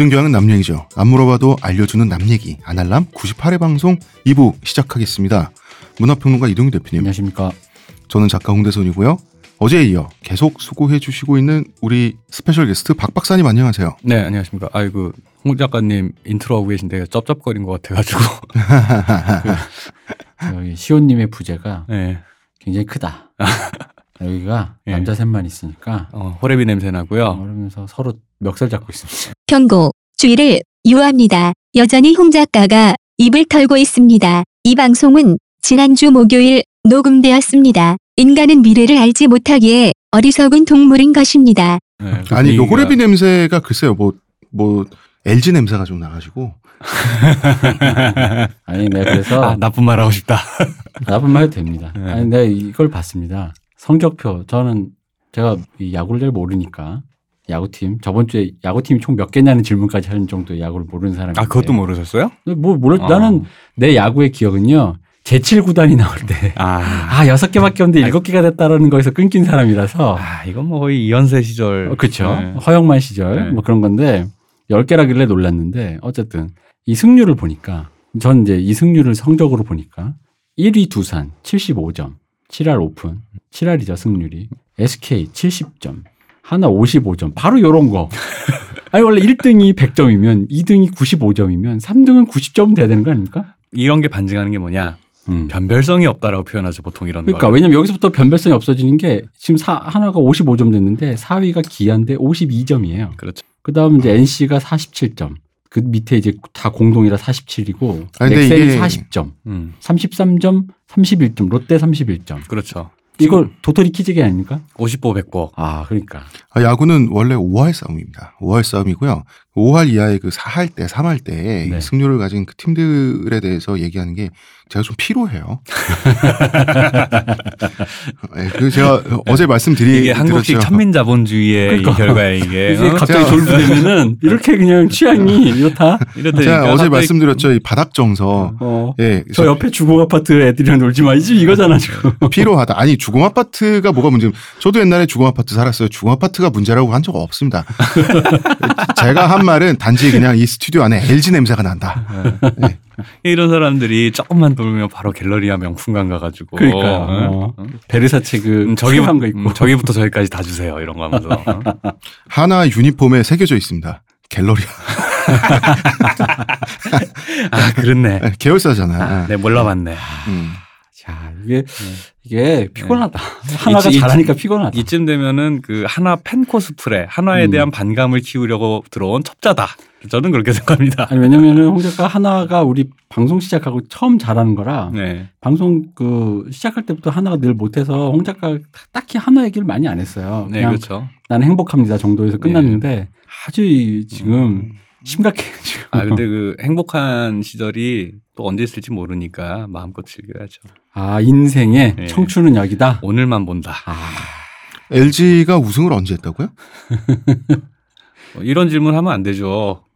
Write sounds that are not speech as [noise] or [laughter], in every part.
모든 교양은 남 얘기죠. 안 물어봐도 알려주는 남 얘기. 안알남 98회 방송 2부 시작하겠습니다. 문화평론가 이동희 대표님. 안녕하십니까. 저는 작가 홍대선이고요. 어제에 이어 계속 수고해 주시고 있는 우리 스페셜 게스트 박 박사님 안녕하세요. 네, 안녕하십니까. 아이고, 홍 작가님 인트로 하고 계신데 쩝쩝거린 것 같아가지고. [laughs] 그, 여기 시온님의 부재가 네. 굉장히 크다. 여기가 예. 남자 셋만 있으니까 어, 홀애비 냄새 나고요. 그러면서 서로 멱살 잡고 있습니다. 경고, 주의를 유효합니다. 여전히 홍 작가가 입을 털고 있습니다. 이 방송은 지난주 목요일 녹음되었습니다. 인간은 미래를 알지 못하기에 어리석은 동물인 것입니다. 네, 그 아니 요 분위기가- 호레비 냄새가 글쎄요 뭐뭐 LG 냄새가 좀 나가지고 [laughs] 아니 내가 그래서 아, 나쁜 말 하고 싶다. [laughs] 나쁜 말 해도 됩니다. 네. 아니 내가 이걸 봤습니다. 성적표 저는 제가 이 야구를 잘 모르니까 야구팀 저번 주에 야구팀이 총 몇 개냐는 질문까지 하는 정도의 야구를 모르는 사람인데 아, 그것도 모르셨어요? 뭐 몰라 어. 나는 내 야구의 기억은요 제7 구단이 나올 때 아, 아, 여섯 개밖에 없는데 일곱 개가 됐다라는 거에서 끊긴 사람이라서. 아, 이건 뭐 거의 이연세 시절. 어, 그쵸. 네. 허영만 시절. 네. 뭐 그런 건데, 열 개라길래 놀랐는데, 어쨌든, 이 승률을 보니까, 전 이제 이 승률을 성적으로 보니까, 1위 두산 75점, 7할 오픈, 7할이죠, 승률이. SK 70점, 하나 55점, 바로 요런 거. [laughs] 아니, 원래 1등이 100점이면, 2등이 95점이면, 3등은 90점 돼야 되는 거 아닙니까? 이런 게 반증하는 게 뭐냐? 음. 변별성이 없다라고 표현하죠, 보통 이런 그러니까 걸. 왜냐면 여기서부터 변별성이 없어지는 게 지금 사, 하나가 55점 됐는데 4위가 기아인데 52점이에요. 그렇죠. 그다음 이제 NC가 47점. 그 밑에 이제 다 공동이라 47이고 아니, 근데 넥센이 이게- 40점, 음, 33점, 31점, 롯데 31점. 그렇죠. 이걸 도토리 키재기 아닙니까? 50보 100보. 아, 그러니까. 아, 야구는 원래 5할 싸움입니다. 5할 싸움이고요. 5할 이하의 그 4할 때, 3할 때 네. 승률을 가진 그 팀들에 대해서 얘기하는 게 제가 좀 피로해요. 네, [laughs] 그 제가 어제 말씀드리 이게 한국식 드렸죠. 천민자본주의의 그러니까. 이 결과에 이게. 어? 갑자기 졸부되면은 [laughs] [laughs] 이렇게 그냥 취향이 이렇다. 이렇다니까 제가 어제 말씀드렸죠. 이 바닥 정서. 어. 예, 저 옆에 주공 아파트 애들이랑 놀지 마. 이제 이거잖아, 지금. 피로하다. 아니 주공 아파트가 뭐가 문제? 저도 옛날에 주공 아파트 살았어요. 주공 아파트가 문제라고 한 적 없습니다. 제가 한 말은 단지 그냥 이 스튜디오 안에 LG 냄새가 난다. 이런 사람들이 조금만 돌면 바로 갤러리아 명품관 가가지고. 그러니까요. 어? 어. 베르사체 그 음, 저기 한거 있고. 음, 저기부터 저기까지 다 주세요 이런 거 하면서 어? [laughs] 하나 유니폼에 새겨져 있습니다. 갤러리아. [laughs] 아 그렇네 계열사잖아. 네 몰라봤네 음. 자, 이게, 이게 피곤하다. [laughs] 하나가 네. 이- 이- 잘하니까 피곤하다. 이쯤 되면은 그 하나 팬 코스프레 하나에 음. 대한 반감을 키우려고 들어온 첩자다 저는 그렇게 [laughs] 생각합니다 아니, 왜냐면은 홍 작가 하나가 우리 방송 시작하고 처음 잘하는 거라 네 방송 그 시작할 때부터 하나가 늘 못해서 홍 작가 딱히 하나 얘기를 많이 안 했어요. 네, 그냥 그렇죠 나는 행복합니다 정도에서 끝났는데 아주 이 지금 심각해 지금. 아 근데 그 행복한 시절이 또 언제 있을지 모르니까 마음껏 즐겨야죠 아, 인생의 네. 청춘은 여기다. 오늘만 본다 아, LG가 우승을 언제 했다고요? [laughs] 어, 이런 질문 하면 안 되죠 [laughs]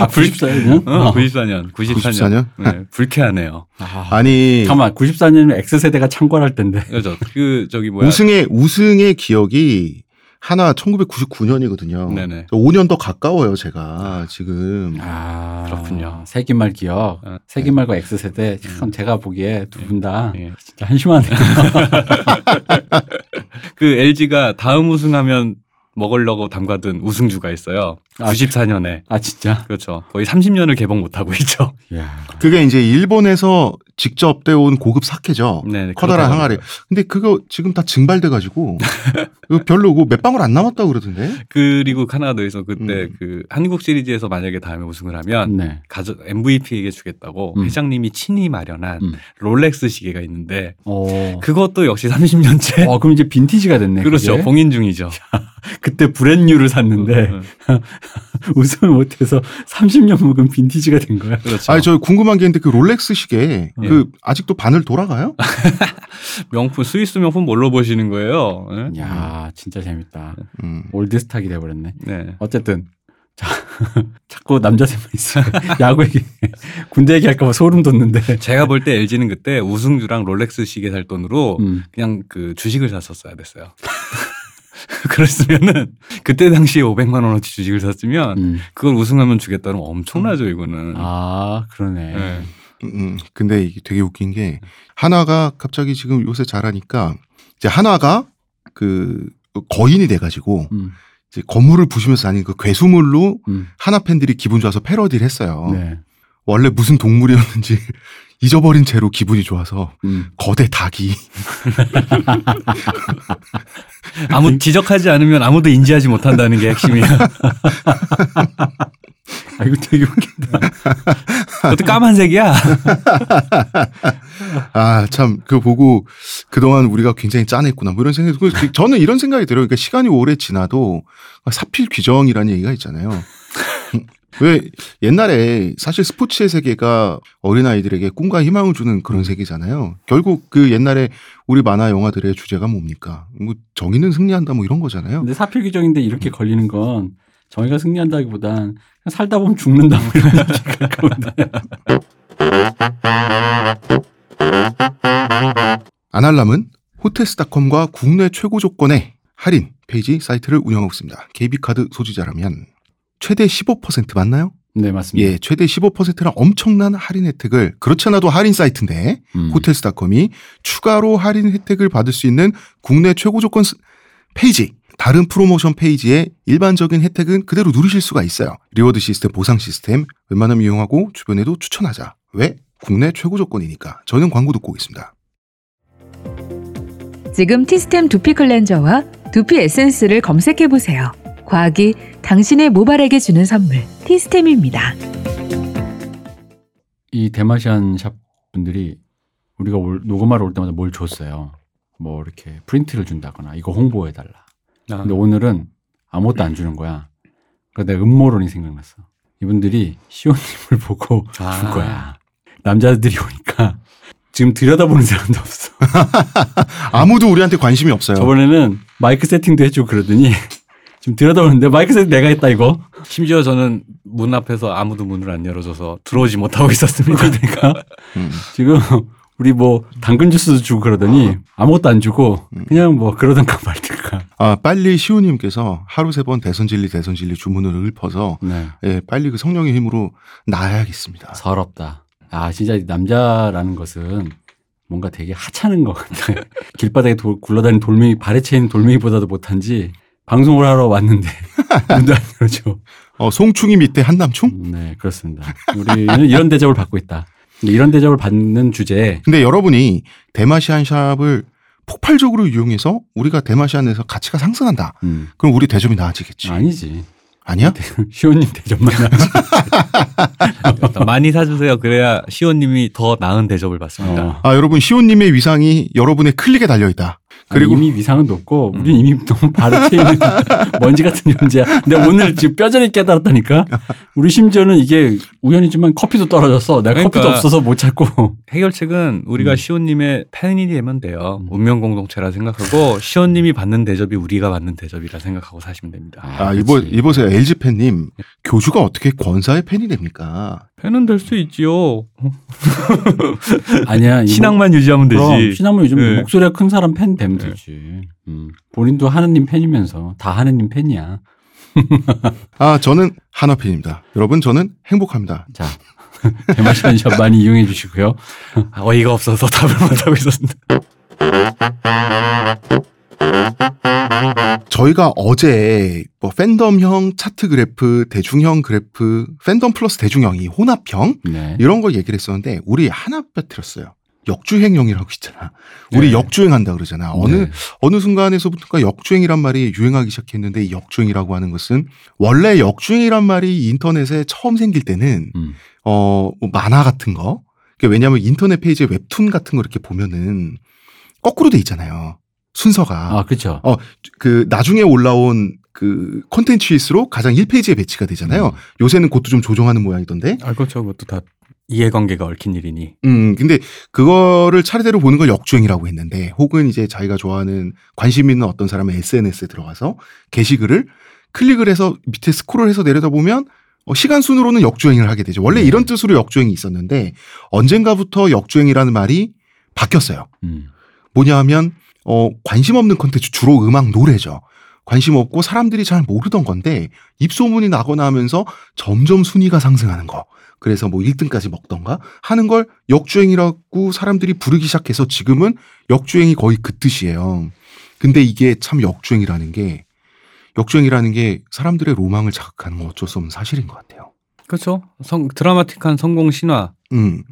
아 94년? 어, 94년 94년 94년? 네, 불쾌하네요 아, 아니 잠깐만 94년이면 X세대가 창궐할 텐데. 그죠 그 저기 뭐야 우승의 우승의 기억이 하나 1999년이거든요. 네네 5년 더 가까워요, 제가 지금. 아, 그렇군요. 세기말 기억. 어, 세기말과 X세대 참 제가 보기에 두 분다 예. 진짜 한심하네요. [laughs] 그 LG가 다음 우승하면 먹으려고 담가둔 우승주가 있어요. 아, 94년에. 아 진짜? 그렇죠. 거의 30년을 개봉 못 하고 있죠. [laughs] 야. 그게 이제 일본에서 직접 떼온 고급 사케죠. 네, 커다란 그렇다고 항아리. 근데 그거 지금 다 증발돼 가지고 [laughs] 그거 별로 그몇 방울 안 남았다고 그러던데. 그리고 있어. 그때 음. 그 한국 시리즈에서 만약에 다음에 우승을 하면 네. 가족 MVP에게 주겠다고 음. 회장님이 친히 마련한 음. 롤렉스 시계가 있는데 어. 그것도 역시 30년째. 어, 그럼 이제 빈티지가 됐네. 그렇죠. 그게. 봉인 중이죠. [laughs] 그때 brand new를 샀는데 음, [laughs] 우승을 못해서 30년 묵은 빈티지가 된 거야. 그렇죠. 아니 저 궁금한 게 있는데 그 롤렉스 시계 예. 그 아직도 바늘 돌아가요? [laughs] 명품 스위스 명품 뭘로 보시는 거예요? 예? 야, 진짜 재밌다. 음. old stock이 돼버렸네. 네. 어쨌든 자, [laughs] 자꾸 남자 셋만 있어. 야구 얘기, 군대 얘기할까봐 소름 돋는데. 제가 볼 때 LG는 그때 우승주랑 롤렉스 시계 살 돈으로 음. 그냥 그 주식을 샀었어야 됐어요. [laughs] 그랬으면은 그때 당시에 500만 원어치 주식을 샀으면 음. 그걸 우승하면 주겠다는 엄청나죠 이거는. 아 그러네. 네. 음, 근데 이게 되게 웃긴 게 하나가 갑자기 지금 요새 잘하니까 이제 하나가 그 거인이 돼가지고 음. 이제 건물을 부시면서 다니는 그 괴수물로 음. 하나 팬들이 기분 좋아서 패러디를 했어요. 네. 원래 무슨 동물이었는지 잊어버린 채로 기분이 좋아서 음. 거대 닭이 [laughs] 아무 지적하지 않으면 아무도 인지하지 못한다는 게 핵심이야. [laughs] 아 이거 되게 웃긴다. 그것도 까만색이야. [laughs] 아 참 그거 보고 그동안 우리가 굉장히 짠했구나 뭐 이런 생각이 들고 저는 이런 생각이 들어요. 그러니까 시간이 오래 지나도 사필 규정이라는 얘기가 있잖아요. 왜 옛날에 사실 스포츠의 세계가 어린아이들에게 꿈과 희망을 주는 그런 세계잖아요. 결국 그 옛날에 우리 만화 영화들의 주제가 뭡니까? 뭐 정의는 승리한다 뭐 이런 거잖아요. 근데 사필 규정인데 이렇게 걸리는 건 정의가 승리한다기보단 살다 보면 죽는다 뭐 이런 [laughs] 얘기가 가까운데. 안알남은 호텔스닷컴과 국내 최고 조건의 할인 페이지 사이트를 운영하고 있습니다. KB카드 소지자라면 최대 15% 맞나요? 네 맞습니다. 예, 최대 15%나 엄청난 할인 혜택을 그렇지 않아도 할인 사이트인데 음. 호텔스닷컴이 추가로 할인 혜택을 받을 수 있는 국내 최고 조건 스- 페이지 다른 프로모션 페이지의 일반적인 혜택은 그대로 누리실 수가 있어요. reward 시스템, 보상 시스템 웬만하면 이용하고 주변에도 추천하자. 왜? 국내 최고 조건이니까. 저는 광고 듣고 오겠습니다. 지금 티스템 두피 클렌저와 두피 에센스를 검색해 보세요. 과학이 당신의 모발에게 주는 선물 티스템입니다. 이 대마시안 샵 분들이 우리가 올, 녹음하러 올 때마다 뭘 줬어요. 뭐 이렇게 프린트를 준다거나 이거 홍보해 달라. 아, 근데 오늘은 아무것도 안 주는 거야. 그러니까 내 음모론이 생각났어. 이분들이 시온님을 [laughs] 보고 아. 준 거야. 남자들이 오니까 지금 들여다보는 사람도 없어. [laughs] 아무도 우리한테 관심이 없어요. 저번에는 마이크 세팅도 해주고 그러더니 지금 들여다보는데 마이크 세팅 내가 했다 이거. 심지어 저는 문 앞에서 아무도 문을 안 열어줘서 들어오지 못하고 [laughs] 있었습니다. 그러니까 음. 지금 우리 뭐 당근 주스도 주고 그러더니 아무것도 안 주고 그냥 뭐 그러던가 [laughs] 말든가. 아, 빨리 시우님께서 하루 세 번 대선 진리 대선 진리 주문을 읊어서 네. 예, 빨리 그 성령의 힘으로 나아야겠습니다. 서럽다. 아 진짜 이 남자라는 것은 뭔가 되게 하찮은 것 같아. [laughs] 길바닥에 돌- 굴러다니는 돌멩이 발에 채이는 돌멩이보다도 못한지 방송을 하러 왔는데 [laughs] 문도 안 열어줘. 어, 송충이 밑에 한남충? 네 그렇습니다. 우리는 이런 대접을 받고 있다. 이런 대접을 받는 주제에 근데 여러분이 대마시안 샵을 폭발적으로 이용해서 우리가 대마시안에서 가치가 상승한다. 음, 그럼 우리 대접이 나아지겠지. 아니지. 아니야? 시온님 대접만 하지. [laughs] 많이 사주세요. 그래야 시온님이 더 나은 대접을 받습니다. 어. 아, 여러분 시온님의 위상이 여러분의 클릭에 달려 있다. 그리고 아니, 이미 위상은 높고 우린 이미 너무 발에 채이는 [laughs] 먼지 같은 존재야. 근데 오늘 지금 뼈저리 깨달았다니까. 우리 심지어는 이게 우연이지만 커피도 떨어졌어. 내가 그러니까. 커피도 없어서 못 찾고. 해결책은 우리가 음. 시온님의 팬이 되면 돼요. 음. 운명 공동체라 생각하고 시온님이 받는 대접이 우리가 받는 대접이라 생각하고 사시면 됩니다. 아, 이보, 이보세요. LG 팬님. 교주가 어떻게 권사의 팬이 됩니까? 팬은 될수 있지요. [laughs] 아니야. 신앙만 유지하면 되지. 그럼 신앙만 요즘 네. 목소리가 큰 사람 팬 되면 네. 되지. 음. 본인도 하느님 팬이면서 다 하느님 팬이야. [laughs] 아, 저는 한화 팬입니다. 여러분, 저는 행복합니다. 자, 대마시안 샵 많이 이용해 주시고요. 아, 어이가 없어서 [laughs] 답을 못하고 있었는데. 저희가 어제 뭐 팬덤형 차트 그래프, 대중형 그래프, 팬덤 플러스 대중형, 이 혼합형 네. 이런 걸 얘기를 했었는데 우리 하나 빠뜨렸어요. 역주행형이라고 있잖아. 우리 네. 역주행한다 그러잖아. 어느 네. 어느 순간에서부터가 역주행이란 말이 유행하기 시작했는데 이 역주행이라고 하는 것은 원래 역주행이란 말이 인터넷에 처음 생길 때는 음. 어뭐 만화 같은 거. 그게 왜냐하면 인터넷 페이지에 웹툰 같은 거 이렇게 보면은 거꾸로 돼 있잖아요. 순서가. 아, 그렇죠. 그 나중에 올라온 그 콘텐츠일수록 가장 1페이지에 배치가 되잖아요. 음. 요새는 그것도 좀 조정하는 모양이던데. 아, 그렇죠. 그것도 다 이해관계가 얽힌 일이니. 음, 근데 그거를 차례대로 보는 걸 역주행이라고 했는데 혹은 이제 자기가 좋아하는 관심 있는 어떤 사람의 SNS에 들어가서 게시글을 클릭을 해서 밑에 스크롤 해서 내려다 보면 어, 시간 순으로는 역주행을 하게 되죠. 원래 네. 이런 뜻으로 역주행이 있었는데 언젠가부터 역주행이라는 말이 바뀌었어요. 음. 뭐냐 하면 어 관심 없는 컨텐츠 주로 음악 노래죠. 관심 없고 사람들이 잘 모르던 건데 입소문이 나거나 하면서 점점 순위가 상승하는 거. 그래서 뭐 1등까지 먹던가 하는 걸 역주행이라고 사람들이 부르기 시작해서 지금은 역주행이 거의 그 뜻이에요. 근데 이게 참 역주행이라는 게 역주행이라는 게 사람들의 로망을 자극하는 건 어쩔 수 없는 사실인 것 같아요. 그렇죠. 성, 드라마틱한 성공 신화가 음.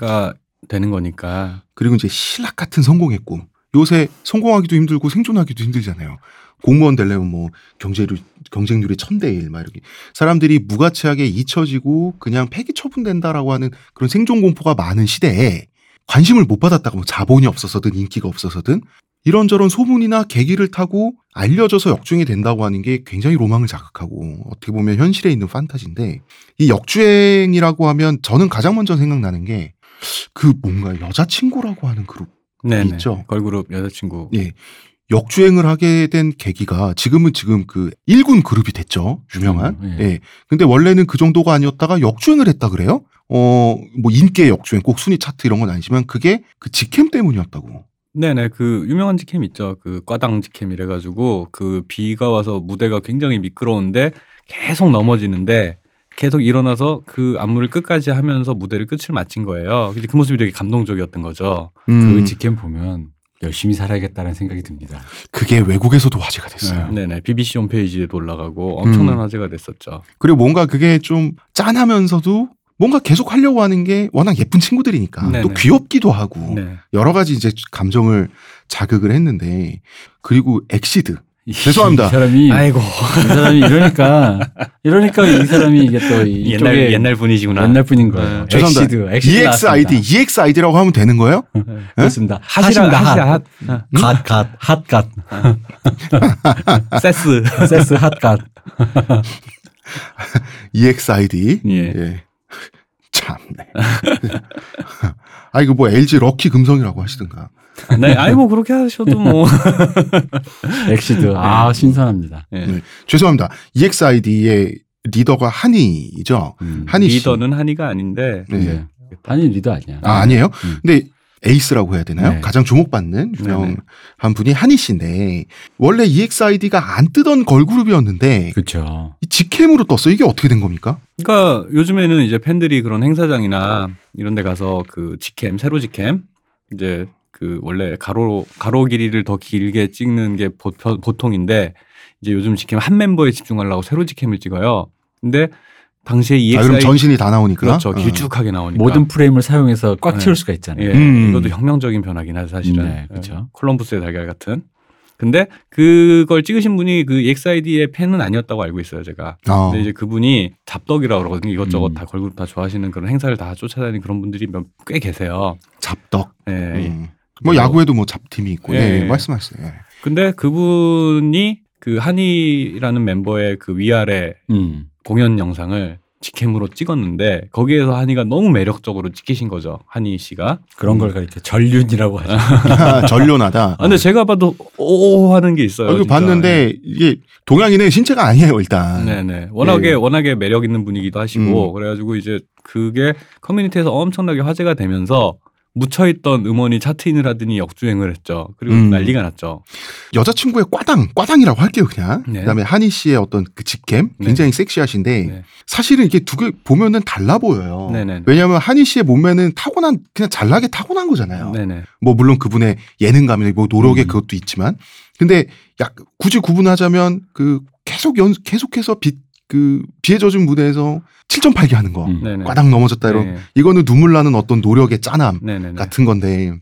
되는 거니까. 그리고 이제 신락 같은 성공의 꿈. 요새 성공하기도 힘들고 생존하기도 힘들잖아요. 공무원 되려면 뭐 경제율, 경쟁률이 천 대 일, 막 이렇게. 사람들이 무가치하게 잊혀지고 그냥 폐기 처분된다라고 하는 그런 생존 공포가 많은 시대에 관심을 못 받았다가 뭐 자본이 없어서든 인기가 없어서든 이런저런 소문이나 계기를 타고 알려져서 역주행이 된다고 하는 게 굉장히 로망을 자극하고 어떻게 보면 현실에 있는 판타지인데 이 역주행이라고 하면 저는 가장 먼저 생각나는 게 그 뭔가 여자친구라고 하는 그룹 네, 있죠. 걸그룹 여자친구. 예. 역주행을 하게 된 계기가 지금은 지금 그 1군 그룹이 됐죠. 유명한. 음, 예. 예. 근데 원래는 그 정도가 아니었다가 역주행을 했다 그래요? 어, 뭐 인기의 역주행, 꼭 순위 차트 이런 건 아니지만 그게 그 직캠 때문이었다고. 네네 그 유명한 직캠 있죠. 그 과당 직캠 이래가지고 그 비가 와서 무대가 굉장히 미끄러운데 계속 넘어지는데 계속 일어나서 그 안무를 끝까지 하면서 무대를 끝을 마친 거예요. 근데 그 모습이 되게 감동적이었던 거죠. 음, 그 직캠 보면 열심히 살아야겠다는 생각이 듭니다. 그게 외국에서도 화제가 됐어요. 네. 네네 BBC 홈페이지에도 올라가고 엄청난 음. 화제가 됐었죠. 그리고 뭔가 그게 좀 짠하면서도 뭔가 계속 하려고 하는 게 워낙 예쁜 친구들이니까 네네. 또 귀엽기도 하고 네. 여러 가지 이제 감정을 자극을 했는데 그리고 엑시드 죄송합니다. 이 사람이 아이고 이 사람이 이러니까 이러니까 이 사람이 이게 또 옛날 옛날 분이시구나. 옛날 분인 거예요. 네. 죄송합니다. 엑시드, 엑시드 EXID, 나왔습니다. EXID라고 하면 되는 거예요? 그렇습니다. 핫이라 핫입니다. 핫. 핫, 갓, 핫, 갓, 세스. [laughs] 세스 핫, 갓. EXID. 예. 참네. [laughs] 아 이거 뭐 LG 럭키 금성이라고 하시든가. [laughs] 네, 아이고 그렇게 하셔도 뭐. [laughs] 엑시드. 아 신선합니다. 예. 네. 죄송합니다. EXID의 리더가 한이죠. 음. 한이 씨. 리더는 한이가 아닌데 네. 네. 아니 리더 아니야. 아 아니에요? 음. 근데 에이스라고 해야 되나요? 네. 가장 주목받는 네네. 유명한 분이 한이 씨인데 원래 EXID가 안 뜨던 걸그룹이었는데 그렇죠. 이 직캠으로 떴어. 이게 어떻게 된 겁니까? 그러니까 요즘에는 이제 팬들이 그런 행사장이나 이런 데 가서 그 직캠, 세로 직캠 이제 그 원래 가로 가로 길이를 더 길게 찍는 게 보, 보통인데 이제 요즘 직캠 한 멤버에 집중하려고 세로 직캠을 찍어요. 근데 당시에 아, 그럼 EXI 전신이 다 나오니까. 그렇죠. 어. 길쭉하게 나오니까 모든 프레임을 사용해서 꽉 네. 채울 수가 있잖아요. 예, 음. 이것도 혁명적인 변화긴 하죠, 사실은. 네, 그쵸. 예, 콜럼부스의 달걀 같은. 근데 그걸 찍으신 분이 그 EXID의 팬은 아니었다고 알고 있어요, 제가. 어. 근데 이제 그분이 잡덕이라고 그러거든요. 이것저것 음. 다 걸그룹 다 좋아하시는 그런 행사를 다 쫓아다니는 그런 분들이 몇- 꽤 계세요. 잡덕. 예. 음. 뭐 야구에도 뭐 잡팀이 있고. 예, 예, 예. 말씀하세요. 예. 근데 그분이 그 한이라는 멤버의 그 위아래 음. 공연 영상을 직캠으로 찍었는데 거기에서 한이가 너무 매력적으로 찍히신 거죠. 한이 씨가. 그런 걸 이렇게 전륜이라고 하죠. 전련하다. 아, 근데 제가 봐도 오 하는 게 있어요. 진짜. 봤는데 이게 동양인의 신체가 아니에요 일단. 네네. 워낙에 예. 워낙에 매력 있는 분이기도 하시고 음. 그래가지고 이제 그게 커뮤니티에서 엄청나게 화제가 되면서 묻혀있던 음원이 차트인을 하더니 역주행을 했죠. 그리고 음. 난리가 났죠. 여자친구의 꽈당, 꽈당이라고 할게요 그냥. 네. 그다음에 한희 씨의 어떤 그 직캠 굉장히 섹시하신데 네. 사실은 이게 두 개 보면은 달라 보여요. 왜냐하면 한희 씨의 몸매는 타고난 그냥 잘나게 타고난 거잖아요. 뭐 물론 그분의 예능감이나 뭐 노력의 음. 그것도 있지만 근데 약 굳이 구분하자면 그 계속 연 계속해서 빛 그 비에 젖은 무대에서 7.8개 하는 거 음. 꽈당 넘어졌다 이런 네. 이거는 눈물 나는 어떤 노력의 짠함 네네네. 같은 건데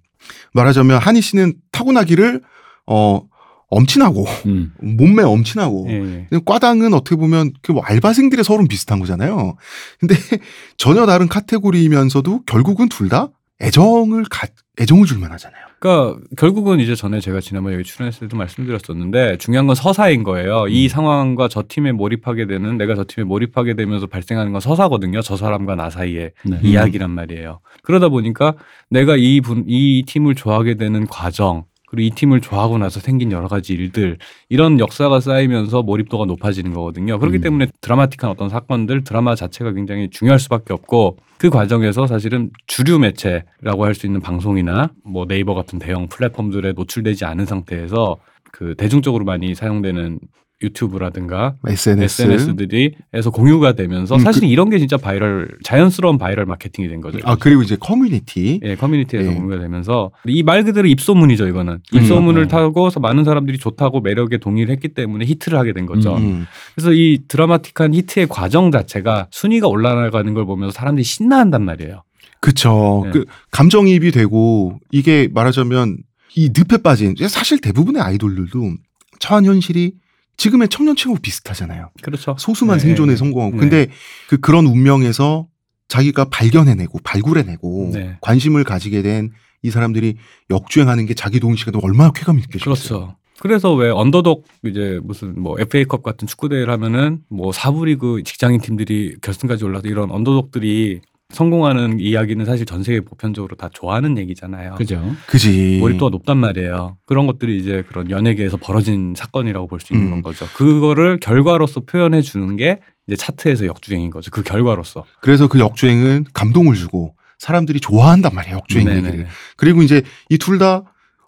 말하자면 한희 씨는 타고나기를 어 엄친하고 음. 몸매 엄친하고 예, 예. 과당은 어떻게 보면 그 뭐 알바생들의 서른 비슷한 거잖아요. 근데 [laughs] 전혀 다른 카테고리이면서도 결국은 둘 다 애정을 가, 애정을 줄만 하잖아요. 그러니까 결국은 이제 전에 제가 지난번에 여기 출연했을 때도 말씀드렸었는데 중요한 건 서사인 거예요. 이 상황과 저 팀에 몰입하게 되는 내가 저 팀에 몰입하게 되면서 발생하는 건 서사거든요. 저 사람과 나 사이에 네. 이야기란 말이에요. 그러다 보니까 내가 이 분, 이 팀을 좋아하게 되는 과정, 그리고 이 팀을 좋아하고 나서 생긴 여러 가지 일들, 이런 역사가 쌓이면서 몰입도가 높아지는 거거든요. 그렇기 음. 때문에 드라마틱한 어떤 사건들, 드라마 자체가 굉장히 중요할 수밖에 없고, 그 과정에서 사실은 주류 매체라고 할 수 있는 방송이나 뭐 네이버 같은 대형 플랫폼들에 노출되지 않은 상태에서 그 대중적으로 많이 사용되는 유튜브라든가 SNS. SNS들이 에서 공유가 되면서 음, 사실 이런 게 진짜 바이럴 자연스러운 바이럴 마케팅이 된 거죠. 아 그리고 이제 커뮤니티. 예, 커뮤니티에서 예. 공유가 되면서 이 말 그대로 입소문이죠, 이거는. 입소문을 음. 타고 많은 사람들이 좋다고 매력에 동의를 했기 때문에 히트를 하게 된 거죠. 음. 그래서 이 드라마틱한 히트의 과정 자체가 순위가 올라가는 걸 보면서 사람들이 신나한단 말이에요. 그쵸. 네. 그 감정이입이 되고 이게 말하자면 이 늪에 빠진 사실 대부분의 아이돌들도 처한 현실이 지금의 청년층하고 비슷하잖아요. 그렇죠. 소수만 네, 생존에 네. 성공하고. 네. 근데 그 그런 운명에서 자기가 발견해내고 발굴해내고 네. 관심을 가지게 된 이 사람들이 역주행하는 게 자기 동시에도 얼마나 쾌감 있게 그렇죠. 그래서 왜 언더독 이제 무슨 뭐 FA컵 같은 축구 대회를 하면은 뭐 사부 리그 직장인 팀들이 결승까지 올라서 이런 언더독들이 성공하는 이야기는 사실 전 세계 보편적으로 다 좋아하는 얘기잖아요. 그죠. 그지. 몰입도가 높단 말이에요. 그런 것들이 이제 그런 연예계에서 벌어진 사건이라고 볼 수 있는 음. 거죠. 그거를 결과로서 표현해 주는 게 이제 차트에서 역주행인 거죠. 그 결과로서. 그래서 그 역주행은 감동을 주고 사람들이 좋아한단 말이에요. 역주행 네네네. 얘기를. 그리고 이제 이 둘 다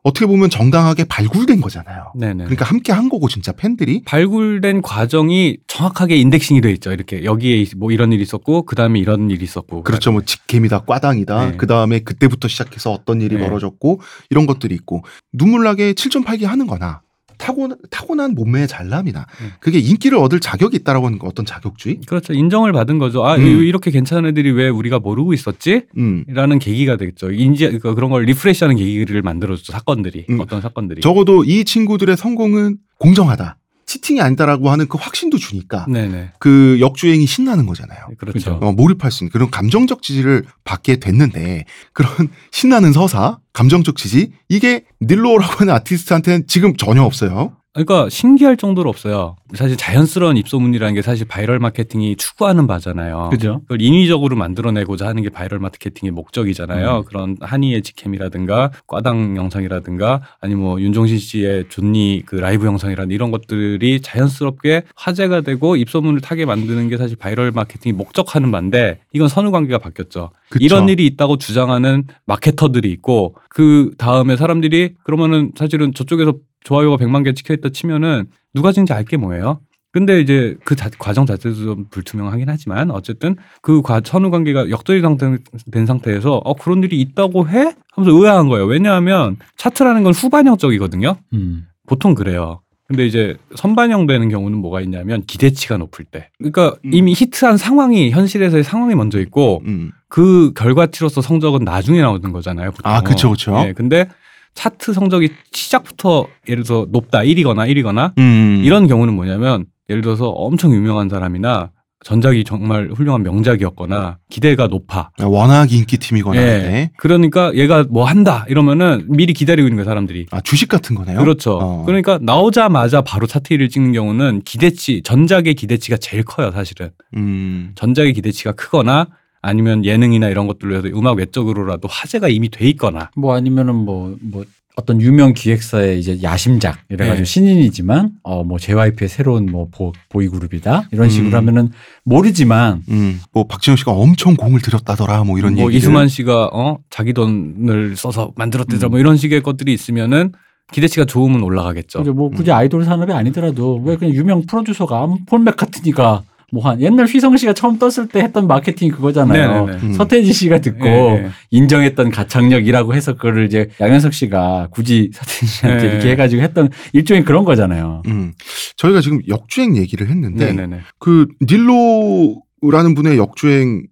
어떻게 보면 정당하게 발굴된 거잖아요. 네네. 그러니까 함께 한 거고 진짜 팬들이 발굴된 과정이 정확하게 인덱싱이 돼 있죠. 이렇게 여기에 뭐 이런 일이 있었고 그 다음에 이런 일이 있었고. 그렇죠. 뭐 직캠이다, 꽈당이다. 네. 그 다음에 그때부터 시작해서 어떤 일이 네. 벌어졌고 이런 것들이 있고 눈물나게 7.8기 하는 거나 타고 타고난 몸매의 잘남이나 네. 그게 인기를 얻을 자격이 있다라고 하는 거 어떤 자격주의? 그렇죠. 인정을 받은 거죠. 아 음. 이렇게 괜찮은 애들이 왜 우리가 모르고 있었지? 음. 라는 계기가 되겠죠. 인지 그러니까 그런 걸 리프레시하는 계기를 만들어줬죠. 사건들이 음. 어떤 사건들이. 적어도 이 친구들의 성공은 공정하다. cheating이 아니다라고 하는 그 확신도 주니까 네네. 그 역주행이 신나는 거잖아요. 그렇죠. 어, 몰입할 수 있는 그런 감정적 지지를 받게 됐는데 그런 신나는 서사, 감정적 지지 이게 닐로라고 하는 아티스트한테는 지금 전혀 없어요. 그러니까 신기할 정도로 없어요. 사실 자연스러운 입소문이라는 게 사실 바이럴 마케팅이 추구하는 바잖아요. 그죠. 그걸 인위적으로 만들어내고자 하는 게 바이럴 마케팅의 목적이잖아요. 음. 그런 하니의 직캠이라든가 과당 영상이라든가 아니 뭐 윤종신 씨의 좋니 그 라이브 영상이라든 이런 것들이 자연스럽게 화제가 되고 입소문을 타게 만드는 게 사실 바이럴 마케팅이 목적하는 바인데 이건 선후 관계가 바뀌었죠. 그쵸. 이런 일이 있다고 주장하는 마케터들이 있고 그 다음에 사람들이 그러면은 사실은 저쪽에서 좋아요가 100만 개 찍혀 있다 치면은 누가 찍는지 알게 뭐예요? 근데 이제 그 자- 과정 자체도 좀 불투명하긴 하지만 어쨌든 그 과- 선후 관계가 역전이 상태, 된 상태에서 어 그런 일이 있다고 해? 하면서 의아한 거예요. 왜냐하면 차트라는 건 후반형적이거든요. 음. 보통 그래요. 근데 이제 선반영 되는 경우는 뭐가 있냐면 기대치가 높을 때. 그러니까 음. 이미 히트한 상황이 현실에서의 상황이 먼저 있고 음. 그 결과치로서 성적은 나중에 나오는 거잖아요. 보통. 아, 그쵸, 그쵸. 예, 근데 차트 성적이 시작부터 예를 들어서 높다 1위거나 1위거나 음. 이런 경우는 뭐냐면 예를 들어서 엄청 유명한 사람이나 전작이 정말 훌륭한 명작이었거나 기대가 높아. 워낙 인기 팀이거나 예. 네. 그러니까 얘가 뭐 한다 이러면은 미리 기다리고 있는 거예요 사람들이. 아 주식 같은 거네요. 그렇죠. 어. 그러니까 나오자마자 바로 차트 1위를 찍는 경우는 기대치 전작의 기대치가 제일 커요 사실은. 음. 전작의 기대치가 크거나 아니면 예능이나 이런 것들로 해서 음악 외적으로라도 화제가 이미 돼 있거나 뭐 아니면은 뭐뭐 어떤 유명 기획사의 이제 야심작 이래가지고 네. 신인이지만 어뭐 JYP의 새로운 뭐 보, 보이 그룹이다 이런 식으로 음. 하면은 모르지만 음. 뭐 박진영 씨가 엄청 공을 들였다더라 뭐 이런 뭐 얘기. 이수만 씨가 어 자기 돈을 써서 만들었대더라 음. 뭐 이런 식의 것들이 있으면은 기대치가 좋으면 올라가겠죠. 그죠 뭐 음. 굳이 아이돌 산업이 아니더라도 왜 그냥 유명 프로듀서가 폴 맥카트니가 뭐 한 옛날 휘성 씨가 처음 떴을 때 했던 마케팅이 그거잖아요. 네네네. 음. 서태지 씨가 듣고 예, 예. 인정했던 가창력이라고 해서 그거를 이제 양현석 씨가 굳이 서태지 씨한테 네. 이렇게 해가지고 했던 일종의 그런 거잖아요. 음. 저희가 지금 역주행 얘기를 했는데 네네네. 그 닐로라는 분의 역주행은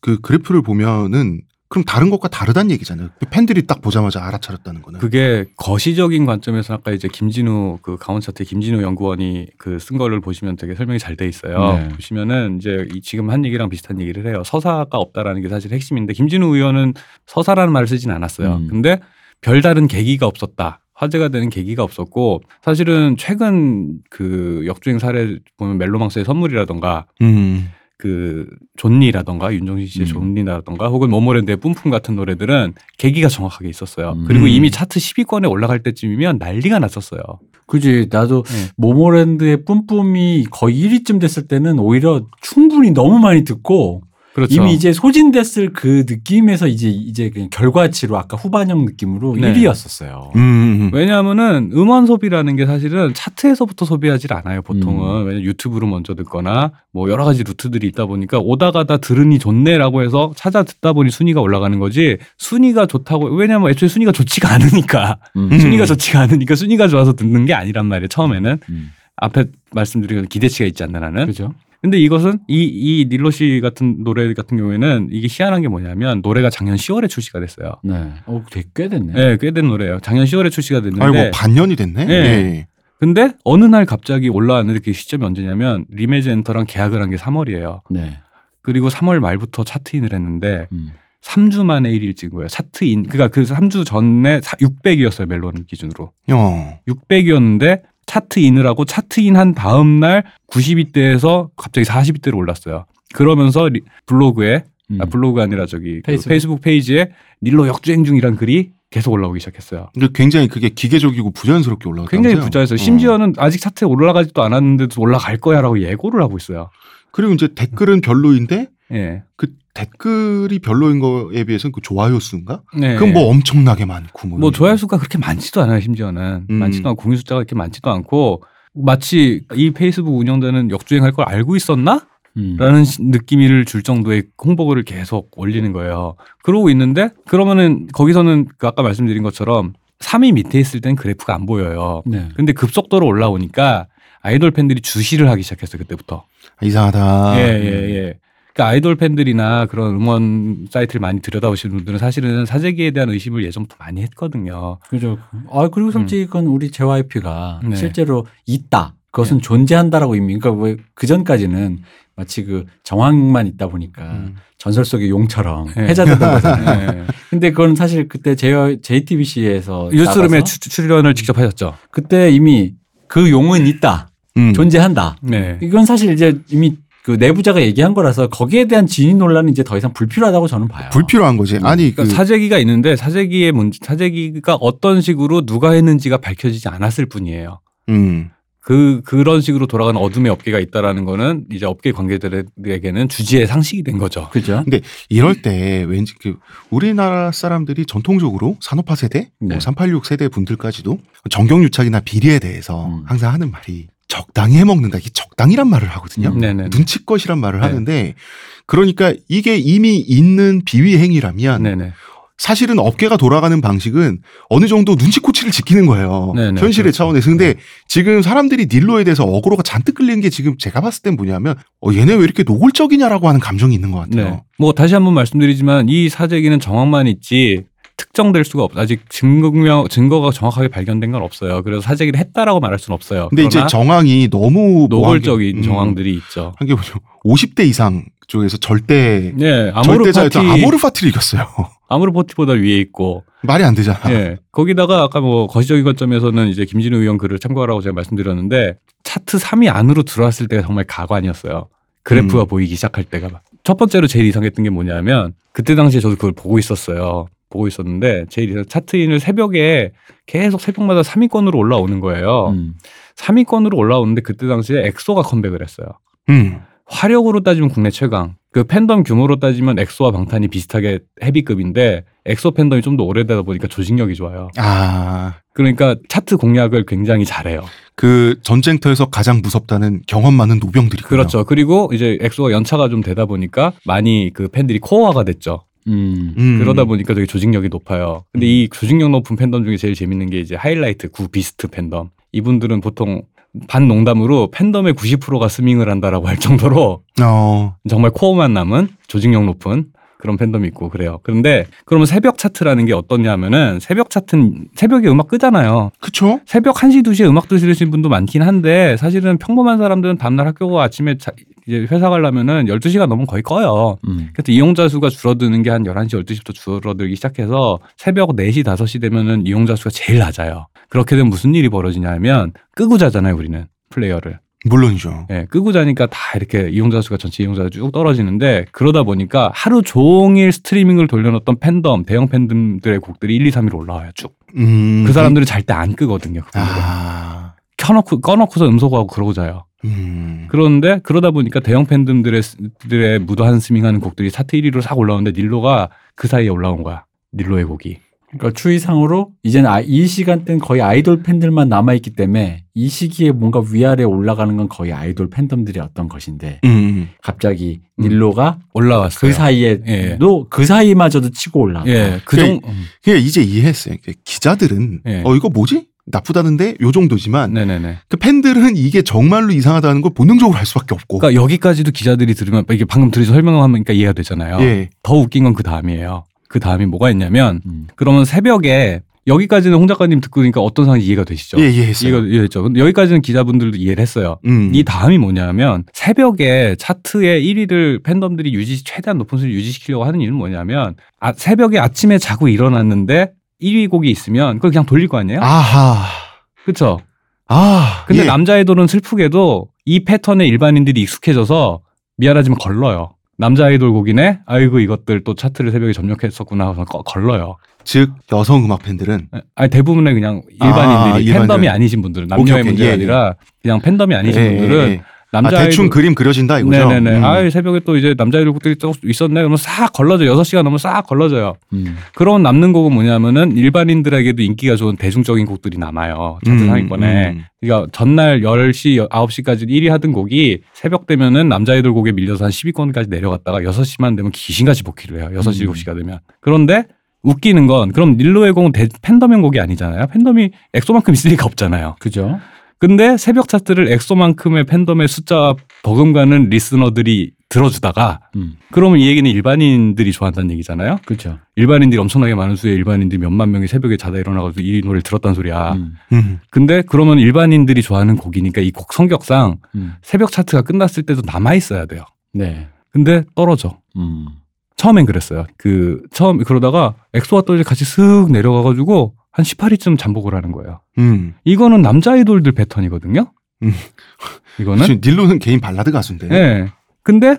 그 그래프를 보면은 그럼 다른 것과 다르다는 얘기잖아요. 그 팬들이 딱 보자마자 알아차렸다는 거는. 그게 거시적인 관점에서 아까 이제 김진우 그 강원 차트 김진우 연구원이 그 쓴 거를 보시면 되게 설명이 잘 돼 있어요. 네. 보시면은 이제 이 지금 한 얘기랑 비슷한 얘기를 해요. 서사가 없다라는 게 사실 핵심인데 김진우 의원은 서사라는 말을 쓰진 않았어요. 음. 근데 별다른 계기가 없었다. 화제가 되는 계기가 없었고 사실은 최근 그 역주행 사례 보면 멜로망스의 선물이라던가 음. 그 존니라던가 윤종신 씨의 음. 존니라던가 혹은 모모랜드의 뿜뿜 같은 노래들은 계기가 정확하게 있었어요. 음. 그리고 이미 차트 10위권에 올라갈 때쯤이면 난리가 났었어요. 그지 나도 네. 모모랜드의 뿜뿜이 거의 1위쯤 됐을 때는 오히려 충분히 너무 많이 듣고 그렇죠. 이미 이제 소진됐을 그 느낌에서 이제 이제 그냥 결과치로 아까 후반형 느낌으로 네. 1위였었어요. 음, 음. 왜냐하면은 음원 소비라는 게 사실은 차트에서부터 소비하질 않아요 보통은 음. 왜냐 유튜브로 먼저 듣거나 뭐 여러 가지 루트들이 있다 보니까 오다 가다 들으니 좋네라고 해서 찾아 듣다 보니 순위가 올라가는 거지 순위가 좋다고 왜냐면 애초에 순위가 좋지가 않으니까 음. [laughs] 순위가 좋지가 않으니까 순위가 좋아서 듣는 게 아니란 말이에요 처음에는 음. 앞에 말씀드린 기대치가 있지 않나 나는 그죠? 근데 이것은 이, 이 닐로 씨 같은 노래 같은 경우에는 이게 희한한 게 뭐냐면 노래가 작년 10월에 출시가 됐어요. 네. 어, 되게 꽤 됐네. 네, 꽤 된 노래예요. 작년 10월에 출시가 됐는데 아이고 반년이 됐네. 네. 예. 근데 어느 날 갑자기 올라왔는데 그 시점이 언제냐면 리메즈 엔터랑 계약을 한 게 3월이에요. 네. 그리고 3월 말부터 차트인을 했는데 음. 3주 만에 1위를 찍은 거예요. 차트인. 그러니까 그 3주 전에 600이었어요. 멜론 기준으로. 어. 600이었는데 chart in을 하고 chart in 한 다음 날 90위대에서 갑자기 40위대로 올랐어요. 그러면서 리- 블로그에 음. 아, 블로그가 아니라 저기 그 페이스북. 페이스북 페이지에 닐로 역주행 중이란 글이 계속 올라오기 시작했어요. 근데 굉장히 그게 기계적이고 부자연스럽게 올라갔다. 굉장히 부자였어요. 심지어는 아직 차트에 올라가지도 않았는데도 올라갈 거야라고 예고를 하고 있어요. 그리고 이제 댓글은 별로인데 예. 그 댓글이 별로인 거에 비해서는 그 좋아요 수인가? 네. 그건 뭐 엄청나게 많고 뭐, 뭐 조회수 수가 그렇게 많지도 않아요. 심지어는 음. 많지도 않고 공유 숫자가 그렇게 많지도 않고 마치 이 페이스북 운영자는 역주행할 걸 알고 있었나? 음. 라는 시- 느낌을 줄 정도의 홍보글을 계속 올리는 거예요. 그러고 있는데 그러면은 거기서는 그 아까 말씀드린 것처럼 3위 밑에 있을 땐 그래프가 안 보여요. 네. 근데 급속도로 올라오니까 아이돌 팬들이 주시를 하기 시작했어요. 그때부터. 아, 이상하다. 예, 예, 예. 그러니까 아이돌 팬들이나 그런 음원 사이트를 많이 들여다보시는 분들은 사실은 사재기에 대한 의심을 예전부터 많이 했거든요. 그죠. 아 그리고 솔직히 그건 우리 JYP가 네. 실제로 있다. 그것은 존재한다라고 이미 그러니까 왜그 전까지는 마치 그 정황만 있다 보니까 음. 전설 속의 용처럼 네. 해자되던 [laughs] 거잖아요. 예. 근데 그건 사실 그때 JTBC에서 뉴스룸에 추- 출연을 직접 하셨죠. 그때 이미 그 용은 있다. 음. 존재한다. 네. 이건 사실 이제 이미 그 내부자가 얘기한 거라서 거기에 대한 진위 논란은 이제 더 이상 불필요하다고 저는 봐요. 불필요한 거지. 아니 그 그러니까 사재기가 있는데 사재기의 문제, 사재기가 어떤 식으로 누가 했는지가 밝혀지지 않았을 뿐이에요. 음. 그 그런 식으로 돌아가는 어둠의 업계가 있다라는 거는 이제 업계 관계자들에게는 주지의 상식이 된 거죠. 그죠? 이럴 때 왠지 그 우리나라 사람들이 전통적으로 산업화 세대, 네. 뭐386 세대 분들까지도 정경유착이나 비리에 대해서 음. 항상 하는 말이 적당히 해 먹는다. 이게 적당이란 말을 하거든요. 음. 네네. 눈치껏이란 말을 네. 하는데 그러니까 이게 이미 있는 비위 행위라면 네네. 사실은 업계가 돌아가는 방식은 어느 정도 눈치코치를 지키는 거예요. 네네, 현실의 그렇죠. 차원에서. 근데 지금 사람들이 닐로에 대해서 어그로가 잔뜩 끌리는 게 지금 제가 봤을 땐 뭐냐면 어, 얘네 왜 이렇게 노골적이냐라고 하는 감정이 있는 것 같아요. 네. 뭐 다시 한번 말씀드리지만 이 사재기는 정황만 있지 특정될 수가 없. 아직 증명 증거가 정확하게 발견된 건 없어요. 그래서 사재기를 했다라고 말할 수는 없어요. 근데 이제 정황이 너무 노골적인 음, 정황들이 있죠. 한게 뭐죠? 50대 이상 쪽에서 절대 네, 아모르 파티 절대자였던 아모르 파티를 이겼어요. [laughs] 아모르 파티보다 위에 있고 말이 안 되잖아. 예. 거기다가 아까 뭐 거시적인 관점에서는 이제 김진우 의원 글을 참고하라고 제가 말씀드렸는데 차트 3위 안으로 들어왔을 때가 정말 가관이었어요. 그래프가 음. 보이기 시작할 때가. 첫 번째로 제일 이상했던 게 뭐냐면 그때 당시에 저도 그걸 보고 있었어요. 보고 있었는데 제일 이상 차트인을 새벽에 계속 새벽마다 3위권으로 올라오는 거예요. 음. 3위권으로 올라오는데 그때 당시에 엑소가 컴백을 했어요. 음. 화력으로 따지면 국내 최강. 그 팬덤 규모로 따지면 엑소와 방탄이 비슷하게 헤비급인데 엑소 팬덤이 좀 더 오래되다 보니까 조직력이 좋아요. 아, 그러니까 차트 공략을 굉장히 잘해요. 그 전쟁터에서 가장 무섭다는 경험 많은 노병들이 그렇죠. 그리고 이제 엑소가 연차가 좀 되다 보니까 많이 그 팬들이 core화가 됐죠. 음. 음. 그러다 보니까 되게 조직력이 높아요. 근데 이 조직력 높은 팬덤 중에 제일 재밌는 게 이제 하이라이트 구 비스트 팬덤. 이분들은 보통 반 농담으로 팬덤의 90%가 스밍을 한다라고 할 정도로 어, 정말 core만 남은 조직력 높은 그런 팬덤이 있고 그래요. 그런데 그러면 새벽 차트라는 게 어떠냐면은 새벽 차트는 새벽에 음악 끄잖아요. 그쵸? 새벽 1시, 2시에 음악 들으시는 분도 많긴 한데 사실은 평범한 사람들은 다음날 학교 가 아침에 자, 이제 회사 가려면은 12시가 넘으면 거의 꺼요. 음. 그래서 이용자 수가 줄어드는 게 한 11시, 12시부터 줄어들기 시작해서 새벽 4시, 5시 되면은 이용자 수가 제일 낮아요. 그렇게 되면 무슨 일이 벌어지냐면 끄고 자잖아요, 우리는 플레이어를. 물론이죠. 예, 끄고 자니까 다 이렇게 이용자 수가 전체 이용자가 쭉 떨어지는데 그러다 보니까 하루 종일 스트리밍을 돌려놓던 팬덤, 대형 팬덤들의 곡들이 1, 2, 3위로 올라와요, 쭉. 음. 그 사람들은 잘때 안 끄거든요. 그분들은. 아, 켜놓고, 꺼놓고서 음소거하고 그러고 자요. 음. 그런데 그러다 보니까 대형 팬덤들의 들의 무도 한 스밍하는 곡들이 차트 1위로 싹 올라오는데 닐로가 그 사이에 올라온 거야. 닐로의 곡이. 그러니까 추이상으로 이제는 아- 이 시간대는 거의 아이돌 팬들만 남아 있기 때문에 이 시기에 뭔가 위아래 올라가는 건 거의 아이돌 팬덤들의 어떤 것인데 음. 갑자기 음. 닐로가 올라왔어요. 그 사이에도 예. 그 사이마저도 치고 올라가. 예, 그 그게-. 음. 그냥 이제 이해했어요. 기자들은 예. 어 이거 뭐지? 나쁘다는데 요 정도지만 네네네. 그 팬들은 이게 정말로 이상하다는 걸 본능적으로 할 수밖에 없고. 그러니까 여기까지도 기자들이 들으면 이게 방금 들으서 설명하니까 이해가 되잖아요. 예. 더 웃긴 건 그 다음이에요. 그 다음이 뭐가 있냐면 음. 그러면 새벽에 여기까지는 홍 작가님 듣고 니까 어떤 상황이 이해가 되시죠? 예, 이해했어요. 이해가 이해했죠. 근데 여기까지는 기자분들도 이해를 했어요. 음. 이 다음이 뭐냐면 새벽에 차트의 1위를 팬덤들이 유지 최대한 높은 수를 유지시키려고 하는 이유는 뭐냐면 아, 새벽에 아침에 자고 일어났는데 1위 곡이 있으면 그걸 그냥 돌릴 거 아니에요? 아하. 그렇죠. 아. 근데 예. 남자 아이돌은 슬프게도 이 패턴에 일반인들이 익숙해져서 미안하지만 걸러요. 남자 아이돌 곡이네. 아이고 이것들 또 차트를 새벽에 점령했었구나 하고서 거- 걸러요. 즉 여성 음악 팬들은 아니 대부분의 그냥 아, 일반인들이 일반인들. 팬덤이 아니신 분들은 오케이, 남녀의 오케이. 문제가 예, 아니라 그냥 팬덤이 아니신 예, 분들은 예, 예. 남자 아, 대충 아이돌 그림 그려진다 이거죠. 네네네. 음. 아 새벽에 또 이제 남자 아이돌 곡들이 또 있었네. 그러면 싹 걸러져. 6시간 넘으면 싹 걸러져요. 음. 그런 남는 곡은 뭐냐면은 일반인들에게도 인기가 좋은 대중적인 곡들이 남아요. 차트 음, 상위권에. 음. 그러니까 전날 10시, 9시까지 1위 하던 곡이 새벽 되면은 남자 아이돌 곡에 밀려서 한 10위권까지 내려갔다가 6시만 되면 귀신같이 복귀를 해요. 6시, 음. 7시가 되면. 그런데 웃기는 건 그럼 닐로의 곡은 대- 팬덤형 곡이 아니잖아요. 팬덤이 엑소만큼 리가 없잖아요. 그죠? 근데 새벽 차트를 엑소만큼의 팬덤의 숫자 버금가는 listener들이 들어주다가 음. 그러면 이 얘기는 일반인들이 좋아한다는 얘기잖아요. 그죠. 일반인들이 엄청나게 많은 수의 일반인들이 몇만 명이 새벽에 자다 일어나가지고 이 노래를 들었다는 소리야. 음. 음. 근데 그러면 일반인들이 좋아하는 곡이니까 이 곡 성격상 음. 새벽 차트가 끝났을 때도 남아 있어야 돼요. 네. 근데 떨어져. 음. 처음엔 그랬어요. 그 처음 그러다가 엑소와 또 이제 같이 슥 내려가가지고 한 18위쯤 잠복을 하는 거예요. 음. 이거는 남자 아이돌들 패턴이거든요. 음. 이거는 지금 닐로는 개인 발라드 가수인데. 예. 근데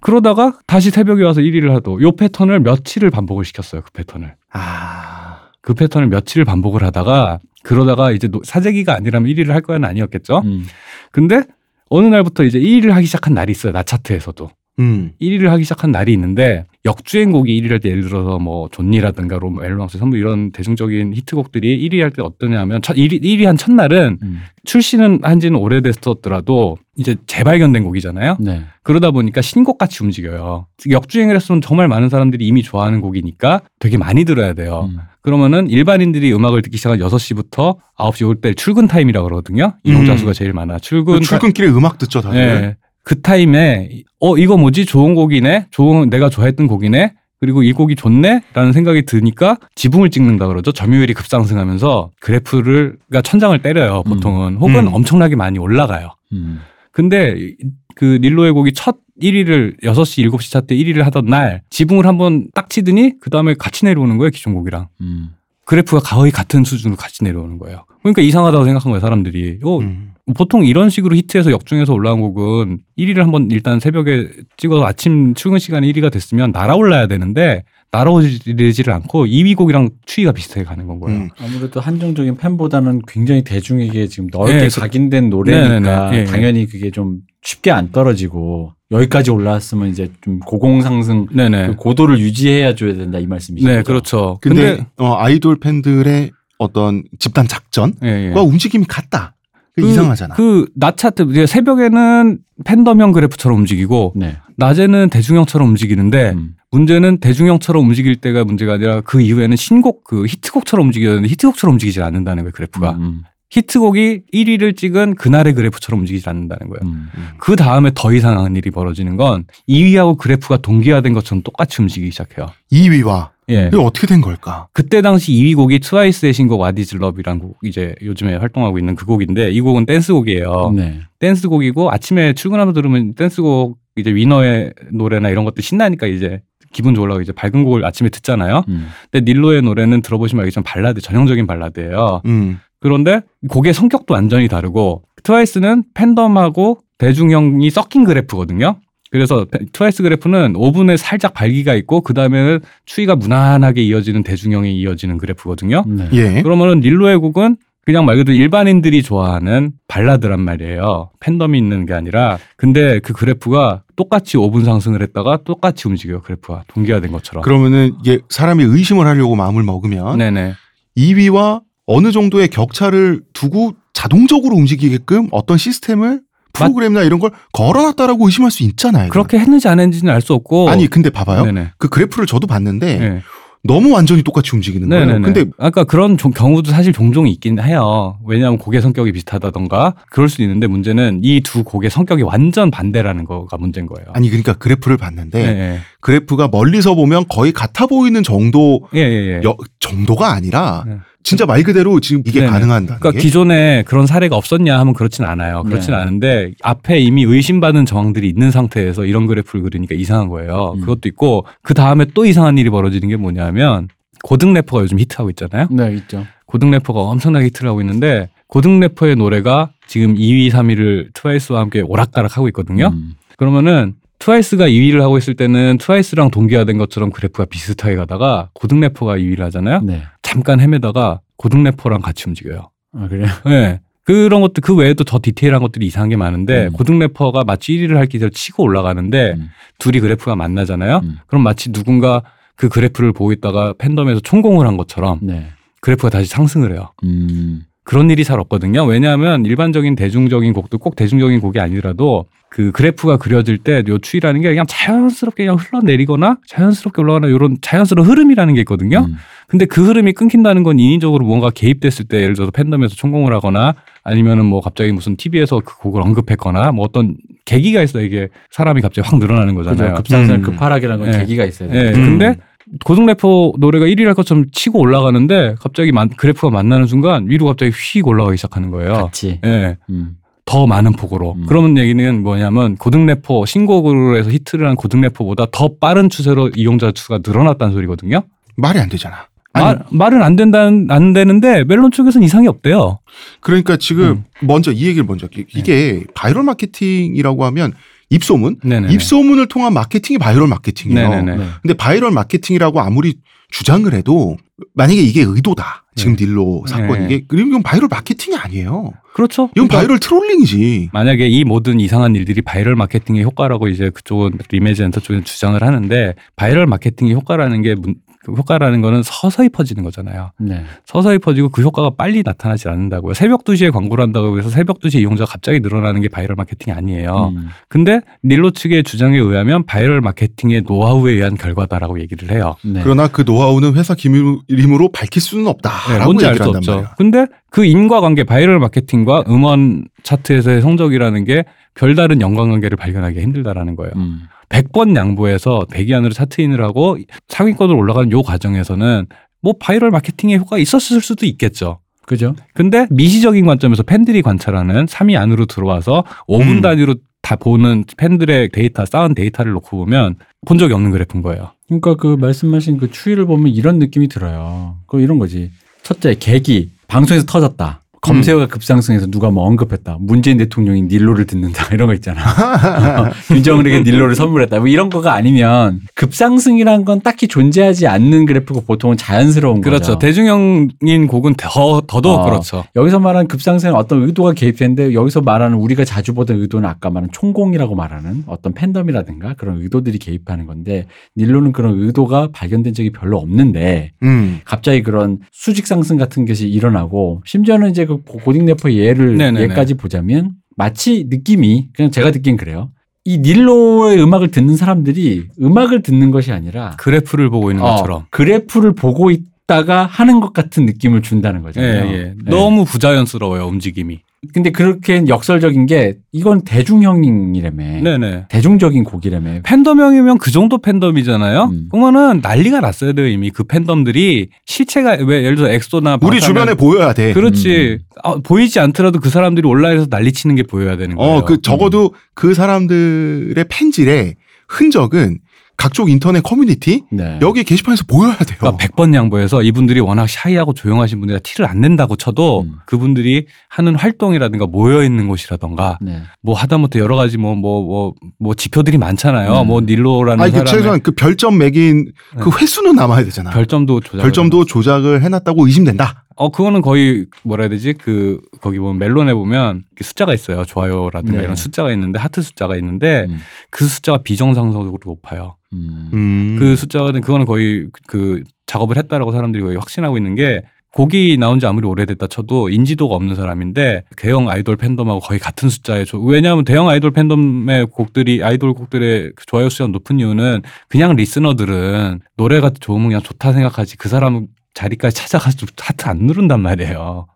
그러다가 다시 새벽에 와서 1위를 하고 요 패턴을 며칠을 반복을 시켰어요. 그 패턴을. 아. 그 패턴을 며칠을 반복을 하다가 그러다가 이제 노- 사재기가 아니라면 1위를 할 거야는 아니었겠죠. 음. 근데 어느 날부터 이제 1위를 하기 시작한 날이 있어요. 낮 차트에서도. 음. 1위를 하기 시작한 날이 있는데 역주행곡이 1위를 할 때 예를 들어서 뭐 좋니라든가 멜로망스 선물 이런 대중적인 히트곡들이 1위 할 때 어떠냐면 첫 1위, 1위 한 첫날은 음. 출시는 한지는 오래됐었더라도 이제 재발견된 곡이잖아요. 네. 그러다 보니까 신곡 같이 움직여요. 역주행을 했으면 정말 많은 사람들이 이미 좋아하는 곡이니까 되게 많이 들어야 돼요. 음. 그러면은 일반인들이 음악을 듣기 시작한 6시부터 9시 요 때 출근 타임이라고 그러거든요. 이용자 음. 수가 제일 많아. 출근 타- 출근길에 음악 듣죠 다들. 예. 그 타임에 어 이거 뭐지? 좋은 곡이네? 좋은 내가 좋아했던 곡이네? 그리고 이 곡이 좋네라는 생각이 드니까 지붕을 찍는다 그러죠. 점유율이 급상승하면서 그래프를 그러니까 천장을 때려요 보통은. 혹은 음. 엄청나게 많이 올라가요. 음. 근데 이- 그 닐로의 곡이 첫 1위를 6시 7시 차트 1위를 하던 날 지붕을 한번 딱 치더니 그 다음에 같이 내려오는 거예요 기존 곡이랑. 음. 그래프가 거의 같은 수준으로 같이 내려오는 거예요. 그러니까 이상하다고 생각한 거예요 사람들이. 어 음. 보통 이런 식으로 히트해서 역중해서 올라온 곡은 1위를 한번 일단 새벽에 찍어서 아침 출근 시간에 1위가 됐으면 날아올라야 되는데 날아오지를 않고 2위 곡이랑 추이가 비슷하게 가는 건 거예요. 음. 아무래도 한정적인 팬보다는 굉장히 대중에게 지금 넓게 네, 각인된 노래니까 네네네. 예, 당연히 그게 좀 쉽게 안 떨어지고 여기까지 올라왔으면 이제 좀 고공상승 네네. 그 고도를 유지해야 줘야 된다 이 말씀이시죠? 네, 그렇죠. 근데, 근데, 어, 아이돌 팬들의 어떤 집단 작전과 예, 예. 움직임이 같다. 그 이상하잖아. 그 낮 차트 이제 새벽에는 팬덤형 그래프처럼 움직이고 네. 낮에는 대중형처럼 움직이는데 음. 문제는 대중형처럼 움직일 때가 문제가 아니라 그 이후에는 신곡 그 히트곡처럼 움직여야 되는데 히트곡처럼 움직이지 않는다는 거예요 그래프가 음. 히트곡이 1위를 찍은 그날의 그래프처럼 움직이지 않는다는 거예요. 음. 그 다음에 더 이상한 일이 벌어지는 건 2위하고 그래프가 동기화된 것처럼 똑같이 움직이기 시작해요. 2위와 예. 이게 어떻게 된 걸까? 그때 당시 2위 곡이 트와이스의 신곡 What is Love라는 곡 이제 요즘에 활동하고 있는 그 곡인데 이 곡은 댄스곡이에요. 네. 댄스곡이고 아침에 출근하면 들으면 댄스곡 이제 위너의 노래나 이런 것들 신나니까 이제 기분 좋으려고 이제 밝은 곡을 아침에 듣잖아요. 음. 근데 닐로의 노래는 들어보시면 알겠지만 발라드 전형적인 발라드예요. 음. 그런데 곡의 성격도 완전히 다르고 트와이스는 팬덤하고 대중형이 섞인 그래프거든요. 그래서 트와이스 그래프는 5분에 살짝 발기가 있고 그 다음에는 추이가 무난하게 이어지는 대중형이 이어지는 그래프거든요. 네. 예. 그러면은 닐로의 곡은 그냥 말 그대로 일반인들이 좋아하는 발라드란 말이에요. 팬덤이 있는 게 아니라 근데 그 그래프가 똑같이 5분 상승을 했다가 똑같이 움직여요. 그래프가 동기화된 것처럼. 그러면은 이게 사람이 의심을 하려고 마음을 먹으면 네네. 2위와 어느 정도의 격차를 두고 자동적으로 움직이게끔 어떤 시스템을 프로그램이나 이런 걸 걸어놨다라고 의심할 수 있잖아요. 그렇게 했는지 안 했는지는 알 수 없고. 아니 근데 봐봐요. 네네. 그 그래프를 저도 봤는데 네. 너무 완전히 똑같이 움직이는 거예요. 네네네. 근데 아까 그런 종- 경우도 사실 종종 있긴 해요. 왜냐하면 곡의 성격이 비슷하다던가 그럴 수 있는데 문제는 이두 곡의 성격이 완전 반대라는 거가 문제인 거예요. 아니 그러니까 그래프를 봤는데 예, 그래프가 멀리서 보면 거의 같아 보이는 정도 예, 예. 예. 여- 정도가 아니라 네. 진짜 말 그대로 지금 이게 네네. 가능한다는 그러니까 게 기존에 그런 사례가 없었냐 하면 그렇진 않아요. 그렇진 네. 않은데 앞에 이미 의심받는 정황들이 있는 상태에서 이런 그래프를 그리니까 이상한 거예요. 음. 그것도 있고 그 다음에 또 이상한 일이 벌어지는 게 뭐냐면 고등 래퍼가 요즘 히트하고 있잖아요. 네, 있죠. 고등 래퍼가 엄청나게 히트를 하고 있는데 고등 래퍼의 노래가 지금 2위, 3위를 트와이스와 함께 오락가락 하고 있거든요. 음. 그러면은 트와이스가 2위를 하고 있을 때는 트와이스랑 동기화된 것처럼 그래프가 비슷하게 가다가 고등 래퍼가 2위를 하잖아요. 네. 잠깐 헤매다가 고등 래퍼랑 같이 움직여요. 아, 그래요? [laughs] 네. 그런 것들 그 외에도 더 디테일한 것들이 이상한 게 많은데 음. 고등 래퍼가 마치 1위를 할 기세로 치고 올라가는데 음. 둘이 그래프가 만나잖아요. 음. 그럼 마치 누군가 그 그래프를 보고 있다가 팬덤에서 총공을 한 것처럼 네. 그래프가 다시 상승을 해요. 음. 그런 일이 잘 없거든요. 왜냐하면 일반적인 대중적인 곡도 꼭 대중적인 곡이 아니더라도 그 그래프가 그려질 때 요 추이라는 게 그냥 자연스럽게 그냥 흘러내리거나 자연스럽게 올라가나 이런 자연스러운 흐름이라는 게 있거든요. 음. 근데 그 흐름이 끊긴다는 건 인위적으로 뭔가 개입됐을 때 예를 들어서 팬덤에서 총공을 하거나 아니면은 뭐 갑자기 무슨 TV에서 그 곡을 언급했거나 뭐 어떤 계기가 있어 요 이게 사람이 갑자기 확 늘어나는. 거잖아요. 급상승 음. 급하락이라는 건 네. 계기가 있어야 예. 돼요. 근데 고등 래퍼 노래가 1위 할 것처럼 치고 올라가는데 갑자기 만- 그래프가 만나는 순간 위로 갑자기 휙 올라가기 시작하는 거예요. 같이. 예. 음. 더 많은 폭으로. 음. 그러면 얘기는 뭐냐면 고등 래퍼 신곡으로 해서 히트를 한 고등 래퍼보다 더 빠른 추세로 이용자 수가 늘어났다는 소리거든요. 말이 안 되잖아. 아니, 말, 말은 안 된다는 안 되는데 멜론 쪽에서는 이상이 없대요. 그러니까 지금 음. 먼저 이 얘기를 먼저 할게요. 이게 바이럴 마케팅이라고 하면 입소문, 네네. 입소문을 통한 마케팅이 바이럴 마케팅이에요. 네네네. 네. 근데 바이럴 마케팅이라고 아무리 주장을 해도 만약에 이게 의도다. 지금 닐로 사건 네. 이게 그럼 이건 바이럴 마케팅이 아니에요. 그렇죠. 이건 그러니까 viral trolling이지. 만약에 이 모든 이상한 일들이 바이럴 마케팅의 효과라고 이제 그쪽은 리메즈 엔터 쪽은 주장을 하는데 바이럴 마케팅의 효과라는 게 문- 그 효과라는 거는 서서히 퍼지는 거잖아요. 네. 서서히 퍼지고 그 효과가 빨리 나타나지 않는다고요. 새벽 2시에 광고를 한다고 해서 새벽 2시에 이용자가 갑자기 늘어나는 게 바이럴 마케팅이 아니에요. 음. 근데 닐로 측의 주장에 의하면 바이럴 마케팅의 노하우에 의한 결과다라고 얘기를 해요. 네. 그러나 그 노하우는 회사 기밀이므로 밝힐 수는 네, 없다라고 뭔지 알 얘기를 수 한단 없죠. 말이야. 근데 그 인과관계 바이럴 마케팅과 음원 차트에서의 성적이라는 게 별다른 연관관계를 발견하기 힘들다라는 거예요. 음. 100번 양보해서 100위 안으로 chart in을 하고 상위권으로 올라가는 요 과정에서는 뭐 바이럴 마케팅의 효과가 있었을 수도 있겠죠. 그죠? 근데 미시적인 관점에서 팬들이 관찰하는 3위 안으로 들어와서 5분 음. 단위로 다 보는 팬들의 데이터, 쌓은 데이터를 놓고 보면 본 적이 없는 그래프인 거예요. 그러니까 그 말씀하신 그 추이를 보면 이런 느낌이 들어요. 그 이런 거지. 첫째, 계기. 방송에서 터졌다. 검색어가 급상승해서 누가 뭐 언급했다. 문재인 대통령이 닐로를 듣는다. [laughs] 이런 거 있잖아. [laughs] 윤정은에게 닐로를 선물했다. 뭐 이런 거가 아니면 급상승이란 건 딱히 존재하지 않는 그래프고 보통은 자연스러운 그렇죠. 거죠. 대중형인 곡은 더, 더더욱 어. 그렇죠. 여기서 말하는 급상승은 어떤 의도가 개입되는데 여기서 말하는 우리가 자주 보던 의도는 아까 말한 총공이라고 말하는 어떤 팬덤이라든가 그런 의도들이 개입하는 건데 닐로는 그런 의도가 발견된 적이 별로 없는데 음. 갑자기 그런 수직 상승 같은 것이 일어나고 심지어는 이제 그 고등 래퍼 예를 네네네. 예까지 보자면 마치 느낌이 그냥 제가 듣긴 그래요. 이 닐로의 음악을 듣는 사람들이 음악을 듣는 것이 아니라 그래프를 보고 있는 어, 것처럼. 그래프를 보고 있 다가 하는 것 같은 느낌을 준다는 예, 거잖아요. 예. 네. 너무 부자연스러워요, 움직임이. 근데 그렇게 역설적인 게 이건 대중형이라며. 네네. 대중적인 곡이라며. 팬덤형이면 그 정도 팬덤이잖아요. 음. 그러면은 난리가 났어야 돼요, 이미. 그 팬덤들이 실체가, 왜 예를 들어 엑소나 우리 주변에 보여야 돼. 그렇지. 아, 보이지 않더라도 그 사람들이 온라인에서 난리 치는 게 보여야 되는 거예요. 어, 그 적어도 그 사람들의 팬질의 흔적은 각종 인터넷 커뮤니티 네. 여기 게시판에서 보여야 돼요. 그러니까 100번 양보해서 이분들이 워낙 shy하고 조용하신 분이라 티를 안 낸다고 쳐도 음. 그분들이 하는 활동이라든가 모여 있는 곳이라든가 네. 뭐 하다못해 여러 가지 뭐 뭐 뭐 뭐 지표들이 많잖아요. 음. 뭐 닐로라는 아니 그 최소한 그 별점 매긴 그 횟수는 남아야 되잖아. 별점도 조작. 별점도 조작을 해놨다고 의심된다. 어 그거는 거의 뭐라 해야 되지 그 거기 보면 멜론에 보면 숫자가 있어요 좋아요라든가 네. 이런 숫자가 있는데 하트 숫자가 있는데 음. 그 숫자가 비정상적으로 높아요. 음. 음. 그 숫자는 그거는 거의 그 작업을 했다라고 사람들이 거의 확신하고 있는 게 곡이 나온 지 아무리 오래됐다 쳐도 인지도가 없는 사람인데 대형 아이돌 팬덤하고 거의 같은 숫자에 조- 왜냐하면 대형 아이돌 팬덤의 곡들이 아이돌 곡들의 그 좋아요 수가 높은 이유는 그냥 listener들은 노래가 좋으면 그냥 좋다 생각하지 그 사람 자리까지 찾아가서 하트 안 누른단 말이에요.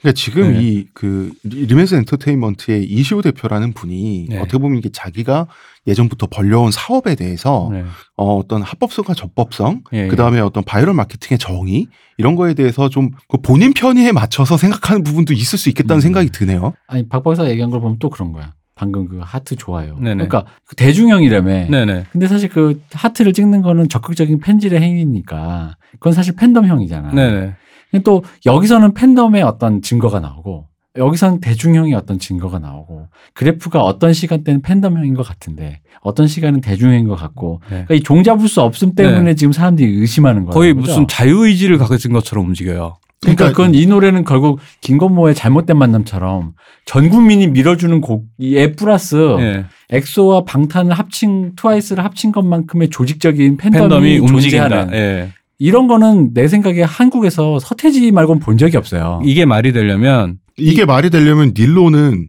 그러니까 지금 네. 이그 리메즈 엔터테인먼트의 이시우 대표라는 분이 네. 어떻게 보면 이게 자기가 예전부터 벌려온 사업에 대해서 네. 어, 어떤 합법성과 적법성, 예, 그 다음에 어떤 바이럴 마케팅의 정의 이런 거에 대해서 좀 그 본인 편의에 맞춰서 생각하는 부분도 있을 수 있겠다는 음. 생각이 드네요. 아니 박 박사 얘기한 걸 보면 또 그런 거야. 방금 그 하트 좋아요. 네네. 그러니까 그 대중형이라며. 네네. 근데 사실 그 하트를 찍는 거는 적극적인 팬질의 행위니까 그건 사실 팬덤형이잖아. 네네. 근데 또 여기서는 팬덤의 어떤 증거가 나오고 여기서는 대중형의 어떤 증거가 나오고 그래프가 어떤 시간대는 팬덤형인 것 같은데 어떤 시간은 대중형인 것 같고 네. 그러니까 이 종잡을 수 없음 때문에 지금 사람들이 의심하는 거예요. 거의 무슨 자유의지를 가진 것처럼 움직여요. 그러니까 그러니까 그건 이 노래는 결국 김건모의 잘못된 만남처럼 전 국민이 밀어주는 곡에 플러스 예. 엑소와 방탄을 합친 트와이스를 합친 것만큼의 조직적인 팬덤이, 팬덤이. 존재하는 예. 이런 거는 내 생각에 한국에서 서태지 말고는 본 적이 없어요. 이게 말이 되려면 이게 말이 되려면 닐로는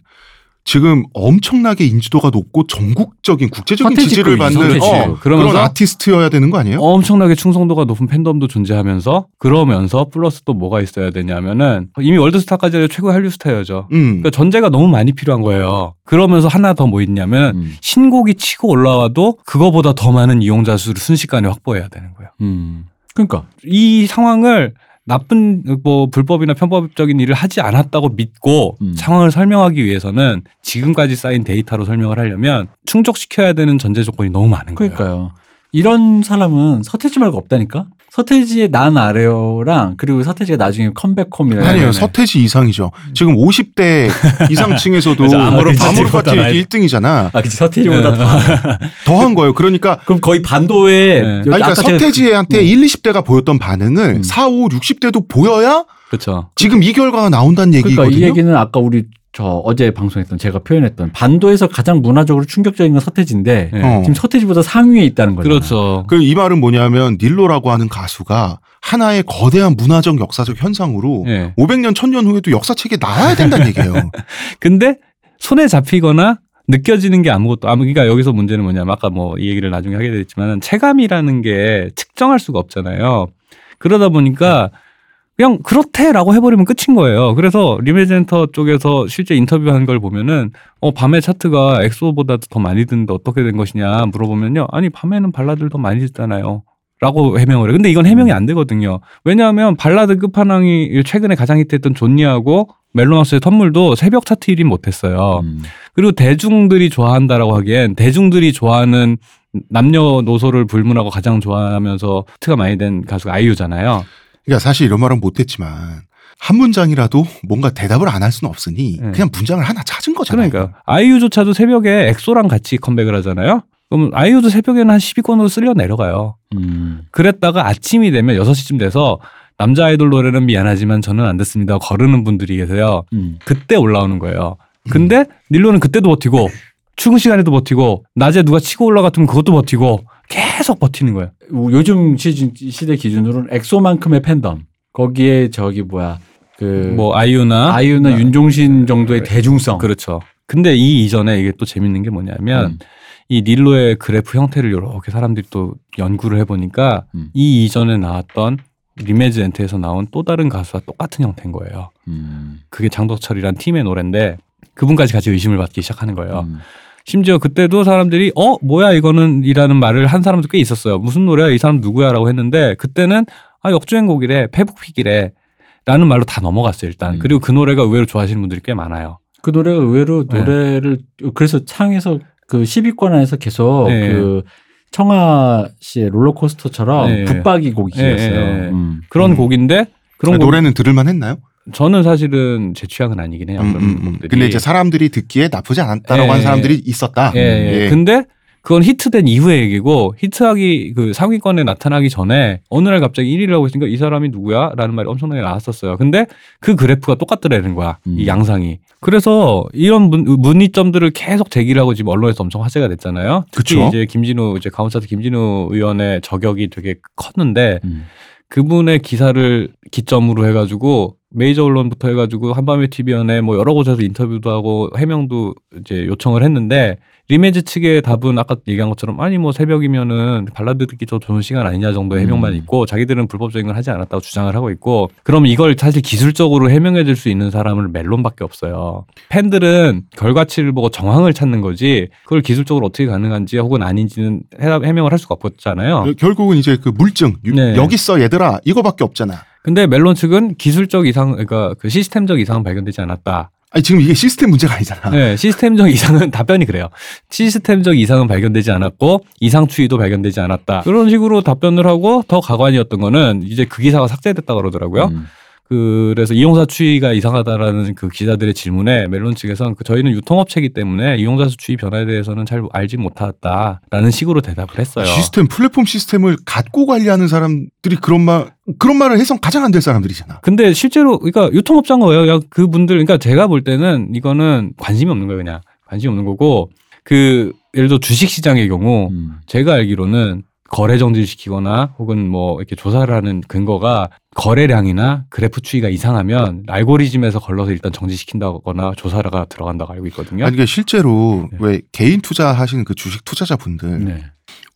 지금 엄청나게 인지도가 높고 전국적인 국제적인 지지를 받는. 어, 그러면서 그런 아티스트여야 되는 거 아니에요? 엄청나게 충성도가 높은 팬덤도 존재하면서 그러면서 플러스 또 뭐가 있어야 되냐면은 이미 월드스타까지 해도 최고의 한류 스타여죠. 음. 그러니까 전제가 너무 많이 필요한 거예요. 그러면서 하나 더 뭐 있냐면 음. 신곡이 치고 올라와도 그거보다 더 많은 이용자 수를 순식간에 확보해야 되는 거예요. 음. 그러니까 이 상황을 나쁜 뭐 불법이나 편법적인 일을 하지 않았다고 믿고 음. 상황을 설명하기 위해서는 지금까지 쌓인 데이터로 설명을 하려면 충족시켜야 되는 전제 조건이 너무 많은 거예요. 그러니까요. 이런 사람은 서태지 말고 없다니까. 서태지의 난 아래요랑 그리고 서태지가 나중에 컴백홈이라 아니에요. 네네. 서태지 이상이죠. 지금 50대 이상층에서도 [laughs] 그죠. 아무로 아무로 파티 파티 보다 1등이잖아. 아, 그치 서태지보다 네. 더. [laughs] 더한 거예요. 그러니까 그럼 거의 반도에 네. 그러니까 서태지한테 그- 1, 20대가 보였던 반응을 음. 4, 5, 60대도 보여야 그렇죠. 지금 이 결과가 나온다는 그러니까 얘기거든요. 이 얘기는 아까 우리 저 어제 방송했던 제가 표현했던 반도에서 가장 문화적으로 충격적인 건 서태지인데 네. 어. 지금 서태지보다 상위에 있다는 거죠. 그렇죠. 그이 말은 뭐냐면 닐로라고 하는 가수가 하나의 거대한 문화적 역사적 현상으로 예. 500년 1000년 후에도 역사책에 나와야 된다는 얘기예요. [laughs] 근데 손에 잡히거나 느껴지는 게 아무것도 아무 그러니까 여기서 문제는 뭐냐면 아까 뭐 이 얘기를 나중에 하게 되겠지만 체감이라는 게 측정할 수가 없잖아요. 그러다 보니까 그냥 그렇대라고 해버리면 끝인 거예요. 그래서 리메즈 엔터 쪽에서 실제 인터뷰한 걸 보면은 어 밤에 차트가 엑소보다도 더 많이 듣는데 어떻게 된 것이냐 물어보면요. 아니 밤에는 발라드를 더 많이 듣잖아요. 라고 해명을 해. 근데 이건 해명이 안 되거든요. 왜냐하면 발라드 끝판왕이 최근에 가장 히트했던 좋니하고 멜로망스의 선물도 새벽 차트 1위 못했어요. 음. 그리고 대중들이 좋아한다라고 하기엔 대중들이 좋아하는 남녀노소를 불문하고 가장 좋아하면서 히트가 많이 된 가수가 아이유잖아요. 그러니까 사실 이런 말은 못했지만 한 문장이라도 뭔가 대답을 안 할 수는 없으니 네. 그냥 문장을 하나 찾은 거잖아요. 그러니까 아이유조차도 새벽에 엑소랑 같이 컴백을 하잖아요. 그럼 아이유도 새벽에는 한 10위권으로 쓸려 내려가요. 음. 그랬다가 아침이 되면 6시쯤 돼서 남자 아이돌 노래는 미안하지만 저는 안 듣습니다. 거르는 분들이 계세요. 음. 그때 올라오는 거예요. 근데 닐로는 그때도 버티고 출근 시간에도 버티고 낮에 누가 치고 올라갔으면 그것도 버티고 계속 버티는 거예요. 요즘 시, 시대 기준으로는 엑소만큼의 팬덤 거기에 저기 뭐야 그 뭐 아이유나 아이유나 윤종신 정도의 대중성 그렇죠. 근데 이 이전에 이게 또 재밌는 게 뭐냐면 음. 이 닐로의 그래프 형태를 이렇게 사람들이 또 연구를 해보니까 음. 이 이전에 나왔던 리메즈 엔트에서 나온 또 다른 가수와 똑같은 형태인 거예요. 음. 그게 장덕철이란 팀의 노래인데 그분까지 같이 의심을 받기 시작하는 거예요. 음. 심지어 그때도 사람들이 어 뭐야 이거는 이라는 말을 한 사람도 꽤 있었어요. 무슨 노래야 이 사람 누구야라고 했는데 그때는 아 역주행곡이래 페북픽이래 라는 말로 다 넘어갔어요 일단. 음. 그리고 그 노래가 의외로 좋아하시는 분들이 꽤 많아요. 그 노래가 의외로 네. 노래를 그래서 창에서 그 10위권 안에서 계속 네. 그 청아 씨의 롤러코스터처럼 네. 붙박이 곡이었어요. 네, 네, 네. 음. 그런 음. 곡인데 그런 아, 곡 노래는 들을만 했나요? 저는 사실은 제 취향은 아니긴 해요. 음, 음, 음. 근데 이제 사람들이 듣기에 나쁘지 않았다라고 예, 하는 사람들이 있었다. 예, 예. 예. 근데 그건 히트된 이후의 얘기고 히트하기 그 상위권에 나타나기 전에 어느 날 갑자기 1위를 하고 있으니까 이 사람이 누구야? 라는 말이 엄청나게 나왔었어요. 근데 그 그래프가 똑같더라는 거야. 음. 이 양상이. 그래서 이런 문, 문의점들을 계속 제기를 하고 지금 언론에서 엄청 화제가 됐잖아요. 특히 그쵸. 이제 김진우 이제 가온차트 김진우 의원의 저격이 되게 컸는데 음. 그분의 기사를 기점으로 해가지고 메이저 언론부터 해가지고 한밤의 TV연예 뭐 여러 곳에서 인터뷰도 하고 해명도 이제 요청을 했는데 리메즈 측의 답은 아까 얘기한 것처럼 아니 뭐 새벽이면은 발라드 듣기 더 좋은 시간 아니냐 정도의 해명만 음. 있고 자기들은 불법적인 걸 하지 않았다고 주장을 하고 있고 그럼 이걸 사실 기술적으로 해명해 줄 수 있는 사람은 멜론밖에 없어요. 팬들은 결과치를 보고 정황을 찾는 거지 그걸 기술적으로 어떻게 가능한지 혹은 아닌지는 해- 해명을 할 수가 없잖아요. 결국은 이제 그 물증 유- 네. 여기 있어 얘들아 이거밖에 없잖아. 근데 멜론 측은 기술적 이상, 그러니까 그 시스템적 이상은 발견되지 않았다. 아니 지금 이게 시스템 문제가 아니잖아. 네, 시스템적 이상은 답변이 그래요. 시스템적 이상은 발견되지 않았고 이상 추이도 발견되지 않았다. 그런 식으로 답변을 하고 더 가관이었던 거는 이제 그 기사가 삭제됐다 그러더라고요. 음. 그래서 이용사 추이가 이상하다라는 그 기자들의 질문에 멜론 측에서는 그 저희는 유통업체이기 때문에 이용자 수 추이 변화에 대해서는 잘 알지 못했다라는 식으로 대답을 했어요. 시스템 플랫폼 시스템을 갖고 관리하는 사람들이 그런 말 그런 말을 해서 가장 안 될 사람들이잖아. 근데 실제로 그러니까 유통업자인 거예요. 그냥 그분들 그러니까 제가 볼 때는 이거는 관심이 없는 거예요. 그냥 관심이 없는 거고 그 예를 들어 주식 시장의 경우 음. 제가 알기로는 거래 정지시키거나 혹은 뭐 이렇게 조사를 하는 근거가 거래량이나 그래프 추이가 이상하면 알고리즘에서 걸러서 일단 정지시킨다거나 조사가 들어간다고 알고 있거든요. 아니 이게 실제로 네. 왜 개인 투자하시는 그 주식 투자자분들 네.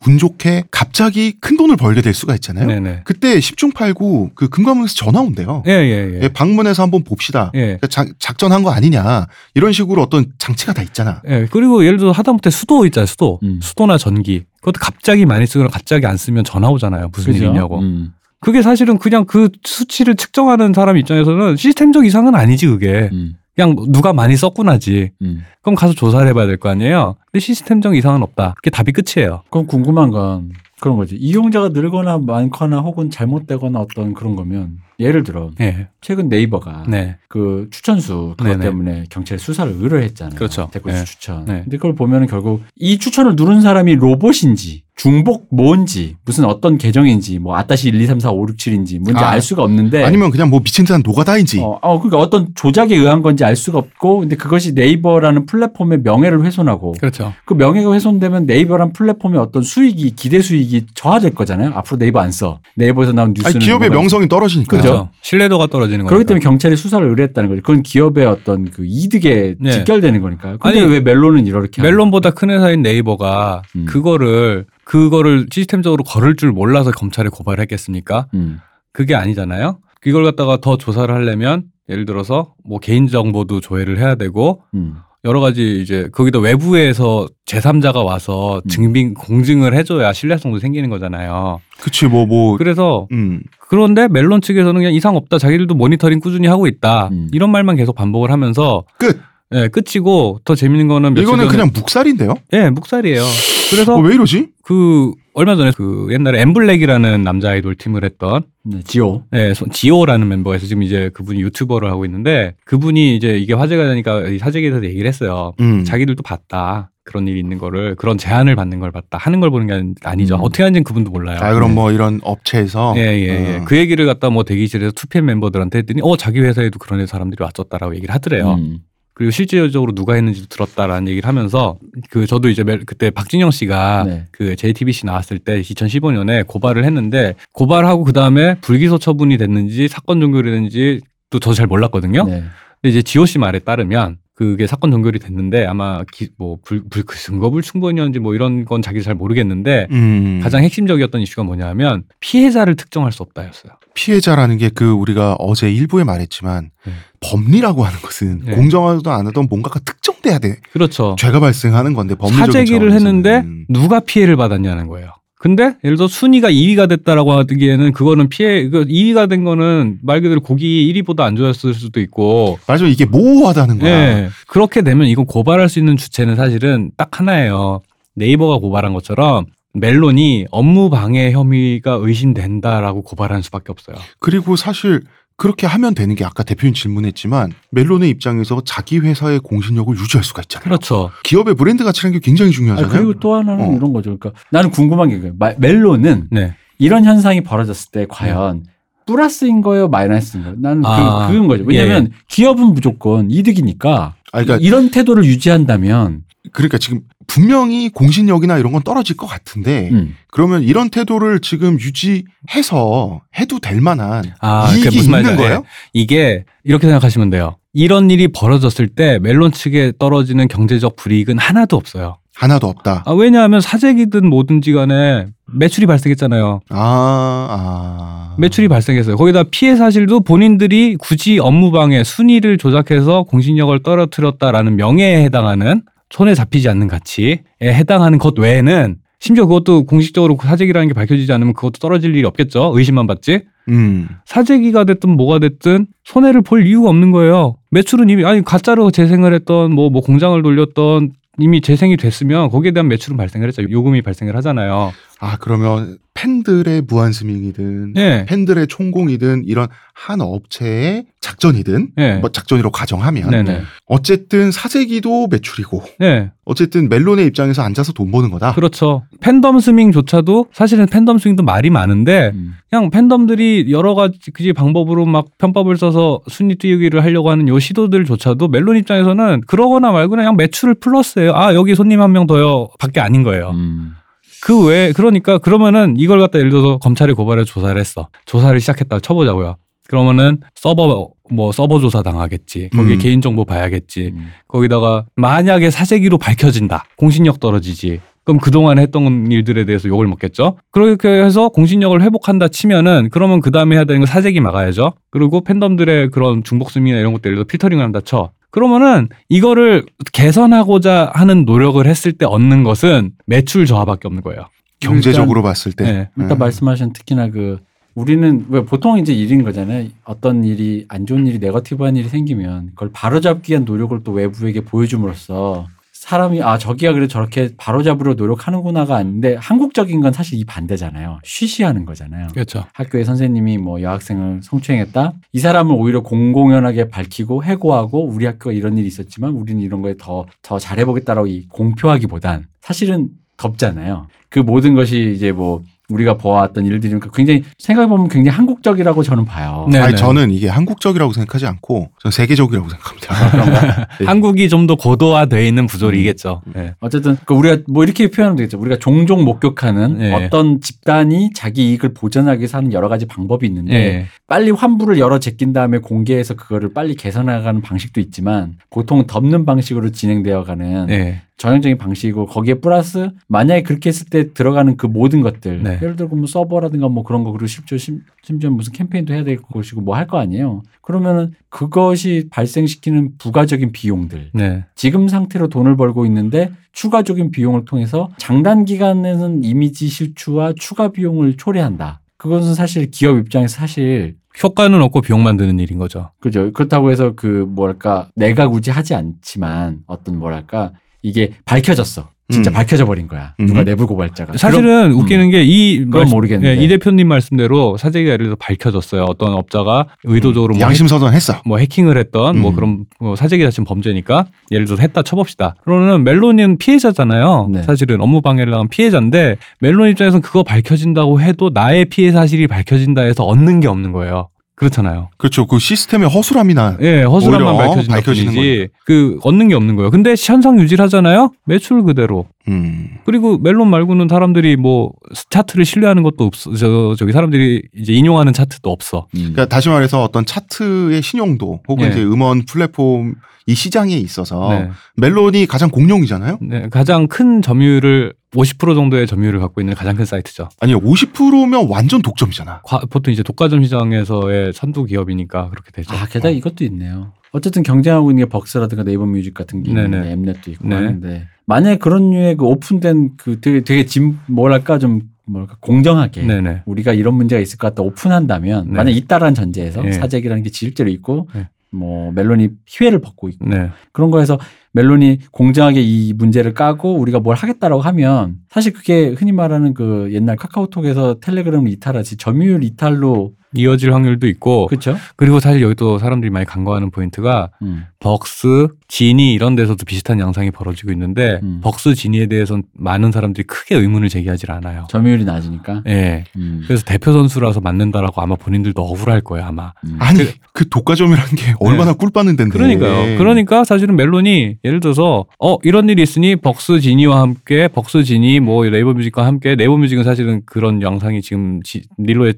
운 좋게 갑자기 큰 돈을 벌게 될 수가 있잖아요. 네네. 그때 10중 8구 그 금감원에서 전화 온대요. 예, 예, 예. 예, 방문해서 한번 봅시다. 예. 작, 작전한 거 아니냐 이런 식으로 어떤 장치가 다 있잖아. 예, 그리고 예를 들어 하다못해 수도 있잖아요, 수도. 음. 수도나 전기. 그것도 갑자기 많이 쓰거나 갑자기 안 쓰면 전화 오잖아요. 무슨 그죠? 일이냐고. 음. 그게 사실은 그냥 그 수치를 측정하는 사람 입장에서는 시스템적 이상은 아니지, 그게. 음. 그냥 누가 많이 썼구나지. 음. 그럼 가서 조사를 해봐야 될 거 아니에요? 근데 시스템적 이상은 없다. 그게 답이 끝이에요. 그럼 궁금한 건 그런 거지. 이용자가 늘거나 많거나 혹은 잘못되거나 어떤 그런 거면 예를 들어 네. 최근 네이버가 네. 그 추천수 그것 네네. 때문에 경찰에 수사를 의뢰했잖아요. 그렇죠. 댓글수 네. 추천. 네. 근데 그걸 보면은 결국 이 추천을 누른 사람이 로봇인지 중복 뭔지 무슨 어떤 계정인지 뭐 아따시 1, 2, 3, 4, 5, 6, 7인지 뭔지 아, 알 수가 없는데 아니면 그냥 뭐 미친 듯한 노가다인지. 어, 어, 그러니까 어떤 조작에 의한 건지 알 수가 없고 근데 그것이 네이버라는 플랫폼의 명예를 훼손하고 그렇죠. 그 명예가 훼손되면 네이버란 플랫폼의 어떤 수익이 기대 수익이 저하될 거잖아요. 앞으로 네이버 안 써. 네이버에서 나온 뉴스는 아니, 기업의 명성이 떨어지니까. 그죠? 그렇죠. 신뢰도가 떨어지는 거예요. 그렇기 때문에 경찰이 수사를 의뢰했다는 거죠. 그건 기업의 어떤 그 이득에 네. 직결되는 거니까요. 근데 아니, 왜 멜론은 이렇게 멜론보다 큰 회사인 네이버가 음. 그거를 그거를 시스템적으로 걸을 줄 몰라서 검찰에 고발을 했겠습니까? 거예요? 음. 그게 아니잖아요. 그걸 갖다가 더 조사를 하려면 예를 들어서 뭐 개인 정보도 조회를 해야 되고 음. 여러 가지 이제 거기다 외부에서 제3자가 와서 음. 증빙 공증을 해줘야 신뢰성도 생기는 거잖아요. 그치 뭐 뭐. 그래서 음. 그런데 멜론 측에서는 그냥 이상 없다. 자기들도 모니터링 꾸준히 하고 있다. 음. 이런 말만 계속 반복을 하면서 끝. 예, 끝이고 더 재밌는 거는 이거는 그냥 묵살인데요. 예, 묵살이에요. 그래서 어, 왜 이러지? 그 얼마 전에 그 옛날에 엠블랙이라는 남자 아이돌 팀을 했던 네, 지오. 예, 소- 지오라는 멤버에서 지금 이제 그분이 유튜버를 하고 있는데 그분이 이제 이게 화제가 되니까 이 사재기에서 얘기를 했어요. 음. 자기들도 봤다. 그런 일이 있는 거를 그런 제안을 받는 걸 봤다. 하는 걸 보는 게 아니- 아니죠. 음. 어떻게 하는지는 그분도 몰라요. 아 그럼 뭐 이런 업체에서. 예, 예, 예. 어. 그 얘기를 갖다 뭐 대기실에서 투피엠 멤버들한테 했더니 어, 자기 회사에도 그런 사람들이 왔었다라고 얘기를 하더래요. 음. 그리고 실질적으로 누가 했는지도 들었다라는 얘기를 하면서 그 저도 이제 멜- 그때 박진영 씨가 네. 그 JTBC 나왔을 때 2015년에 고발을 했는데 고발하고 그 다음에 불기소 처분이 됐는지 사건 종결이 됐는지 또저잘 몰랐거든요. 네. 근데 이제 지호 씨 말에 따르면 그게 사건 종결이 됐는데 아마 기, 뭐 불 불, 그 증거 불충분이었는지 뭐 이런 건 자기 잘 모르겠는데 음. 가장 핵심적이었던 이슈가 뭐냐면 피해자를 특정할 수 없다였어요. 피해자라는 게 그 우리가 어제 일부에 말했지만 네. 법리라고 하는 것은 네. 공정하지도 않아도 뭔가가 특정돼야 돼. 그렇죠. 죄가 발생하는 건데 법리적인 사재기를. 했는데 누가 피해를 받았냐는 거예요. 근데 예를 들어 순위가 2위가 됐다라고 하기에는 그거는 피해 그 2위가 된 거는 말 그대로 곡이 1위보다 안 좋았을 수도 있고 맞아 이게 모호하다는 거야. 예. 그렇게 되면 이건 고발할 수 있는 주체는 사실은 딱 하나예요. 네이버가 고발한 것처럼 멜론이 업무 방해 혐의가 의심된다라고 고발하는 수밖에 없어요. 그리고 사실 그렇게 하면 되는 게 아까 대표님 질문했지만 멜론의 입장에서 자기 회사의 공신력을 유지할 수가 있잖아요. 그렇죠. 기업의 브랜드 가치라는 게 굉장히 아, 중요하잖아요. 그리고 또 하나는 어. 이런 거죠. 그러니까 나는 궁금한 게. 마- 멜론은 네. 이런 현상이 벌어졌을 때 과연 플러스인 거예요, 마이너스인 거예요? 나는 아, 그, 그건 거죠. 왜냐하면 기업은 무조건 이득이니까 아, 그러니까, 이런 태도를 유지한다면 그러니까 지금 분명히 공신력이나 이런 건 떨어질 것 같은데 음. 그러면 이런 태도를 지금 유지해서 해도 될 만한 아, 이익이 그게 무슨 있는 거예요? 이게 이렇게 생각하시면 돼요. 이런 일이 벌어졌을 때 멜론 측에 떨어지는 경제적 불이익은 하나도 없어요. 하나도 없다. 아, 왜냐하면 사재기든 뭐든지 간에 매출이 발생했잖아요. 아, 아. 매출이 발생했어요. 거기다 피해 사실도 본인들이 굳이 업무방해 순위를 조작해서 공신력을 떨어뜨렸다라는 명예에 해당하는 손에 잡히지 않는 가치에 해당하는 것 외에는 심지어 그것도 공식적으로 사재기라는 게 밝혀지지 않으면 그것도 떨어질 일이 없겠죠. 의심만 받지. 음. 사재기가 됐든 뭐가 됐든 손해를 볼 이유가 없는 거예요. 매출은 이미 아니 가짜로 재생을 했던 뭐뭐 공장을 돌렸던 이미 재생이 됐으면 거기에 대한 매출은 발생을 했죠. 요금이 발생을 하잖아요. 아, 그러면 팬들의 무한 스밍이든 예. 팬들의 총공이든 이런 한 업체의 작전이든 예. 뭐 작전이라고 가정하면 네네. 어쨌든 사재기도 매출이고 네. 어쨌든 멜론의 입장에서 앉아서 돈 버는 거다. 그렇죠. 팬덤 스밍조차도 사실은 팬덤 스밍도 말이 많은데 음. 그냥 팬덤들이 여러 가지 그지 방법으로 막 편법을 써서 순위 띄우기를 하려고 하는 요 시도들조차도 멜론 입장에서는 그러거나 말거나 그냥 매출을 플러스예요. 아 여기 손님 한 명 더요. 밖에 아닌 거예요. 음. 그 외에 그러니까 그러면은 이걸 갖다 예를 들어서 검찰에 고발해 조사를 했어. 조사를 시작했다 쳐보자고요. 그러면은 서버 뭐 서버 조사 당하겠지. 거기 에 음. 개인 정보 봐야겠지. 음. 거기다가 만약에 사재기로 밝혀진다. 공신력 떨어지지. 그럼 그동안 했던 일들에 대해서 욕을 먹겠죠. 그렇게 해서 공신력을 회복한다 치면은 그러면 그 다음에 해야 되는 건 사재기 막아야죠. 그리고 팬덤들의 그런 중복수미나 이런 것들 예를 들어 필터링을 한다 쳐. 그러면은 이거를 개선하고자 하는 노력을 했을 때 얻는 것은 매출 저하밖에 없는 거예요. 경제적으로 봤을 때. 네. 일단 음. 말씀하신 특히나 그 우리는 왜 보통 이제 일인 거잖아요. 어떤 일이 안 좋은 일이 네거티브한 일이 생기면 그걸 바로잡기 위한 노력을 또 외부에게 보여줌으로써 사람이 아 저기야 그래 저렇게 바로잡으려 노력하는구나가 아닌데 한국적인 건 사실 이 반대잖아요. 쉬쉬하는 거잖아요. 그렇죠. 학교에 선생님이 뭐 여학생을 성추행했다. 이 사람을 오히려 공공연하게 밝히고 해고하고 우리 학교가 이런 일이 있었지만 우리는 이런 거에 더 더 잘해보겠다라고 이 공표하기보단 사실은 덥잖아요. 그 모든 것이 이제 뭐 우리가 보아왔던 일들이니까 굉장히 생각해보면 굉장히 한국적이라고 저는 봐요. 네. 아니 저는 이게 한국적이라고 생각하지 않고 저는 세계적이라고 생각합니다. [laughs] 네. [laughs] 한국이 좀 더 고도화돼 있는 부조리겠죠. 네. 어쨌든 그 우리가 뭐 이렇게 표현하면 되겠죠. 우리가 종종 목격하는 네. 어떤 집단이 자기 이익을 보전하기 위해서 하는 여러 가지 방법이 있는데 네. 빨리 환부를 열어 제낀 다음에 공개해서 그거를 빨리 개선해가는 방식도 있지만 보통 덮는 방식으로 진행되어가는 네. 전형적인 방식이고 거기에 플러스 만약에 그렇게 했을 때 들어가는 그 모든 것들 네. 예를 들어 뭐 서버라든가 뭐 그런 거 그리고 심지어 심- 심지어 무슨 캠페인도 해야 될 것이고 뭐 할 거 아니에요. 그러면은 그것이 발생시키는 부가적인 비용들 네. 지금 상태로 돈을 벌고 있는데 추가적인 비용을 통해서 장단 기간에는 이미지 실추와 추가 비용을 초래한다. 그것은 사실 기업 입장에서 사실 효과는 없고 비용만 드는 일인 거죠. 그죠. 그렇다고 해서 그 뭐랄까 내가 굳이 하지 않지만 어떤 뭐랄까 이게 밝혀졌어. 진짜 음. 밝혀져 버린 거야. 누가 음. 내부 고발자가. 사실은 그럼- 웃기는 게이 그건 모르겠는데. 이 대표님 말씀대로 사재기가 예를 들어 밝혀졌어요. 어떤 업자가 의도적으로 뭐, 양심 선언했어. 해, 뭐 해킹을 했던 뭐 음. 그런 뭐 사재기 자체는 범죄니까 예를 들어서 했다 쳐봅시다. 그러면 멜론은 피해자잖아요. 네. 사실은 업무 방해를 당한 피해자인데 멜론 입장에서는 그거 밝혀진다고 해도 나의 피해 사실이 밝혀진다 해서 얻는 게 없는 거예요. 그렇잖아요. 그렇죠. 그 시스템의 허술함이나 예, 허술함만 밝혀진다 밝혀지는 뿐이지 그 얻는 게 없는 거예요. 근데 현상 유지를 하잖아요. 매출 그대로. 음. 그리고 멜론 말고는 사람들이 뭐 차트를 신뢰하는 것도 없어. 저, 저기 사람들이 이제 인용하는 차트도 없어. 음. 그러니까 다시 말해서 어떤 차트의 신용도 혹은 예. 이제 음원 플랫폼 이 시장에 있어서 네. 멜론이 가장 공룡이잖아요. 네, 가장 큰 점유율을 50% 정도의 점유율을 갖고 있는 가장 큰 사이트죠. 아니 50%면 완전 독점이잖아. 과- 보통 이제 독과점 시장에서의 선두 기업이니까 그렇게 되죠. 아 게다가 이것도 있네요. 어쨌든 경쟁하고 있는 게 벅스라든가 네이버 뮤직 같은 게 있는데 네네. 엠넷도 있고 네. 하는데 만약에 그런 류의 그 오픈된 그 되게 되게 진 뭐랄까 좀 뭐랄까 공정하게 네네. 우리가 이런 문제가 있을 것 같다 오픈한다면 네. 만약 있다라는 전제에서 네. 사재기라는 게 실제로 있고 네. 뭐 멜론이 피해를 벗고 있고 네. 그런 거에서 멜론이 공정하게 이 문제를 까고 우리가 뭘 하겠다라고 하면 사실 그게 흔히 말하는 그 옛날 카카오톡에서 텔레그램을 이탈하지 점유율 이탈로 이어질 확률도 있고 그렇죠. 그리고 사실 여기 또 사람들이 많이 간과하는 포인트가 음. 벅스, 지니 이런 데서도 비슷한 양상이 벌어지고 있는데 음. 벅스, 지니에 대해서는 많은 사람들이 크게 의문을 제기하지 않아요. 점유율이 낮으니까. 예. 음. 그래서 대표 선수라서 맞는다라고 아마 본인들도 억울할 거예요 아마. 음. 아니 그 독과점이라는 게 얼마나 꿀 빠는 데인데. 그러니까요. 그러니까 사실은 멜론이 예를 들어서 어 이런 일이 있으니 벅스 지니와 함께 벅스 지니 뭐 네이버 뮤직과 함께 네이버 뮤직은 사실은 그런 양상이 지금 지, 닐로의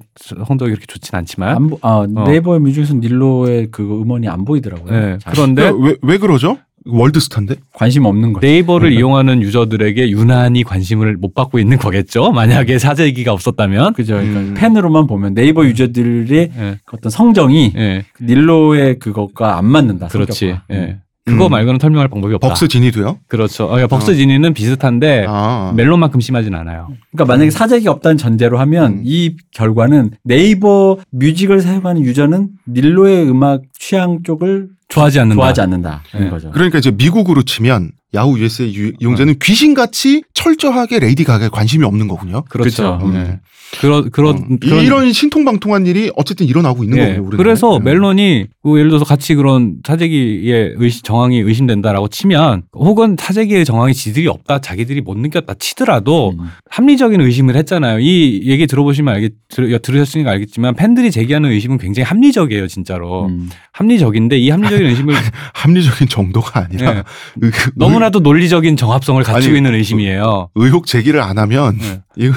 성적이 그렇게 좋진 않지만 안 보, 아, 네이버 뮤직에서 닐로의 그 음원이 안 보이더라고요. 네, 잘 그런데 왜, 왜 그러죠? 월드스타인데? 관심 없는 거죠. 네이버를 이용하는 유저들에게 유난히 관심을 못 받고 있는 거겠죠. 만약에 사재기가 없었다면. 그죠. 그러니까 음. 팬으로만 보면 네이버 유저들의 예. 어떤 성정이 예. 닐로의 그것과 안 맞는다. 그렇지. 예. 그거 음. 말고는 설명할 방법이 없다. 벅스 진이도요? 그렇죠. 어, 그러니까 벅스 어. 지니는 비슷한데 아. 멜론만큼 심하진 않아요. 그러니까 만약에 사재기가 없다는 전제로 하면 음. 이 결과는 네이버 뮤직을 사용하는 유저는 닐로의 음악 취향 쪽을 좋아하지 않는다. 좋아하지 않는다. 네. 는 거죠. 그러니까 이제 미국으로 치면 야후 USA 유- 이용자는 귀신같이 철저하게 레이디 가가에 관심이 없는 거군요. 그렇죠. 그렇죠. 예. 그런 그런 어, 그런 이런 신통방통한 일이 어쨌든 일어나고 있는 예. 거군요. 우리나라에. 그래서 음. 멜론이 그 예를 들어서 같이 그런 사재기의 의심, 정황이 의심된다라고 치면 혹은 사재기의 정황이 지들이 없다 자기들이 못 느꼈다 치더라도 음. 합리적인 의심을 했잖아요. 이 얘기 들어보시면 알겠 들, 들으셨으니까 알겠지만 팬들이 제기하는 의심은 굉장히 합리적이에요, 진짜로. 음. 합리적인데 이 합리적인 의심을 [laughs] 합리적인 정도가 아니라 예, 의- 너무 나도 논리적인 정합성을 갖추고 아니, 있는 의심이에요. 의혹 제기를 안 하면 예. [laughs] 이거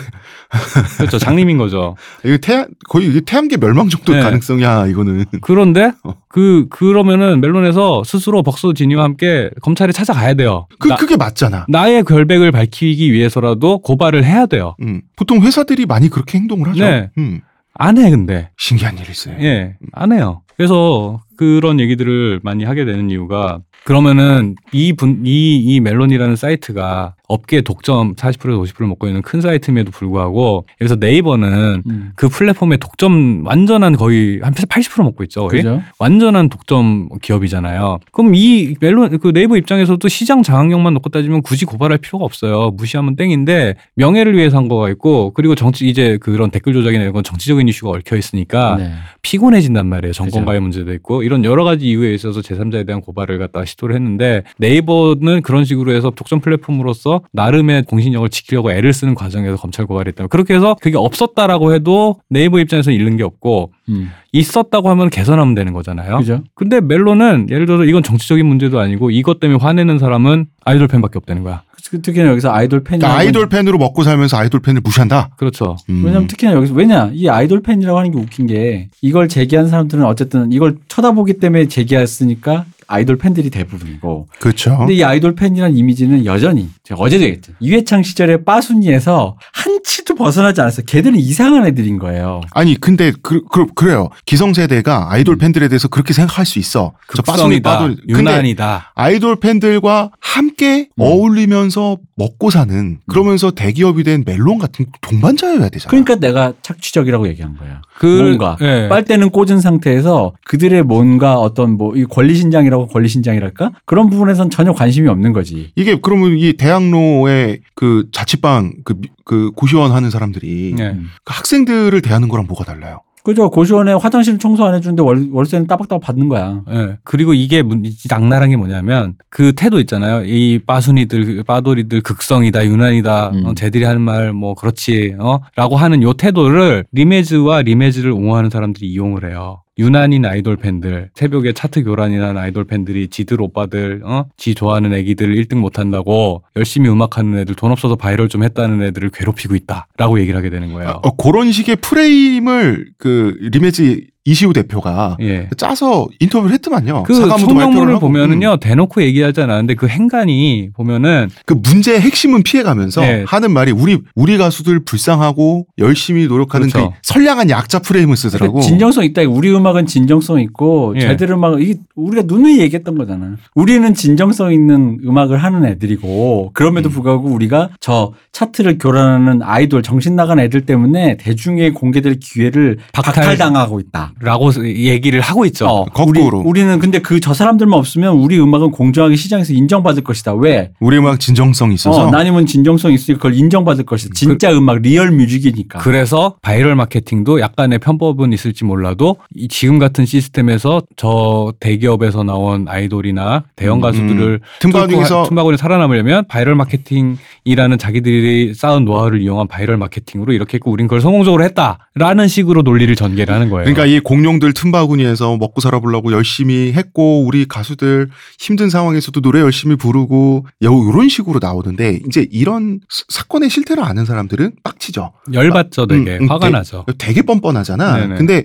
그렇죠. 장님인 거죠. [laughs] 이거 태 거의 이게 태양계 멸망 정도의 네. 가능성이야 이거는. 그런데 [laughs] 어. 그 그러면은 멜론에서 스스로 벅스 지니와 함께 검찰에 찾아가야 돼요. 그 나, 그게 맞잖아. 나의 결백을 밝히기 위해서라도 고발을 해야 돼요. 음. 보통 회사들이 많이 그렇게 행동을 하죠. 네. 음. 안해 근데 신기한 일이 있어요. 예 안 해요. 그래서 그런 얘기들을 많이 하게 되는 이유가 그러면은 이분이이 이 멜론이라는 사이트가 업계 독점 40%에서 50%를 먹고 있는 큰 사이트임에도 불구하고 그래서 네이버는 음. 그 플랫폼의 독점 완전한 거의 한 80% 먹고 있죠. 거의. 그죠? 완전한 독점 기업이잖아요. 그럼 이 멜론 그 네이버 입장에서도 시장 장악력만 놓고 따지면 굳이 고발할 필요가 없어요. 무시하면 땡인데 명예를 위해서 한 거가 있고 그리고 정치 이제 그런 댓글 조작이나 이런 건 정치적인 이슈가 얽혀 있으니까 네. 피곤해진단 말이에요. 정권과의 문제도 있고 이런 여러 가지 이유에 있어서 제3자에 대한 고발을 갖다가 시도를 했는데 네이버는 그런 식으로 해서 독점 플랫폼으로서 나름의 공신력을 지키려고 애를 쓰는 과정에서 검찰 고발을 했다면 그렇게 해서 그게 없었다라고 해도 네이버 입장에서는 잃는 게 없고 음. 있었다고 하면 개선하면 되는 거잖아요. 그죠? 근데 멜론은 예를 들어서 이건 정치적인 문제도 아니고 이것 때문에 화내는 사람은 아이돌 팬밖에 없다는 거야. 그- 특히나 여기서 아이돌 팬이 그러니까 아이돌 팬으로 먹고 살면서 아이돌 팬을 무시한다. 그렇죠. 음. 왜냐면 특히나 여기서 왜냐 이 아이돌 팬이라고 하는 게 웃긴 게 이걸 제기한 사람들은 어쨌든 이걸 쳐다보기 때문에 제기했으니까 아이돌 팬들이 대부분이고 그렇죠. 근데 이 아이돌 팬이라는 이미지는 여전히 제가 어제도 얘기했죠 이회창 시절에 빠순이에서 한치도 벗어나지 않았어 걔들은 이상한 애들인 거예요 아니 근데 그, 그 그 래요. 기성세대가 아이돌 팬들에 대해서 그렇게 생각할 수 있어. 저 빠순이 극성이다. 빠돌. 유난이다. 아이돌 팬들과 함께 음. 어울리면서 먹고 사는 그러면서 대기업이 된 멜론 같은 동반자여야 되잖아. 그러니까 내가 착취적이라고 얘기한 거야 그 뭔가 예. 빨대는 꽂은 상태에서 그들의 뭔가 어떤 뭐 이 권리신장이라 고 권리 신장이랄까 그런 부분에선 전혀 관심이 없는 거지 이게 그러면 이 대학로에 그 자취방 그, 미- 그 고시원 하는 사람들이 예. 음. 그 학생들을 대하는 거랑 뭐가 달라요? 그죠 고시원에 화장실 청소 안 해주는데 월, 월세는 따박따박 받는 거야 예. 그리고 이게 문- 악랄한 게 뭐냐면 그 태도 있잖아요. 이 빠순이들, 빠돌이들 극성이다, 유난이다, 음. 어, 쟤들이 하는 말 뭐 그렇지, 어? 라고 하는 요 태도를 리메즈와 리메즈를 옹호하는 사람들이 이용을 해요. 유난인 아이돌 팬들, 새벽에 차트 교란하는 아이돌 팬들이 지들 오빠들, 어? 지 좋아하는 애기들 1등 못 한다고 열심히 음악하는 애들 돈 없어서 바이럴 좀 했다는 애들을 괴롭히고 있다. 라고 얘기를 하게 되는 거예요. 어, 그런 식의 프레임을 그 리메지 이시우 대표가 예. 짜서 인터뷰를 했더만요. 그 성명문을. 보면은요 음. 대놓고 얘기하지 않았는데 그 행간이 보면은 그 문제의 핵심은 피해가면서 네. 하는 말이 우리 우리 가수들 불쌍하고 열심히 노력하는 그 그렇죠. 선량한 약자 프레임을 쓰더라고. 그러니까 진정성 있다. 우리 음악은 진정성 있고 예. 쟤들 음악은 이게 우리가 누누이 얘기했던 거잖아. 우리는 진정성 있는 음악을 하는 애들이고 그럼에도 음. 불구하고 우리가 저 차트를 교란하는 아이돌 정신 나간 애들 때문에 대중에 공개될 기회를 박탈. 박탈당하고 있다. 라고 얘기를 하고 있죠. 어, 거꾸로. 우리, 우리 는 근데 그 저 사람들만 없으면 우리 음악은 공정하게 시장에서 인정받을 것이다. 왜? 우리 음악 진정성이 있어서 어, 나님은 진정성이 있으니까 그걸 인정받을 것이다. 진짜 음악 real music이니까. 그래서 바이럴 마케팅도 약간의 편법은 있을지 몰라도 이 지금 같은 시스템에서 저 대기업에서 나온 아이돌이나 대형 음, 가수들을 틈바구니에서 뚫고 틈바구니 살아남으려면 바이럴 마케팅이라는 자기들이 쌓은 노하우를 이용한 바이럴 마케팅으로 이렇게 했고 우린 그걸 성공적으로 했다라는 식으로 논리를 전개를 하는 거예요. 그러니까 이 공룡들 틈바구니에서 먹고 살아보려고 열심히 했고 우리 가수들 힘든 상황에서도 노래 열심히 부르고 이런 식으로 나오는데 이제 이런 사- 사건의 실태를 아는 사람들은 빡치죠. 열받죠, 되게 음, 음, 화가 되- 나죠. 되게 뻔뻔하잖아. 네네. 근데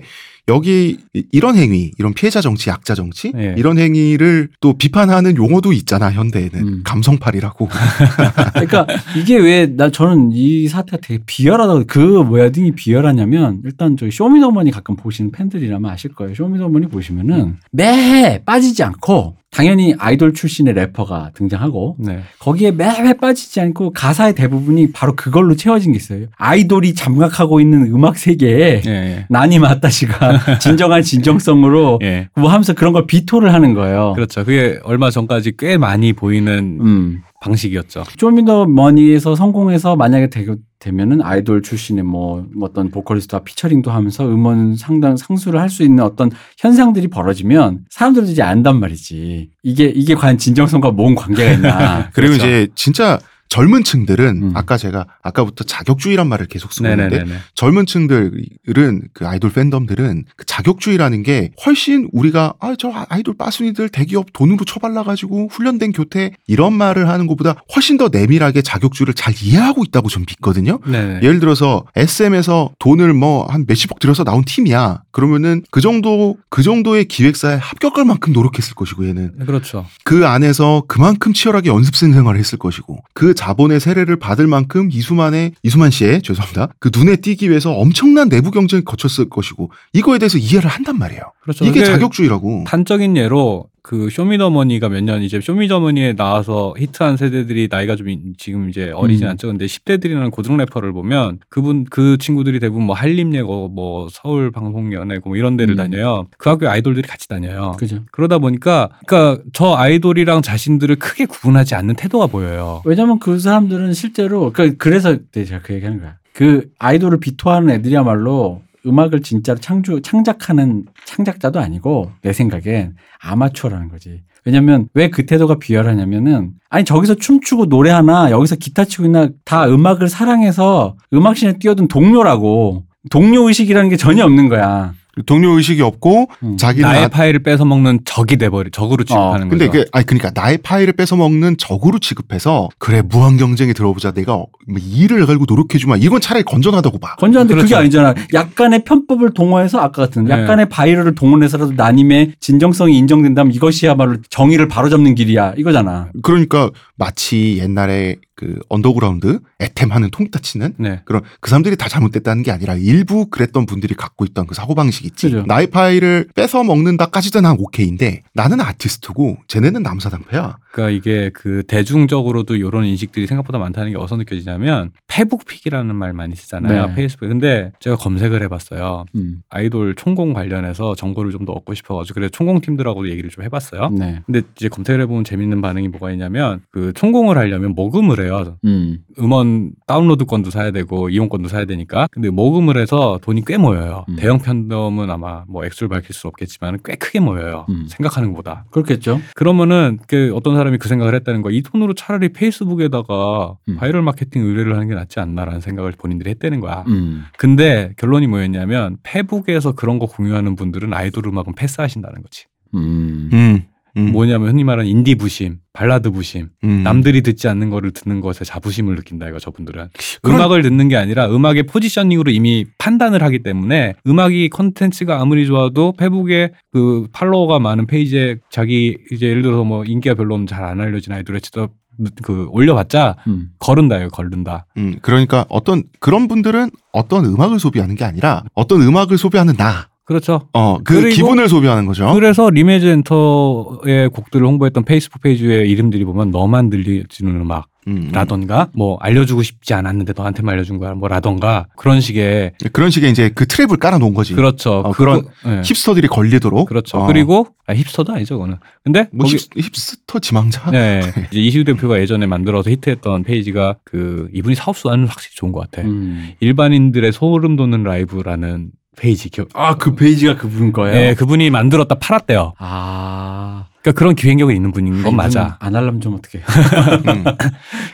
여기 이- 이런 행위, 이런 피해자 정치, 약자 정치, 예. 이런 행위를 또 비판하는 용어도 있잖아 현대에는 음. 감성팔이라고. [laughs] 그러니까 이게 왜 나 저는 이 사태가 되게 비열하다고 그 뭐야 등이 비열하냐면 일단 저희 쇼미더머니 가끔 보시는 팬들이라면 아실 거예요. 쇼미더머니 보시면은 매해 빠지지 않고 당연히 아이돌 출신의 래퍼가 등장하고 네. 거기에 매회 빠지지 않고 가사의 대부분이 바로 그걸로 채워진 게 있어요. 아이돌이 잠각하고 있는 음악 세계에 예, 예. 나니 마따시가 [laughs] 진정한 진정성으로 [laughs] 예. 뭐 하면서 그런 걸 비토를 하는 거예요. 그렇죠. 그게 얼마 전까지 꽤 많이 보이는 음. 방식이었죠. 쇼미더머니에서 성공해서 만약에 되게 되면은 아이돌 출신의 뭐 어떤 보컬리스트와 피처링도 하면서 음원 상당 상수를 할 수 있는 어떤 현상들이 벌어지면 사람들은 이제 안단 말이지. 이게 이게 과연 진정성과 뭔 관계가 있나. [laughs] 그리고 그렇죠. 이제 진짜 젊은 층들은 음. 아까 제가 아까부터 자격주의란 말을 계속 쓰고 있는데 네네네. 젊은 층들은 그 아이돌 팬덤들은 그 자격주의라는 게 훨씬 우리가 아 저 아이돌 빠순이들 대기업 돈으로 처발라 가지고 훈련된 교태 이런 말을 하는 것보다 훨씬 더 내밀하게 자격주의를 잘 이해하고 있다고 좀 믿거든요. 네네. 예를 들어서 SM에서 돈을 뭐 한 몇십억 들여서 나온 팀이야. 그러면은 그 정도 그 정도의 기획사에 합격할 만큼 노력했을 것이고 얘는 그렇죠. 그 안에서 그만큼 치열하게 연습생 생활을 했을 것이고 그 자본의 세례를 받을 만큼 이수만의 이수만 씨의 죄송합니다. 그 눈에 띄기 위해서 엄청난 내부 경쟁을 거쳤을 것이고 이거에 대해서 이해를 한단 말이에요. 그렇죠. 이게 자격주의라고. 단적인 예로 그 쇼미더머니가 몇 년 이제 쇼미더머니에 나와서 히트한 세대들이 나이가 좀 이- 지금 이제 어리진 음. 않죠. 근데 10대들이라는 고등 래퍼를 보면 그분 그 친구들이 대부분 뭐 한림예고 뭐 서울 방송연예고 뭐 이런 데를 음. 다녀요. 그 학교 아이돌들이 같이 다녀요. 그죠. 그러다 보니까 그러니까 저 아이돌이랑 자신들을 크게 구분하지 않는 태도가 보여요. 왜냐면 그 사람들은 실제로 그 그래서 네, 제가 그 얘기하는 거야. 그 아이돌을 비토하는 애들이야말로 음악을 진짜로 창조 창작하는 창작자도 아니고 내 생각엔 아마추어라는 거지. 왜냐면 왜 그 태도가 비열하냐면은 아니 저기서 춤추고 노래하나 여기서 기타 치고 있나 다 음악을 사랑해서 음악신에 뛰어든 동료라고 동료 의식이라는 게 전혀 없는 거야. 동료 의식이 없고 음. 자기는 나의 나- 파일을 뺏어 먹는 적이 돼버리 적으로 취급하는 근데 거죠. 이게 아니 그러니까 나의 파일을 뺏어 먹는 적으로 취급해서 그래 무한 경쟁에 들어보자 내가 뭐 일을 갈고 노력해주마 이건 차라리 건전하다고 봐. 건조한데 그게 그렇죠. 아니잖아. 약간의 편법을 동원해서 아까 같은 네. 약간의 바이럴을 동원해서라도 나님의 진정성이 인정된다면 이것이야말로 정의를 바로잡는 길이야 이거잖아. 그러니까 마치 옛날에 그 언더그라운드 애템하는 통기타 치는 네. 그런 그 사람들이 다 잘못됐다는 게 아니라 일부 그랬던 분들이 갖고 있던 그 사고 방식 있지. 그죠. 나의 파이를 뺏어 먹는다까지도 난 오케이인데 나는 아티스트고 쟤네는 남사당패야. 그러니까 이게 그 대중적으로도 이런 인식들이 생각보다 많다는 게 어디서 느껴지냐면 페북픽이라는 말 많이 쓰잖아요. 네. 페이스북. 근데 제가 검색을 해봤어요. 음. 아이돌 총공 관련해서 정보를 좀 더 얻고 싶어가지고 그래서 총공 팀들하고도 얘기를 좀 해봤어요. 네. 근데 이제 검색을 해보면 재밌는 반응이 뭐가 있냐면 그 총공을 하려면 모금을 해요. 음. 음원 다운로드권도 사야 되고 이용권도 사야 되니까 근데 모금을 해서 돈이 꽤 모여요. 음. 대형 팬덤은 아마 뭐 액수를 밝힐 수 없겠지만 꽤 크게 모여요. 음. 생각하는 것보다. 그렇겠죠. 그러면은 그 어떤 사람이 그 생각을 했다는 거야. 이 돈으로 차라리 페이스북에다가 음. 바이럴 마케팅 의뢰를 하는 게 낫지 않나라는 생각을 본인들이 했다는 거야. 음. 근데 결론이 뭐였냐면 페북에서 그런 거 공유하는 분들은 아이돌 음악은 패스하신다는 거지. 음. 음. 음. 뭐냐면 흔히 말하는 인디 부심, 발라드 부심, 음. 남들이 듣지 않는 거를 듣는 것에 자부심을 느낀다 이거 저분들은. 그런- 음악을 듣는 게 아니라 음악의 positioning으로 이미 판단을 하기 때문에 음악이 컨텐츠가 아무리 좋아도 페북에 그 follower가 많은 페이지에 자기 이제 예를 들어서 뭐 인기가 별로 잘안 알려진 아이돌의 치도 그 올려봤자 음. 거른다 이거 거른다. 음, 그러니까 어떤 그런 분들은 어떤 음악을 소비하는 게 아니라 어떤 음악을 소비하는 나, 그렇죠. 어, 그 기분을 소비하는 거죠. 그래서 리메즈 엔터의 곡들을 홍보했던 페이스북 페이지의 이름들이 보면 너만 들려주는 음악, 음. 라던가 뭐 알려주고 싶지 않았는데 너한테만 알려준 거야 뭐 라던가 그런 식의 그런 식의 이제 그 트랩을 깔아놓은 거지. 그렇죠 어, 그런 예. hipster들이 걸리도록. 그렇죠 어. 그리고 아, hipster도 아니죠 그거는 근데 뭐 거기- hip, ster 지망자. 네 [laughs] 이제 이시우 대표가 예전에 만들어서 히트했던 페이지가 그 이분이 사업 수완은 확실히 좋은 것 같아 음. 일반인들의 소름 돋는 라이브라는 페이지 기억 아, 그 페이지가 그분 거예요? 네, 그분이 만들었다 팔았대요. 아. 그러니까 그런 기획력이 있는 분인 건 이분 맞아. 안 하려면 좀 어떻게. [laughs] 음.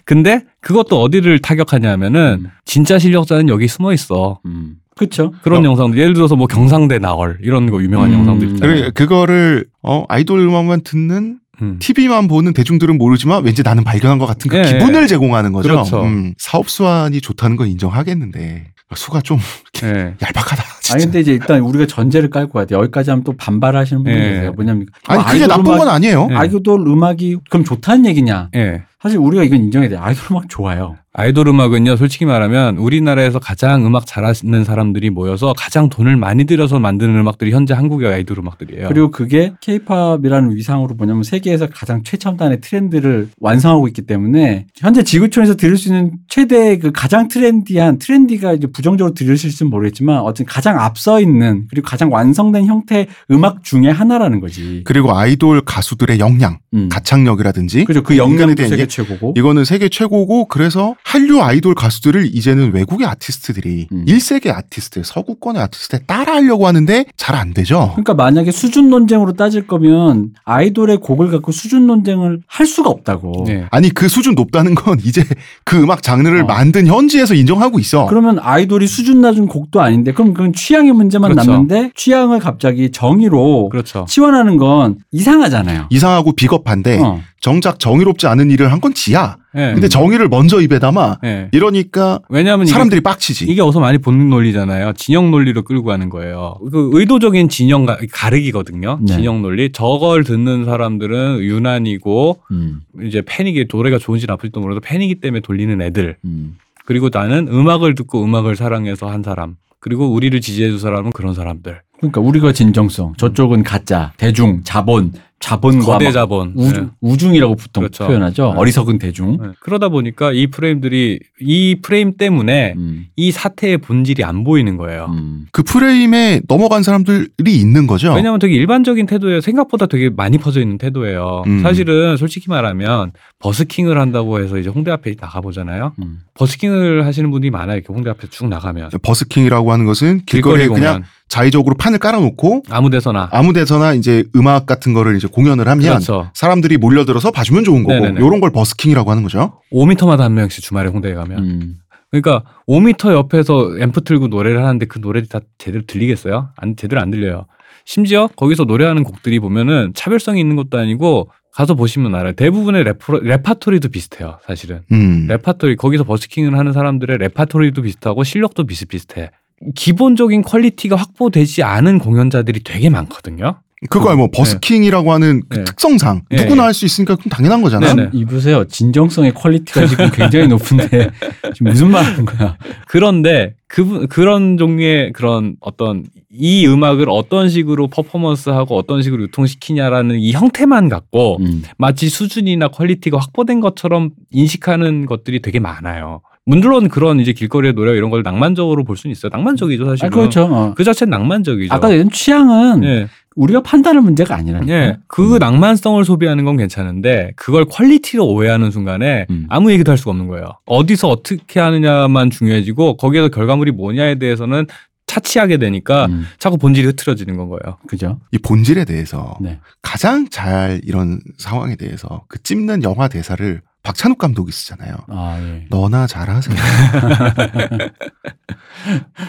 근데 그것도 어디를 타격하냐면은 음. 진짜 실력자는 여기 숨어 있어. 음. 그쵸. 그런 어. 영상들 예를 들어서 뭐 경상대 나얼 이런 거 유명한 음. 영상들 있잖아요. 그래, 그거를 어, 아이돌 음악만 듣는 음. TV만 보는 대중들은 모르지만 왠지 나는 발견한 것 같은 그 예, 기분을 제공하는 거죠. 그렇죠. 음, 사업 수완이 좋다는 건 인정하겠는데 수가 좀 예. 얄팍하다. 진짜. 아니 근데 이제 일단 우리가 전제를 깔고 가야 돼. 여기까지 하면 또 반발하시는 분이 예. 계세요. 뭐냐면 아니 그게 나쁜 음악- 건 아니에요. 예. 아이돌 음악이 그럼 좋다는 얘기냐? 예. 사실 우리가 이건 인정해야 돼. 아이돌 음악 좋아요. 아이돌 음악은요, 솔직히 말하면 우리나라에서 가장 음악 잘하는 사람들이 모여서 가장 돈을 많이 들여서 만드는 음악들이 현재 한국의 아이돌 음악들이에요. 그리고 그게 케이팝이라는 위상으로 뭐냐면 세계에서 가장 최첨단의 트렌드를 완성하고 있기 때문에 현재 지구촌에서 들을 수 있는 최대 그 가장 trendy한 trendy가 이제 부정적으로 들으실지는 모르겠지만 어쨌든 가장 앞서 있는 그리고 가장 완성된 형태의 음악 중에 하나라는 거지. 그리고 아이돌 가수들의 역량, 음. 가창력이라든지 그죠. 그 영향도 대한 세계 최고고. 이거는 세계 최고고 그래서 한류 아이돌 가수들을 이제는 외국의 아티스트들이 음. 일 1세계 아티스트, 서구권의 아티스트에 따라하려고 하는데 잘 안 되죠. 그러니까 만약에 수준 논쟁으로 따질 거면 아이돌의 곡을 갖고 수준 논쟁을 할 수가 없다고. 네. 아니 그 수준 높다는 건 이제 그 음악 장르를 어. 만든 현지에서 인정하고 있어. 그러면 아이돌이 수준 낮은 곡도 아닌데 그럼 그건 취향의 문제만 그렇죠. 남는데 취향을 갑자기 정의로 그렇죠. 치환하는 건 이상하잖아요. 이상하고 비겁한데 어. 정작 정의롭지 않은 일을 한 건 지야. 예. 근데 정의를 먼저 입에 담아 예. 이러니까 왜냐하면 이게 사람들이 빡치지. 이게 어서 많이 보는 논리잖아요. 진영 논리로 끌고 가는 거예요. 그 의도적인 진영 가- 가르기거든요. 네. 진영 논리. 저걸 듣는 사람들은 유난이고 음, 이제 패닉이 노래가 좋은지 나쁠지도 몰라도 패닉이 때문에 돌리는 애들. 음. 그리고 나는 음악을 듣고 음악을 사랑해서 한 사람. 그리고 우리를 지지해줄 사람은 그런 사람들. 그러니까 우리가 진정성, 저쪽은 가짜, 대중, 자본, 자본과 거대 막 자본. 우, 네. 우중이라고 보통 그렇죠. 표현하죠. 네. 어리석은 대중. 네. 그러다 보니까 이 프레임들이 이 프레임 때문에 음, 이 사태의 본질이 안 보이는 거예요. 음. 그 프레임에 넘어간 사람들이 있는 거죠. 왜냐하면 되게 일반적인 태도예요. 생각보다 되게 많이 퍼져 있는 태도예요. 음. 사실은 솔직히 말하면 버스킹을 한다고 해서 이제 홍대 앞에 나가 보잖아요. 음. 버스킹을 하시는 분들이 많아요. 이렇게 홍대 앞에 쭉 나가면 버스킹이라고 하는 것은 길거리 길거리에 공연 그냥 자의적으로 판을 깔아놓고 아무데서나 아무 데서나 이제 음악 같은 거를 이제 공연을 하면 그렇죠. 사람들이 몰려들어서 봐주면 좋은 거고 네네네. 요런 걸 버스킹이라고 하는 거죠. 5m마다 한 명씩 주말에 홍대에 가면 음. 그러니까 5m 옆에서 앰프 틀고 노래를 하는데 그 노래들이 다 제대로 들리겠어요? 안 제대로 안 들려요. 심지어 거기서 노래하는 곡들이 보면은 차별성이 있는 것도 아니고 가서 보시면 알아요. 대부분의 레퍼, 레파토리도 비슷해요. 사실은 음. 레파토리 거기서 busking을 하는 사람들의 레파토리도 비슷하고 실력도 비슷비슷해. 기본적인 퀄리티가 확보되지 않은 공연자들이 되게 많거든요. 그거야 뭐 busking이라고 하는 그 네. 특성상 네. 누구나 할 수 있으니까 그럼 당연한 거잖아. 네네. 이보세요. 진정성의 퀄리티가 지금 굉장히 높은데 [laughs] 지금 무슨 말 하는 거야? 그런데 그 그런 종류의 그런 어떤 이 음악을 어떤 식으로 퍼포먼스하고 어떤 식으로 유통시키냐라는 이 형태만 갖고 음. 마치 수준이나 퀄리티가 확보된 것처럼 인식하는 것들이 되게 많아요. 물론 그런 이제 길거리의 노래 이런 걸 낭만적으로 볼 수는 있어요. 낭만적이죠 사실은. 아, 그렇죠. 어. 그 자체는 낭만적이죠. 아까 얘기한 취향은 예. 우리가 판단할 문제가 아니라니까. 예. 그 낭만성을 소비하는 건 괜찮은데 그걸 퀄리티로 오해하는 순간에 음. 아무 얘기도 할 수가 없는 거예요. 어디서 어떻게 하느냐만 중요해지고 거기에서 결과물이 뭐냐에 대해서는 차치하게 되니까 음, 자꾸 본질이 흐트러지는 건 거예요. 그죠? 이 본질에 대해서 네. 가장 잘 이런 상황에 대해서 그 찝는 영화 대사를 박찬욱 감독이 쓰잖아요. 아, 예. 너나 잘하세요. [laughs]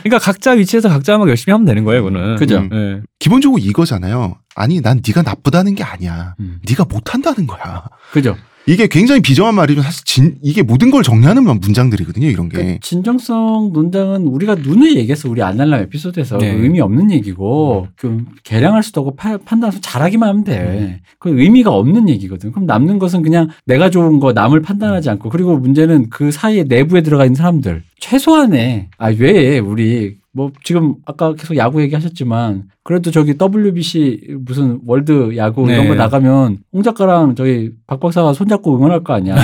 그러니까 각자 위치에서 각자 막 열심히 하면 되는 거예요, 그거는. 그죠? 음. 예. 기본적으로 이거잖아요. 아니 난 네가 나쁘다는 게 아니야. 음. 네가 못한다는 거야. 그죠? 이게 굉장히 비정한 말이지만 사실 진, 이게 모든 걸 정리하는 문장들이거든요. 이런 게. 그러니까 진정성 논쟁은 우리가 눈에 얘기해서 우리 안날람 에피소드에서 네. 그 의미 없는 얘기고 그 계량할 수도 없고 파- 판단해서 잘하기만 하면 돼. 그 의미가 없는 얘기거든. 그럼 남는 것은 그냥 내가 좋은 거 남을 판단하지 않고 그리고 문제는 그 사이에 내부에 들어가 있는 사람들 최소한의 아 왜 우리 뭐 지금 아까 계속 야구 얘기하셨지만 그래도 저기 WBC 무슨 월드 야구 이런 네. 거 나가면 홍 작가랑 저희 박 박사가 손잡고 응원할 거 아니야.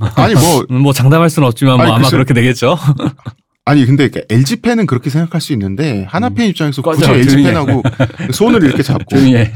아 [laughs] 아니 뭐 음, 뭐 장담할 수는 없지만 뭐 아니, 아마 글쎄- 그렇게 되겠죠. [laughs] 아니 근데 LG 팬은 그렇게 생각할 수 있는데 하나 팬 입장에서 굳이 꺼져, LG. 팬하고 [laughs] 손을 이렇게 잡고 해.